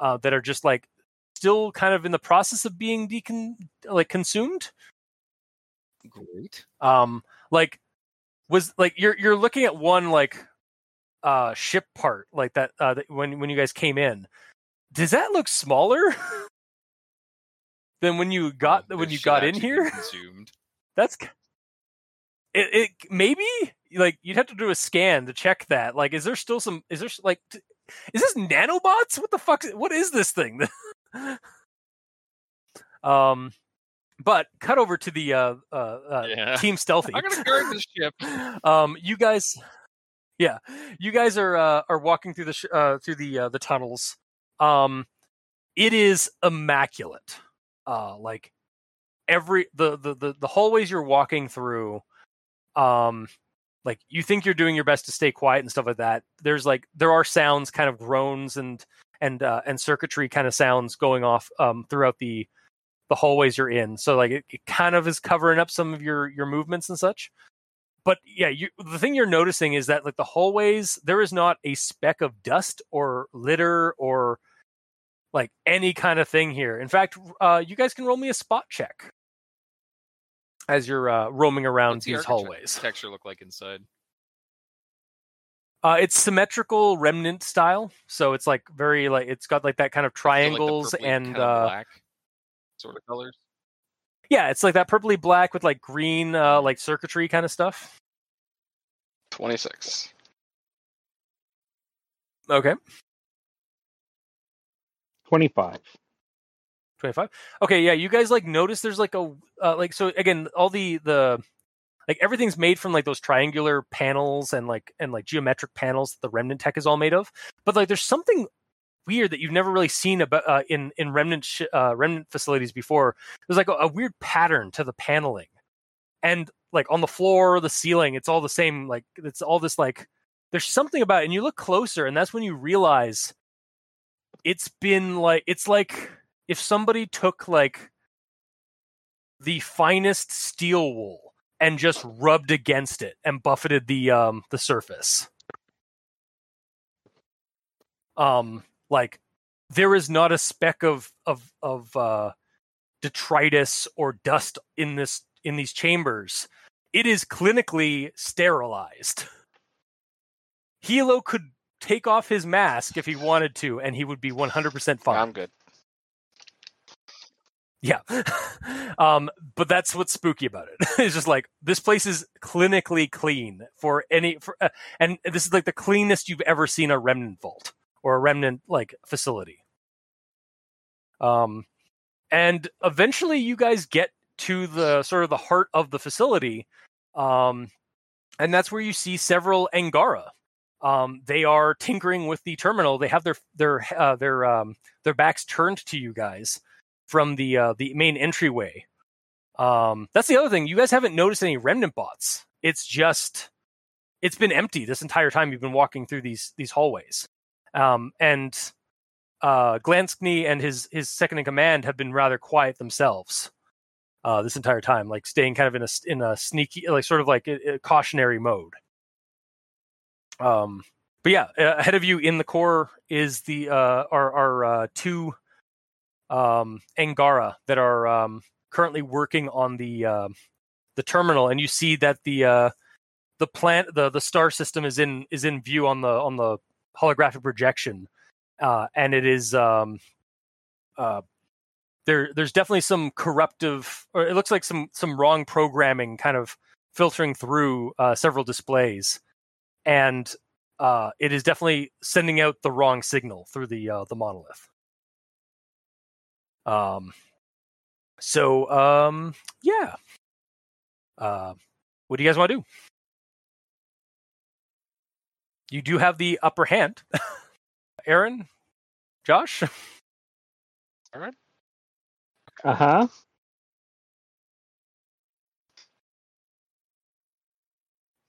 uh, that are just like still kind of in the process of being decon like consumed. Great. Um, like was like you're you're looking at one like uh ship part like that uh that when when you guys came in. Does that look smaller than when you got Oh, when you got in here? Consumed. That's it, it maybe like you'd have to do a scan to check that. Like, is there still some? Is there like, is this nanobots? What the fuck? What is this thing? um, but cut over to the uh uh, uh Yeah. team stealthy. I'm gonna guard this ship. um, you guys, yeah, you guys are uh, are walking through the sh- uh, through the uh, the tunnels. Um, it is immaculate. Uh, like every the, the the the hallways you're walking through, um, like you think you're doing your best to stay quiet and stuff like that. There's like there are sounds, kind of groans and and uh, and circuitry kind of sounds going off um throughout the the hallways you're in. So like it, it kind of is covering up some of your your movements and such. But yeah, you, the thing you're noticing is that like the hallways, there is not a speck of dust or litter or like any kind of thing here. In fact, uh, you guys can roll me a spot check as you're uh, roaming around What's these architect- hallways. Texture look like inside. Uh, it's symmetrical remnant style, so it's like very like it's got like that kind of I feel like triangles and kinda uh, black sort of colors. yeah, it's like that purpley black with like green uh, like circuitry kind of stuff. 26. Okay, 25. 25 okay yeah you guys like notice there's like a uh, like so again all the the like everything's made from like those triangular panels and like and like geometric panels that the remnant tech is all made of. But like there's something weird that you've never really seen about uh, in in remnant sh- uh, remnant facilities before. There's like a, a weird pattern to the paneling. And like on the floor the ceiling it's all the same like it's all this like there's something about it and you look closer and that's when you realize it's been like it's like if somebody took like the finest steel wool and just rubbed against it and buffeted the um the surface. Um like there is not a speck of of of uh detritus or dust in this in these chambers. It is clinically sterilized. Hilo could take off his mask if he wanted to and he would be 100% fine I'm good. yeah. um, but that's what's spooky about it. it's just like this place is clinically clean for any for, uh, and this is like the cleanest you've ever seen a remnant vault or a remnant like facility. Um and eventually you guys get to the sort of the heart of the facility. Um and that's where you see several Angara. Um, they are tinkering with the terminal. They have their their uh, their um, their backs turned to you guys from the uh, the main entryway. Um, that's the other thing. You guys haven't noticed any remnant bots. It's just it's been empty this entire time you've been walking through these these hallways. Um, and uh, Glanskny and his his second in command have been rather quiet themselves uh, this entire time, like staying kind of in a in a sneaky, like sort of like a, a cautionary mode. Um, but yeah, ahead of you in the core is the uh, are are uh, two um, Angara that are um, currently working on the uh, the terminal, and you see that the uh, the plant the the star system is in is in view on the on the holographic projection, uh, and it is um, uh, there. There's definitely some corruptive, or it looks like some some wrong programming kind of filtering through uh, several displays, and uh, it is definitely sending out the wrong signal through the uh, the monolith. Um, so um, yeah. Uh, what do you guys want to do? You do have the upper hand, Aaron, Josh. Aaron. Uh huh.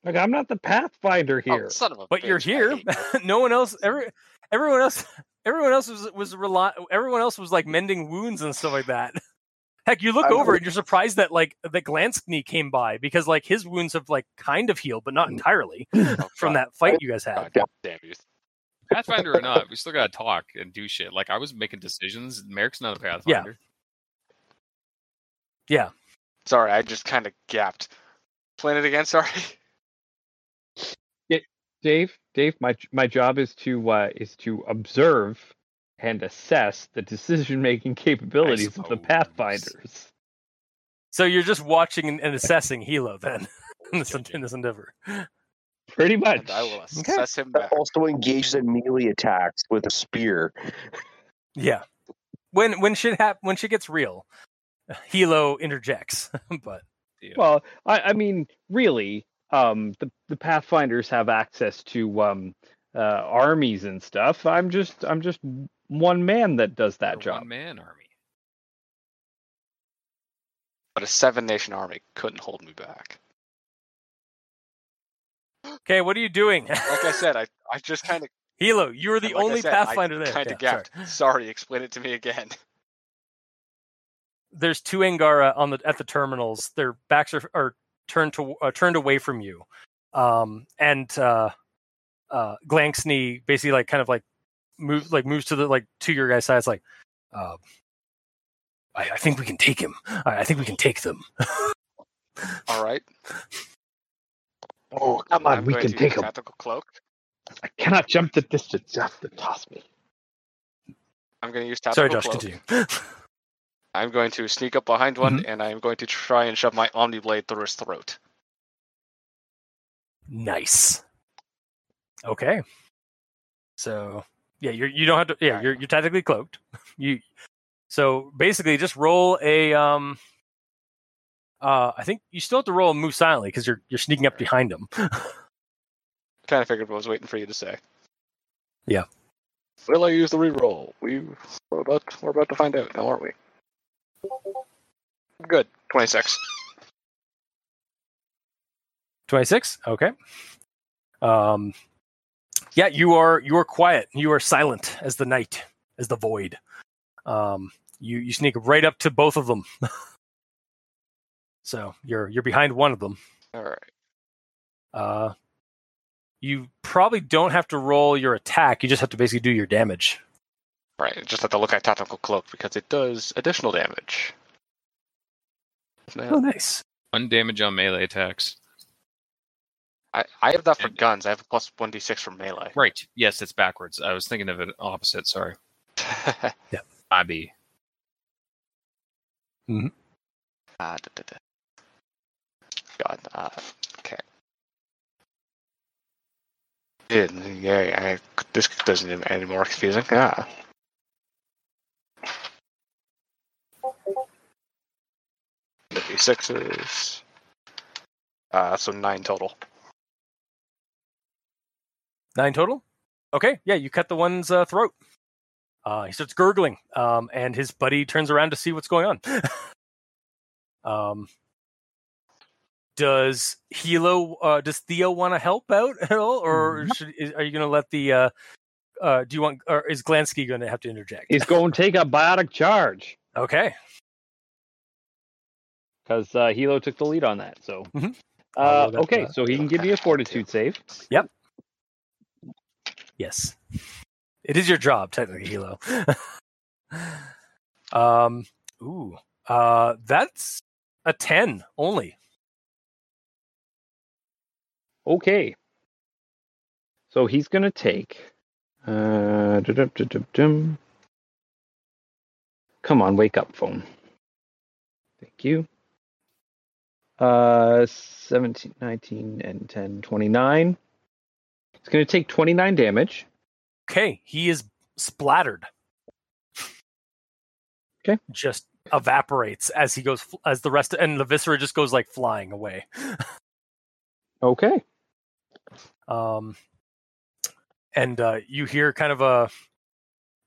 Like I'm not the pathfinder oh, here. Oh, son of a but you're here. no one else. Every everyone else. Everyone else was was rely. Everyone else was like mending wounds and stuff like that. Heck, you look I'm- over and you're surprised that like that Glanskny came by because like his wounds have like kind of healed, but not mm. entirely Oh, from that fight you guys oh, had. God damn you. Pathfinder or not, we still gotta talk and do shit. Like I was making decisions. Maerk's not a Pathfinder. Yeah. Sorry, I just kind of gapped. Playing it again, sorry. Dave, Dave, my my job is to uh, is to observe and assess the decision making capabilities of the. Pathfinders. So you're just watching and, and assessing Hilo then in this in this endeavor. Pretty much. And I will assess him back. Also engages in melee attacks with a spear. Yeah. When when shit hap- when shit gets real, Hilo interjects. but Yeah. Well, I, I mean, really, um, the the Pathfinders have access to um, uh, armies and stuff. I'm just I'm just one man that does that job. One man army. But a seven nation army couldn't hold me back. okay, what are you doing? Like I said, I, I just kind of Hilo, you're the only Pathfinder there. Kind Yeah, of sorry. gapped. Sorry. explain it to me again. there's two Angara on the at the terminals. Their backs are, are turned to uh, turned away from you, um, and uh, uh, Glanksney basically like kind of like move like moves to the like to your guys' side. It's like, uh, I, I think we can take him. I, I think we can take them. All right. Oh, come on, I'm we can take him. Tactical cloak. I cannot jump the distance. You have to toss me. I'm going to use Sorry, tactical Josh. cloak. Continue. I'm going to sneak up behind one, Mm-hmm. and I'm going to try and shove my Omni Blade through his throat. Nice. Okay. So yeah, you're you don't have to. Yeah, you're you're technically cloaked. You so basically just roll a um. Uh, I think you still have to roll and move silently because you're you're sneaking up behind him. Kind of figured what I was waiting for you to say. Yeah. Will I use the reroll? We we're about we're about to find out now, aren't we? Good. Twenty six. Twenty six. Okay. Um. Yeah, you are you are quiet. You are silent as the night, as the void. Um. You you sneak right up to both of them. so you're you're behind one of them. All right. Uh, you probably don't have to roll your attack. You just have to basically do your damage. Right. Just have to look at tactical cloak because it does additional damage. Oh, nice. One damage on melee attacks. I, I have that for guns. I have a plus one d six for melee. Right. Yes, it's backwards. I was thinking of it opposite. Sorry. Yeah, I be. Ah, da, da, da. God. Uh, okay. Yeah, yeah, I, this doesn't get any more confusing. Ah. The d6s. Uh, so nine total. Nine total. Okay, yeah, you cut the one's uh, throat. Uh, he starts gurgling, um, and his buddy turns around to see what's going on. um, does Hilo, uh, does Theo want to help out at all, or should, is, are you going to let the? Uh, uh, do you want, or is Glansky going to have to interject? He's going to take a biotic charge Okay, because uh, Hilo took the lead on that. So, Mhm. Uh, that okay, so he can give me a fortitude save. Yep. Yes, it is your job technically, Hilo. um, ooh, uh, that's a ten only. Okay. So he's going to take. Uh. Come on, wake up, phone. Thank you. Uh, 17, 19, and 10, 29. It's going to take 29 damage. Okay, he is splattered. Okay. Just evaporates as he goes, as the rest, and the viscera just goes like flying away. Okay. Um, and uh, you hear kind of a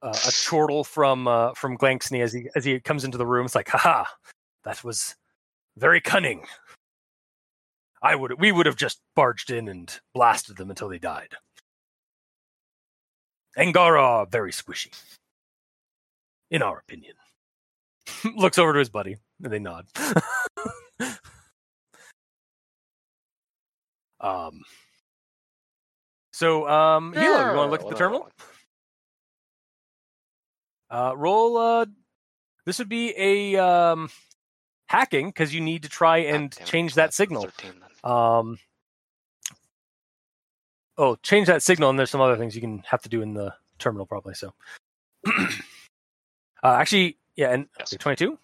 a, a chortle from uh, from Glanksney as he as he comes into the room. It's like, haha, that was very cunning. I would we would have just barged in and blasted them until they died. Angara are very squishy. In our opinion. Looks over to his buddy and they nod. um so um yeah, Hilo, you wanna look at the terminal? Uh roll uh this would be a um hacking because you need to try and change that signal. 13, um, oh, change that signal, and there's some other things you can have to do in the terminal, probably. So, uh, actually, yeah, and twenty-two.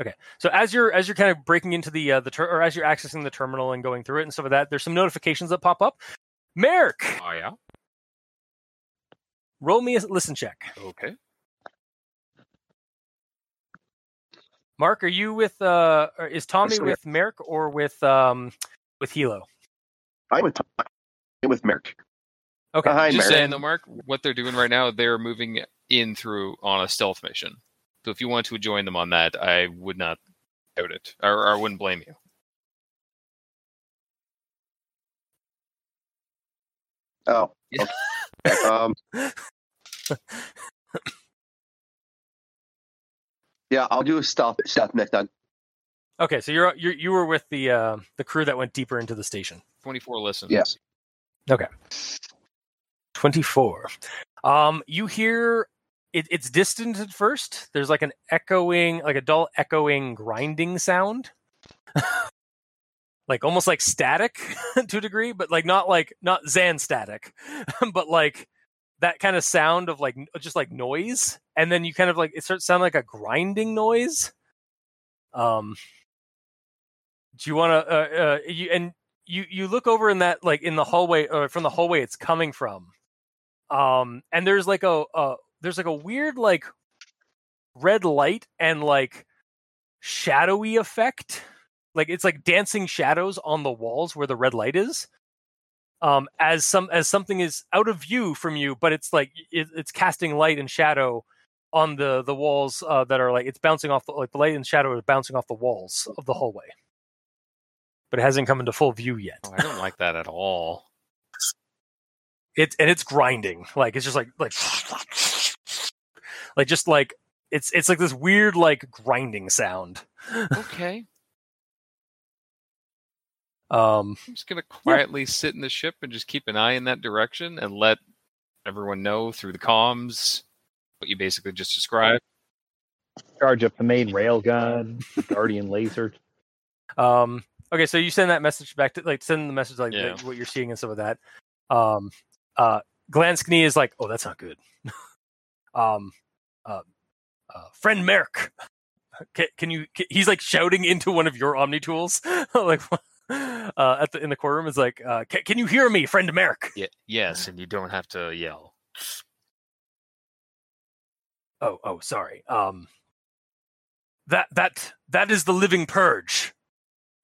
Okay, so as you're as you're kind of breaking into the uh, the ter- or as you're accessing the terminal and going through it and stuff like that, there's some notifications that pop up. Maerk, Oh yeah. roll me a listen check. Okay. Marc, are you with uh, or is Tommy Yes, with Maerk or with um with Hilo? I'm with, I'm with Maerk. Okay, Hi, Just Maerk. saying though, Marc, what they're doing right now, they're moving in through on a stealth mission. So if you want to join them on that, I would not doubt it, or, or I wouldn't blame you. Oh, okay. um, Yeah, I'll do a stealth stealth mech then. Okay, so you're you you were with the uh, the crew that went deeper into the station. 24 listens. Yeah. Twenty four. Um, you hear it, it's distant at first. There's like an echoing, like a dull echoing grinding sound, like almost like static to a degree, but like not like not Xann static, but like that kind of sound of like just like noise, and then you kind of like it starts sounding like a grinding noise. Um, do you want to? Uh, uh, you and you you look over in that like in the hallway or from the hallway it's coming from um and there's like a, a there's like a weird like red light and like shadowy effect like it's like dancing shadows on the walls where the red light is um as some as something is out of view from you but it's like it, it's casting light and shadow on the the walls uh, that are like it's bouncing off the like the light and shadow is bouncing off the walls of the hallway. But it hasn't come into full view yet. Oh, I don't like that at all. it's and it's grinding. Like it's just like like like just like it's it's like this weird like grinding sound. Okay. um I'm just gonna quietly sit in the ship and just keep an eye in that direction and let everyone know through the comms what you basically just described. Charge up the main railgun, guardian laser. um okay so you send that message back to like send the message like Yeah. like, what you're seeing and some of that um uh Glanskny is like oh that's not good um uh, uh friend Maerk can, can you can, he's like shouting into one of your omni tools like uh at the in the courtroom is like uh can, can you hear me friend Maerk Yeah, yes, and you don't have to yell. Oh, oh, sorry. Um, that that that is the living purge.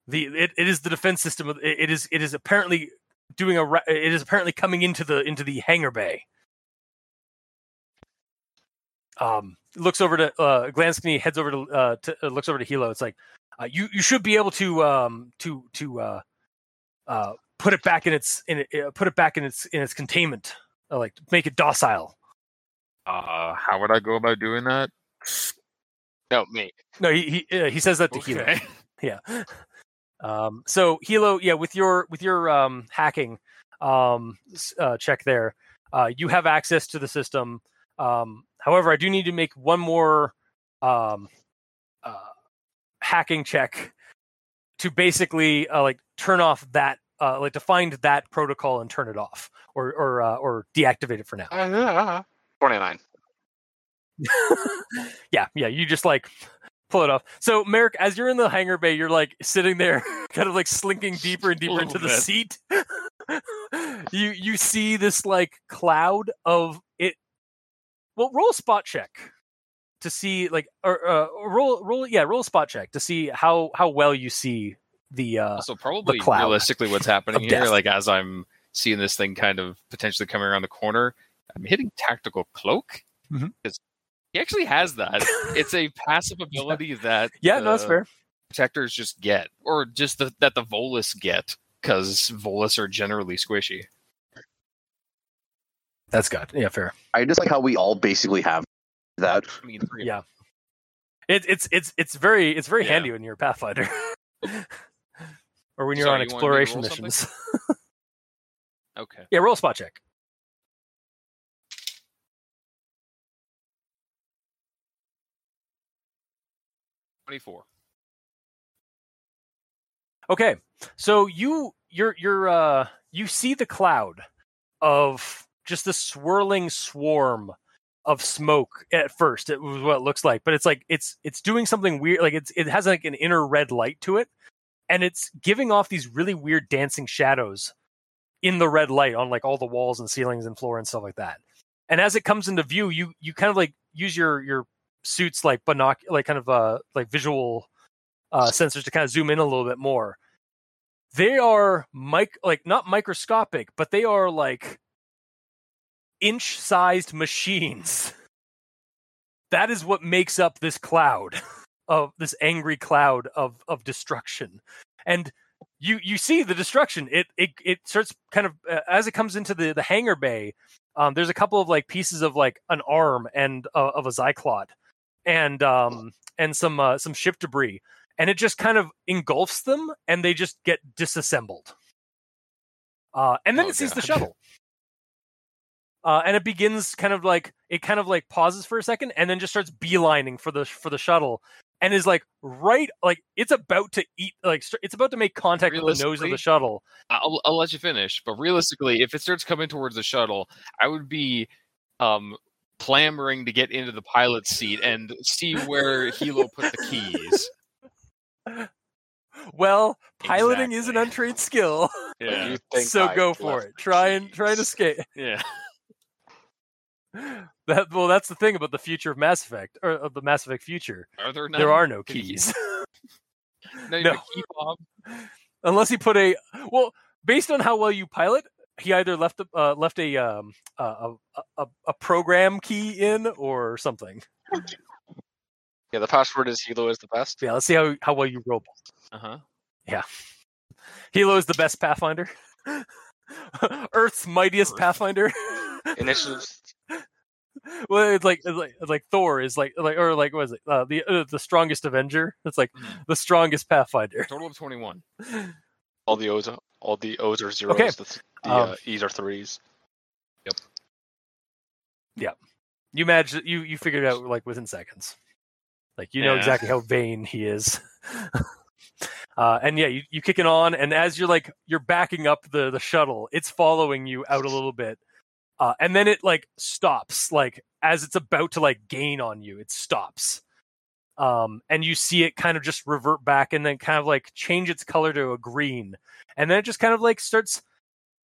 The it, it is the defense system. It, it is it is apparently doing a. It is apparently coming into the into the hangar bay. Um, looks over to uh, Glanskny, heads over to, uh, to uh, looks over to Hilo. It's like uh, you you should be able to um to to uh uh put it back in its in it, uh, put it back in its in its containment. Uh, like make it docile. Uh, how would I go about doing that? No, me. No, he he, uh, he says that to Hilo. Yeah um so hilo yeah with your with your um hacking um uh, check there uh you have access to the system um however i do need to make one more um uh hacking check to basically uh, like turn off that uh like to find that protocol and turn it off or or uh, or deactivate it for now 29. yeah, yeah. You just like pull it off. So, Maerk, as you're in the hangar bay, you're like sitting there, kind of like slinking deeper and deeper into the seat. you you see this like cloud of it. Well, roll a spot check to see like or uh, roll roll yeah roll a spot check to see how how well you see the uh Also, probably cloud realistically, what's happening here, death. like as I'm seeing this thing kind of potentially coming around the corner, I'm hitting tactical cloak Mhm. because he actually has that. it's a passive ability that yeah no that's fair protectors just get, or just the, that the Volus get, because Volus are generally squishy. that's good yeah fair I just like how we all basically have that. I mean, Yeah. it, it's it's it's very it's very Yeah. handy when you're a pathfinder or when you're Sorry, on you wanted me to exploration roll something? missions Okay. yeah roll a spot check 24. Okay, so you you're you're uh you see the cloud of just this swirling swarm of smoke at first. It was what it looks like, but it's like it's it's doing something weird. Like it's it has like an inner red light to it, and it's giving off these really weird dancing shadows in the red light on like all the walls and ceilings and floor and stuff like that. And as it comes into view, you you kind of like use your your suits like binoc like kind of uh like visual uh, sensors to kind of zoom in a little bit more. They are mic like not microscopic, but they are like inch-sized machines. That is what makes up this cloud of this angry cloud of of destruction. And you you see the destruction. It it it starts kind of uh, as it comes into the the hangar bay. Um, there's a couple of like pieces of like an arm and uh, of a Xyclot and um and some uh, some ship debris, and it just kind of engulfs them, and they just get disassembled. Uh, and then Oh, it sees the shuttle. Uh, and it begins kind of like it kind of like pauses for a second and then just starts beelining for the for the shuttle and is like right like it's about to eat like it's about to make contact with the nose of the shuttle I'll, I'll let you finish, but realistically, if it starts coming towards the shuttle, I would be um clamoring to get into the pilot's seat and see where Hilo put the keys. well piloting is an untrained skill Yeah, you think so I go for it the try and try and keys? escape yeah. that well that's the thing about the future of mass effect or of the mass effect future Are there none? there are no Keys. keys No, No. no. key unless he put a well based on how well you pilot he either left a uh, left a um a, a a a program key in or something Yeah, the password is Hilo is the best. yeah let's see how how well you roll Uh huh. Yeah, Hilo is the best pathfinder earth's mightiest Earth. pathfinder Initiative. well it's like it's like it's like thor is like like or like what is it uh, the uh, the strongest avenger it's like Mhm. the strongest pathfinder Total of twenty-one. All the O's, are- all the O's are zeros. Okay. The, the Um, uh, E's are threes. Yep. Yeah, you managed you you figured it out like within seconds like you know exactly how vain he is uh and yeah you, you kick it on and as you're like you're backing up the the shuttle it's following you out a little bit uh and then it like stops like as it's about to like gain on you it stops um and you see it kind of just revert back and then kind of like change its color to a green and then it just kind of like starts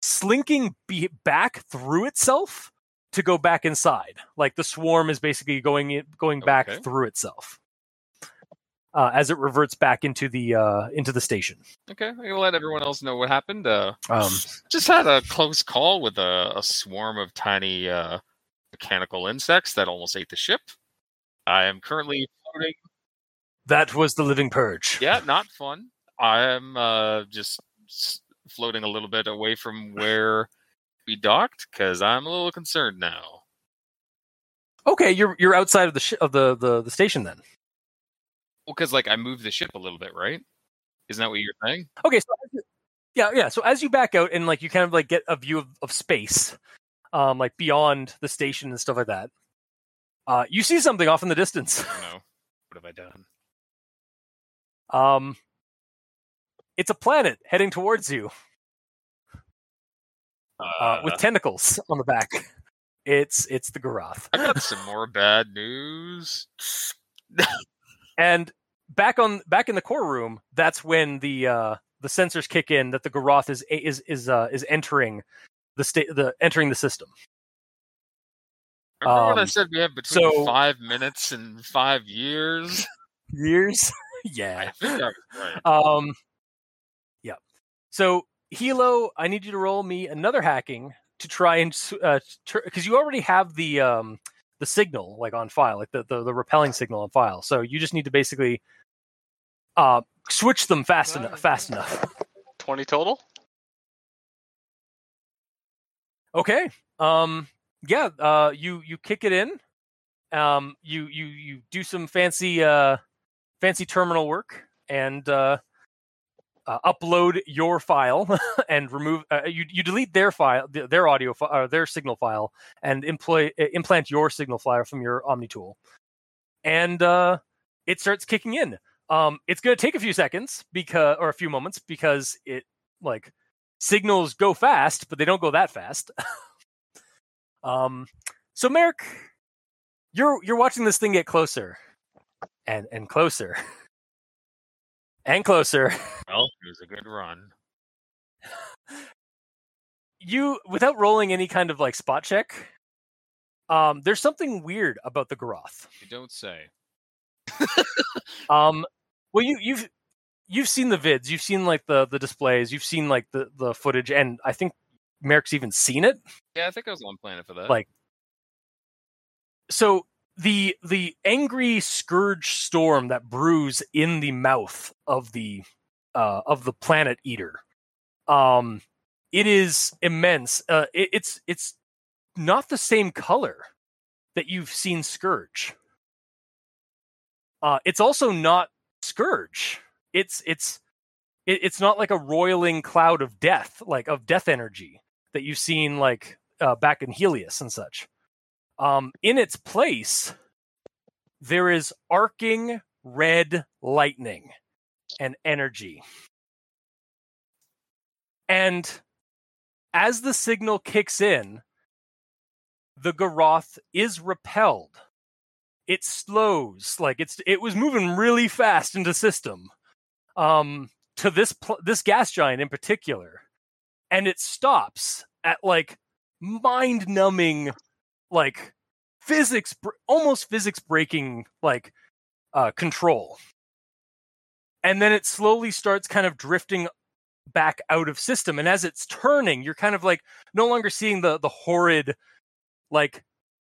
slinking be- back through itself to go back inside. Like the swarm is basically going in, going back Okay. through itself uh, as it reverts back into the uh, into the station. Okay, I'll let everyone else know what happened. Uh, Um, just had a close call with a, a swarm of tiny uh, mechanical insects that almost ate the ship. I am currently floating. that was the living purge. Yeah, not fun. I am uh, just floating a little bit away from where we docked because I'm a little concerned now. Okay, you're you're outside of the sh- of the, the the station then. Well, because like I moved the ship a little bit, right? Isn't that what you're saying? Okay, so yeah, yeah. So as you back out and like you kind of like get a view of, of space, um, like beyond the station and stuff like that, uh, you see something off in the distance. Oh no, what have I done? Um, it's a planet heading towards you. uh, with tentacles on the back. It's it's the Garoth. I got some more bad news. And back on back in the core room, that's when the uh, the sensors kick in that the Garoth is is is uh, is entering the state the entering the system. Remember when I Um, said we have between so- five minutes and five years? Years, yeah. I was right. Um, yeah. So Hilo, I need you to roll me another hacking to try and because you already have the um the signal like on file, like the, the the repelling signal on file. So you just need to basically uh switch them fast enough. Fast enough. Twenty total. Okay. Um. Yeah. Uh. You you kick it in. Um. You you you do some fancy uh fancy terminal work and uh, uh upload your file and remove. Uh, you you delete their file, their audio, fi- or their signal file, and employ implant your signal file from your Omni tool, and uh, it starts kicking in. Um. It's gonna take a few seconds because or a few moments because it like signals go fast, but they don't go that fast. um, so Maerk, you're you're watching this thing get closer and and closer and closer. Well, it was a good run. You without rolling any kind of like spot check. Um, there's something weird about the Garoth. You don't say. Um, well, you you've you've seen the vids, you've seen like the the displays, you've seen like the the footage, and I think Maerk's even seen it. Yeah, I think I was on planet for that. Like- so the the angry scourge storm that brews in the mouth of the uh of the planet eater um it is immense uh it, it's it's not the same color that you've seen scourge Uh, it's also not Scourge. It's it's it's not like a roiling cloud of death, like of death energy that you've seen like uh, back in Helios and such. Um, in its place, there is arcing red lightning and energy. And as the signal kicks in, the Garoth is repelled. It slows, like it's it was moving really fast into system, um, to this pl- this gas giant in particular, and it stops at like mind numbing, like physics, almost physics breaking, like uh, control, and then it slowly starts kind of drifting back out of system and as it's turning you're kind of like no longer seeing the the horrid like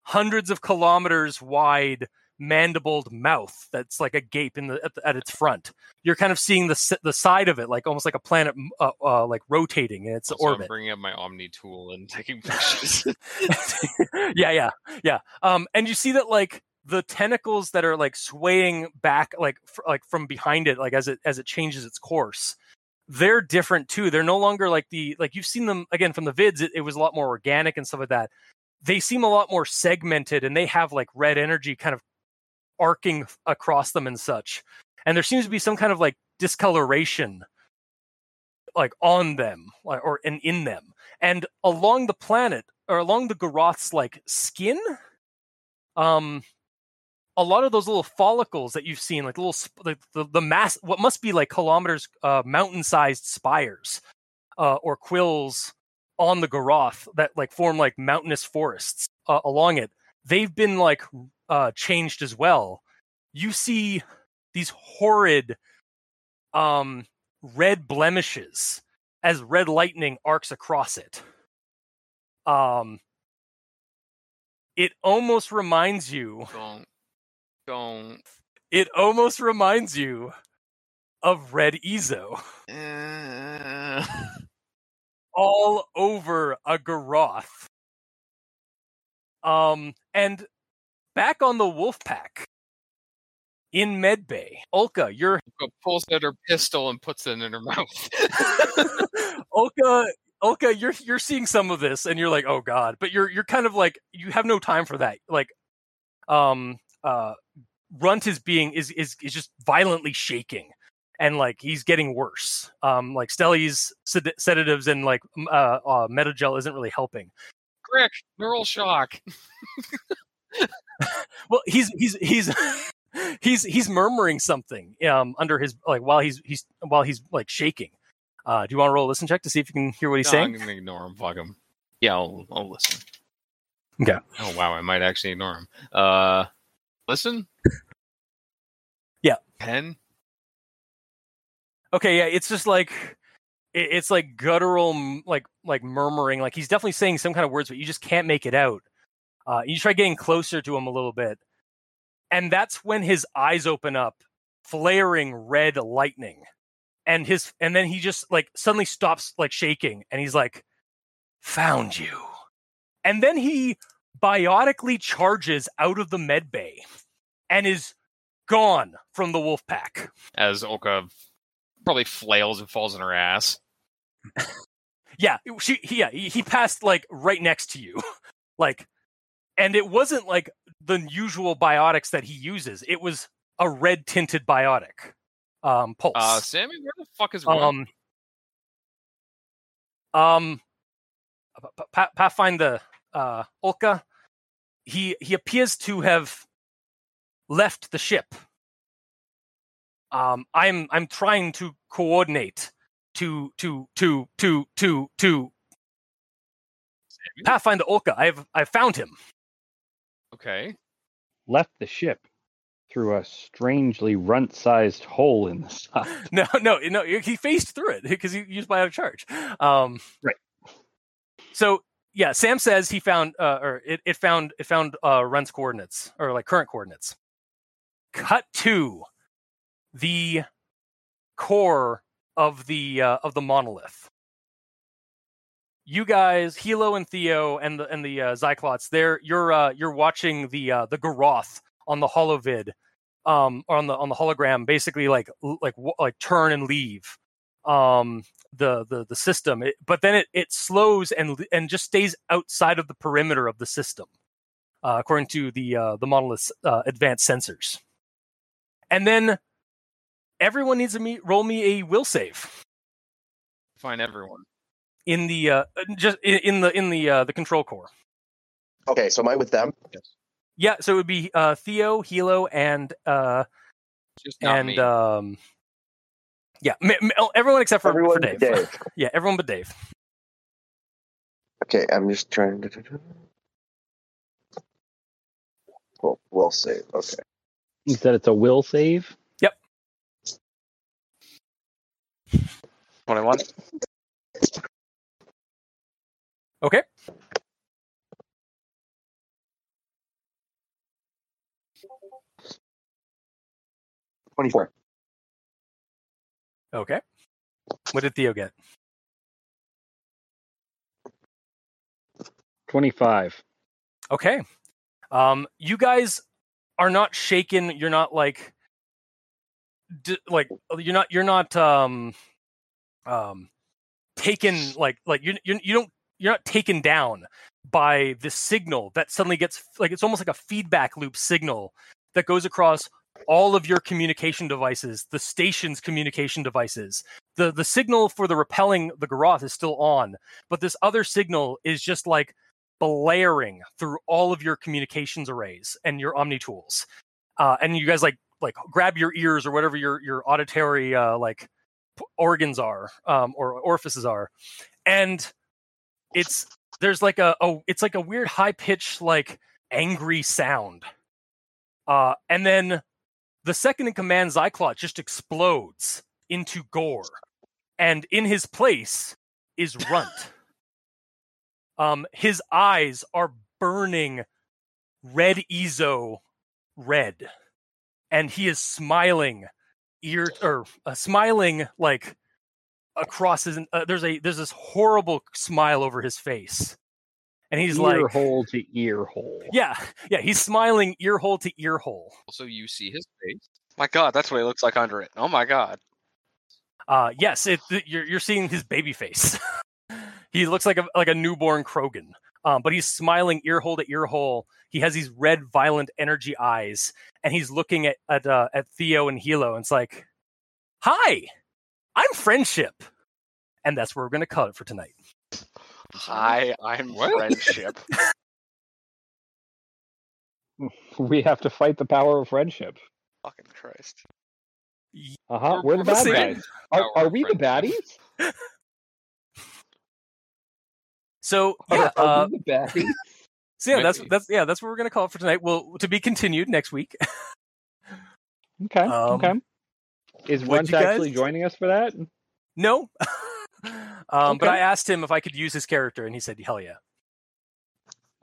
hundreds of kilometers wide mandibled mouth that's like a gape in the at, the, at its front you're kind of seeing the the side of it like almost like a planet uh, uh, like rotating in its So I'm orbit bringing up my Omni tool and taking pictures. yeah, yeah, yeah. Um, and you see that like the tentacles that are like swaying back, like fr- like from behind it, like as it as it changes its course, they're different too. They're no longer like the like you've seen them again from the vids. It, it was a lot more organic and stuff like that. They seem a lot more segmented, and they have like red energy kind of arcing across them and such. And there seems to be some kind of like discoloration like on them like, or and in them and along the planet or along the Garoth's like skin, um, a lot of those little follicles that you've seen, like little the, the the mass, what must be like kilometers, uh, mountain-sized spires, uh, or quills on the Garoth that like form like mountainous forests uh, along it. They've been like uh, changed as well. You see these horrid, um, red blemishes as red lightning arcs across it. Um, it almost reminds you. don't, don't. It almost reminds you of Red Eezo Eh. all over a Garoth. Um, and back on the wolf pack in Medbay, Olka, you're Go pulls out her pistol and puts it in her mouth. Olka, Olka, you're you're seeing some of this, and you're like, oh god, but you're you're kind of like you have no time for that. Like, um, uh, Runt is being is is is just violently shaking, and like he's getting worse. Um, like Stelly's sed- sedatives and like uh, uh Medi-gel isn't really helping. Krick, neural shock. Well, he's he's he's. He's he's murmuring something um under his like while he's he's while he's like shaking. Uh, do you want to roll a listen check to see if you can hear what he's No, saying? I'm gonna ignore him. Fuck him. Yeah, I'll, I'll listen. Okay. Oh wow, I might actually ignore him. Uh, listen. Yeah. Pen. Okay, yeah, it's just like it, it's like guttural, like like murmuring. Like he's definitely saying some kind of words, but you just can't make it out. Uh, you try getting closer to him a little bit, and that's when his eyes open up, flaring red lightning, and his and then he just like suddenly stops like shaking, and he's like, "Found you," and then he biotically charges out of the med bay, and is gone from the wolf pack. As Olka probably flails and falls on her ass. Yeah, she yeah, he, he passed like right next to you. like and it wasn't like the usual biotics that he uses. It was a red tinted biotic. Um pulse. Uh, Sammy, where the fuck is um um Pa- Pa- Pathfind the uh Olka he he appears to have left the ship. Um I'm I'm trying to coordinate to to to to to to? Pathfinder Olka. I've I've found him. Okay. Left the ship through a strangely runt-sized hole in the side. No, no, no. He faced through it because he used biotic charge. Um, Right. So yeah, Sam says he found, uh, or it, it found it found uh, Run's coordinates or like current coordinates. Cut to the core of the uh, of the monolith. You guys, Hilo and Theo, and the and the uh, Xyclots, they're you're uh, you're watching the uh, the Garoth on the holovid um, or on the on the hologram, basically like like like turn and leave um, the the the system. It, but then it it slows and and just stays outside of the perimeter of the system, uh, according to the uh, the monolith's uh, advanced sensors. And then everyone needs to me roll me a will save Find everyone. In the uh, just in, in the in the uh, the control core. Okay, so am I with them? Yes. Yeah, so it would be uh, Theo, Hilo, and uh, Just not and me. um, yeah, m- m- everyone except for, Everyone for Dave. Dave. yeah, everyone but Dave. Okay, I'm just trying to. Well, we'll save. Okay. You said it's a will save. Yep. 21. Okay. Twenty-four. Okay. What did Theo get? Twenty-five. Okay. Um, you guys are not shaken. You're not like, d- like you're not you're not um, um, taken like like you you you don't you're not taken down by this signal that suddenly gets like it's almost like a feedback loop signal that goes across all of your communication devices, the station's communication devices. The the signal for the repelling the Garoth is still on, but this other signal is just like blaring through all of your communications arrays and your omni tools uh, and you guys like like grab your ears or whatever your your auditory uh, like organs are um, or orifices are and it's there's like a, a it's like a weird high pitched like angry sound. Uh, and then the second in command Xyclot just explodes into gore. And in his place is runt. Um his eyes are burning red eezo red. And he is smiling ear or uh, smiling like across his uh, there's a there's this horrible smile over his face and he's ear like hole to ear hole. yeah yeah he's smiling ear hole to ear hole so you see his face. My god, that's what he looks like under it. Oh my god. uh yes it you're you're seeing his baby face he looks like a like a newborn krogan um but he's smiling ear hole to ear hole he has these red violent energy eyes and he's looking at at uh, at theo and hilo and it's like hi i'm friendship and that's where we're gonna cut it for tonight Hi, I'm What? friendship. We have to fight the power of friendship. Fucking Christ. Uh huh. We're- We're the bad guys. Are, are we the baddies? so Are, yeah are uh, we the baddies? so yeah that's that's yeah that's what we're gonna call it for tonight well to be continued next week Okay. Um, okay. Is what'd Runt guys- actually joining us for that? no um but i asked him if i could use his character and he said hell yeah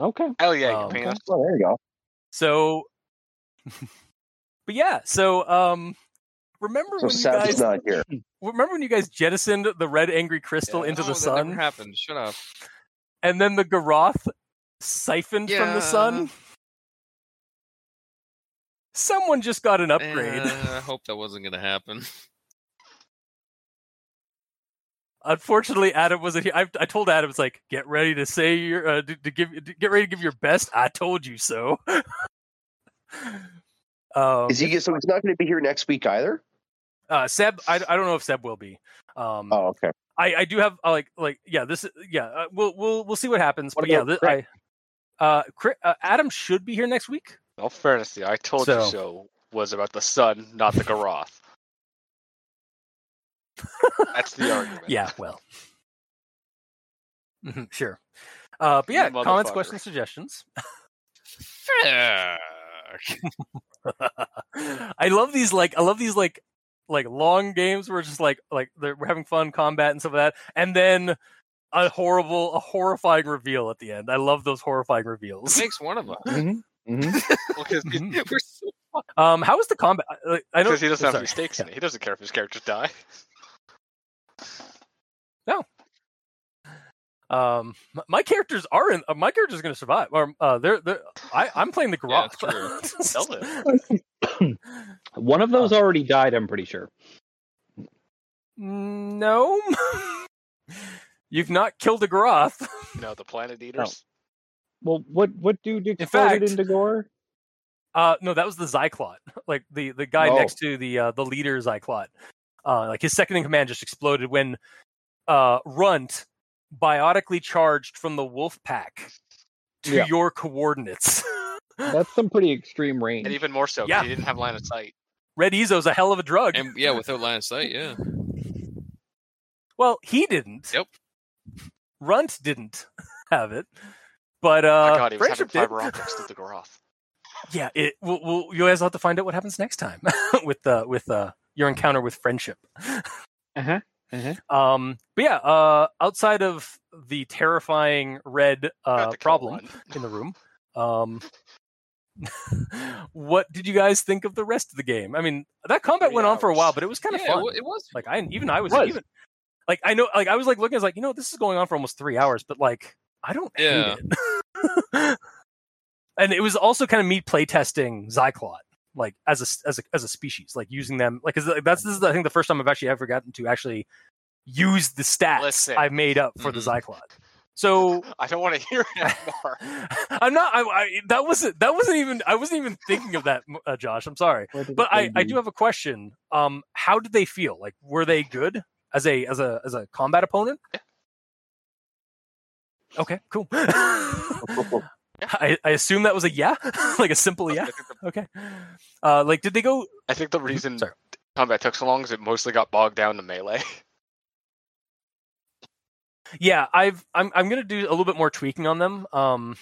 Okay. Hell yeah, Um, you penis. Oh, there you go. So, but yeah, so um, remember So when you guys not here. remember when you guys jettisoned the red angry crystal into Oh, the that sun, never happened. Shut up. and then the Garoth siphoned from the sun? Someone just got an upgrade. Eh, I hope that wasn't going to happen. Unfortunately, Adam wasn't here. I, I told Adam, "It's like get ready to say your uh, to, to give to get ready to give your best." I told you so. um, Is he? So he's not going to be here next week either. uh, Seb, I, I don't know if Seb will be. Um, Oh, okay. I, I do have uh, like like yeah this yeah uh, we'll we'll we'll see what happens What but yeah about this, I uh, Chri- uh Adam should be here next week No fairness, to you, I told So- you so was about the sun, not the Garoth. That's the argument. yeah well Mhm, sure uh but yeah comments questions suggestions I love these like I love these like like long games where it's just like like they're, we're having fun combat and stuff like that and then a horrible a horrifying reveal at the end I love those horrifying It reveals makes one of them. Mm-hmm. Mm-hmm. Well, because Mhm. We're so um how was the combat I, I know he doesn't have sorry. mistakes in it. He doesn't care if his characters die. No. Um, my characters are in. Uh, my characters are going to survive. Or uh, they're, they're I, I'm playing the Yeah, One of those already died, I'm pretty sure. No. You've not killed a Groth. No, the Planet Eaters. Well, what what dude exploded fact- into gore? Uh, no, that was the Xyclot, like the the guy Oh. next to the uh, the leader Xyclot. Uh, like his second in command just exploded when uh, Runt biotically charged from the wolf pack to Yeah. your coordinates. That's some pretty extreme range. And even more so, 'cause Yeah. he didn't have line of sight. Red Eezo's a hell of a drug. And yeah, without line of sight, yeah. well, he didn't. Yep. Runt didn't have it, but Oh uh, my god, he was having Friendship did. fiber optics to the Groth. Yeah, it. We'll, we'll, you guys will have to find out what happens next time with uh, with uh, your encounter with friendship. Uh-huh. Um, but yeah, uh, outside of the terrifying red uh, problem in the room, um, what did you guys think of the rest of the game? I mean, that combat Three went on for a while, but it was kind of yeah, fun. It, it was. Like I even I was, Was. even like I know like I was like looking, I was like, you know, this is going on for almost three hours, but like I don't Yeah. hate it. and it was also kind of me playtesting Xyclot, like as a s- as a as a species, like using them like 'cause, like, that's this is I think the first time I've actually ever gotten to actually use the stats Listen. I've made up for the Mhm. Xyclot. So I don't want to hear it anymore. I'm not. I, I that wasn't that wasn't even I wasn't even thinking of that, uh, Josh. I'm sorry but I, I do have a question. Um, how did they feel? Like, were they good as a as a as a combat opponent? Okay, cool. I, I assume that was a yeah, like a simple yeah. Okay. Uh, like, did they go? I think the reason Sorry. combat took so long is it mostly got bogged down to melee. Yeah, I've I'm I'm gonna do a little bit more tweaking on them. Um,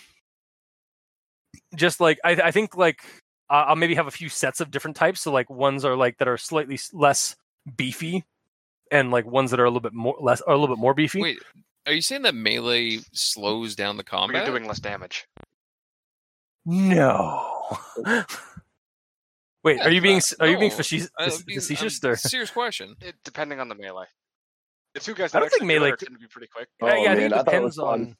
just like I I think like uh, I'll maybe have a few sets of different types. So like ones are like that are slightly less beefy, and like ones that are a little bit more less are a little bit more beefy. Wait, are you saying that melee slows down the But combat? You're doing less damage. No. Wait, Yeah, are you being uh, are you being no, facetious, I mean, facetious um, or? serious question. It, depending on the melee. The two guys I that don't think actually do melee it are could- tend to be pretty quick. Oh, yeah, yeah, I think man, I it thought it depends was fun. on.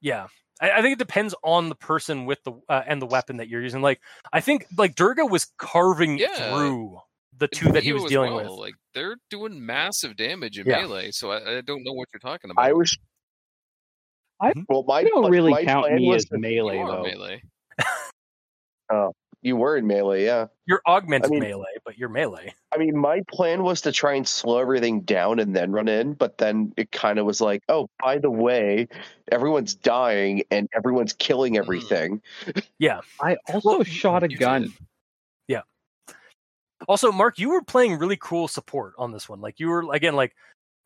Yeah, I, I think it depends on the person with the uh, and the weapon that you're using. Like, I think like Durga was carving Yeah. through the two that he Theo was dealing well, with. Like they're doing massive damage in Yeah. melee, so I, I don't know what you're talking about. I was. I- mm-hmm. well, my I don't pl- really my count me as melee you though. melee. Oh, you were in melee, yeah. You're augmented I mean- melee, but you're melee. I mean, my plan was to try and slow everything down and then run in, but then it kind of was like, oh, by the way, everyone's dying and everyone's killing hmm. everything. Yeah, I also Well, shot a gun. did. Also, Marc, you were playing really cool support on this one. Like you were again, like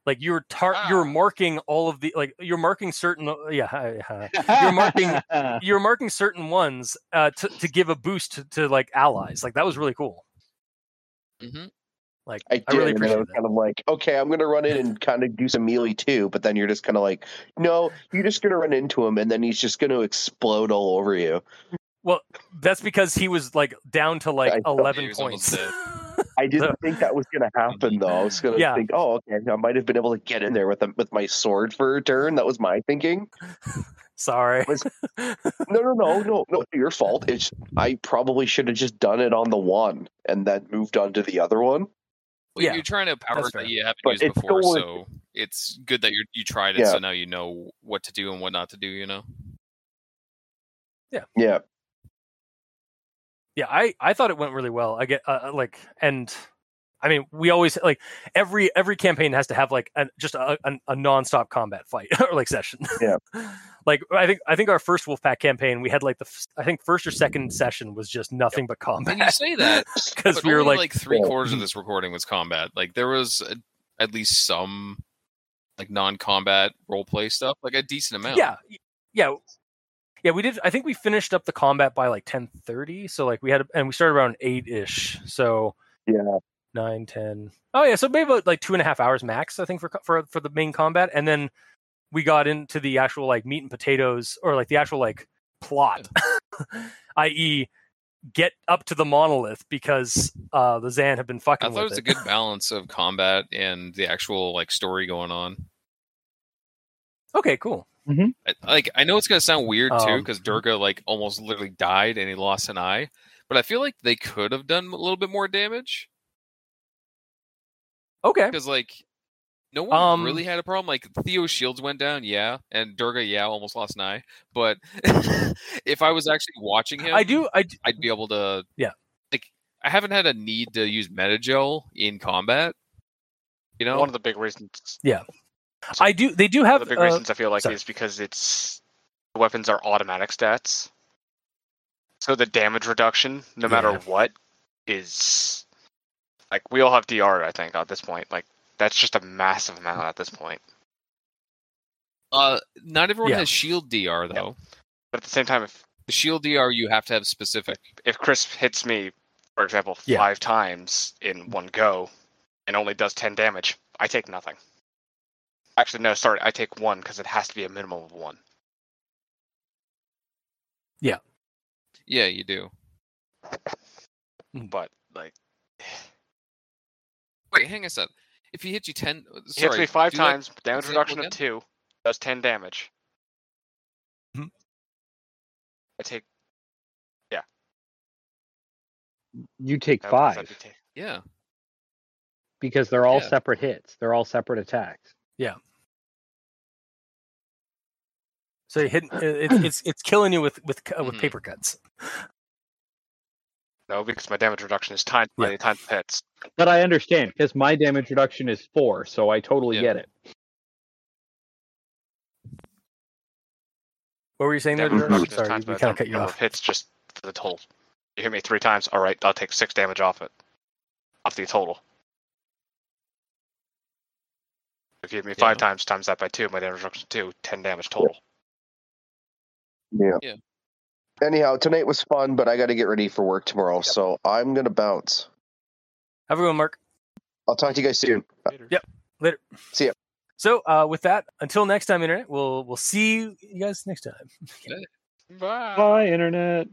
like you were tar- you were Ah. marking all of the like you're marking certain yeah. uh, You're marking- you're marking certain ones uh, to to give a boost to, to like allies. Like that was really cool. Mm-hmm. Like I did, I really and then I appreciate was that. kind of like, okay, I'm going to run in and kind of do some melee too, but then you're just kind of like, no, you're just going to run into him, and then he's just going to explode all over you. Well, that's because he was like down to like thought he eleven points. I didn't think that was going to happen, though. I was going to Yeah. think, oh, okay, I might have been able to get in there with a, with my sword for a turn. That was my thinking. Sorry. Was- No, no, no, no, no. Your fault. It's I probably should have just done it on the one and then moved on to the other one. Well, Yeah, you're trying to power that's fair. that you haven't But used it's before, still so it's good that you you tried it. Yeah. So now you know what to do and what not to do. You know. Yeah, yeah, I I thought it went really well. I get uh, like and. I mean, we always like every every campaign has to have like an, just a, a, a nonstop combat fight or like session. Yeah. like I think I think our first Wolfpack campaign, we had like the f- I think first or second session was just nothing but And you combat say that because but we were only, like, three Yeah. quarters of this recording was combat. Like there was a, at least some like non-combat role play stuff, like a decent amount. yeah yeah yeah we did i think we finished up the combat by like 10.30 so like we had and we started around 8ish so yeah. 9 10 oh yeah so maybe about like two and a half hours max i think for for for the main combat and then we got into the actual like meat and potatoes or like the actual like plot i.e get up to the monolith because uh the Xann have been fucking I thought it was it. a good balance of combat and the actual like story going on. okay cool I- Like I know it's gonna sound weird too Um, because Durga like almost literally died and he lost an eye, but I feel like they could have done a little bit more damage Okay. because like no one Um, really had a problem. Like Theo's shields went down, yeah, and Durga, yeah, almost lost an eye. But if I was actually watching him, I do. I d- I'd be able to. Yeah. Like I haven't had a need to use Medi-gel in combat. You know, One of the big reasons. I do. They do have. the big uh, reasons I feel like sorry. is because it's the weapons are automatic stats. So the damage reduction, no matter what, is like we all have DR. I think at this point, like that's just a massive amount at this point. uh, not everyone Yeah. has shield DR though. But at the same time, if The shield DR you have to have specific. if Chris hits me, for example, Yeah. five times in one go, and only does ten damage, I take nothing. Actually, no, sorry, I take one because it has to be a minimum of one. Yeah, Yeah, you do. But like, Wait, hang on a sec. If he hits you ten, he sorry, hits me five do that times, damage reduction of two, does ten damage. Mhm. I take Yeah. You take that five be Yeah, because they're all Yeah. separate hits. They're all separate attacks. So you hit, it, it's it's killing you with with uh, with Mhm. paper cuts. No, because my damage reduction is times by Yeah. the time hits. But I understand because my damage reduction is four, so I totally Yeah. get it. What were you saying there? Damage Jordan? reduction is Sorry, times we by the kind of cut you off. hits just for the total. You hit me three times, all right, I'll take six damage off it, off the total. If you hit me five Yeah. times, times that by two, my damage reduction is two, 10 damage total. Yeah. Yeah. Anyhow, tonight was fun, but I got to get ready for work tomorrow, so I'm gonna bounce. Have a good one, Marc. I'll talk to you guys soon. Yep. Later. See ya. So uh, with that, until next time, internet, we'll we'll see you guys next time. Bye. Bye, internet.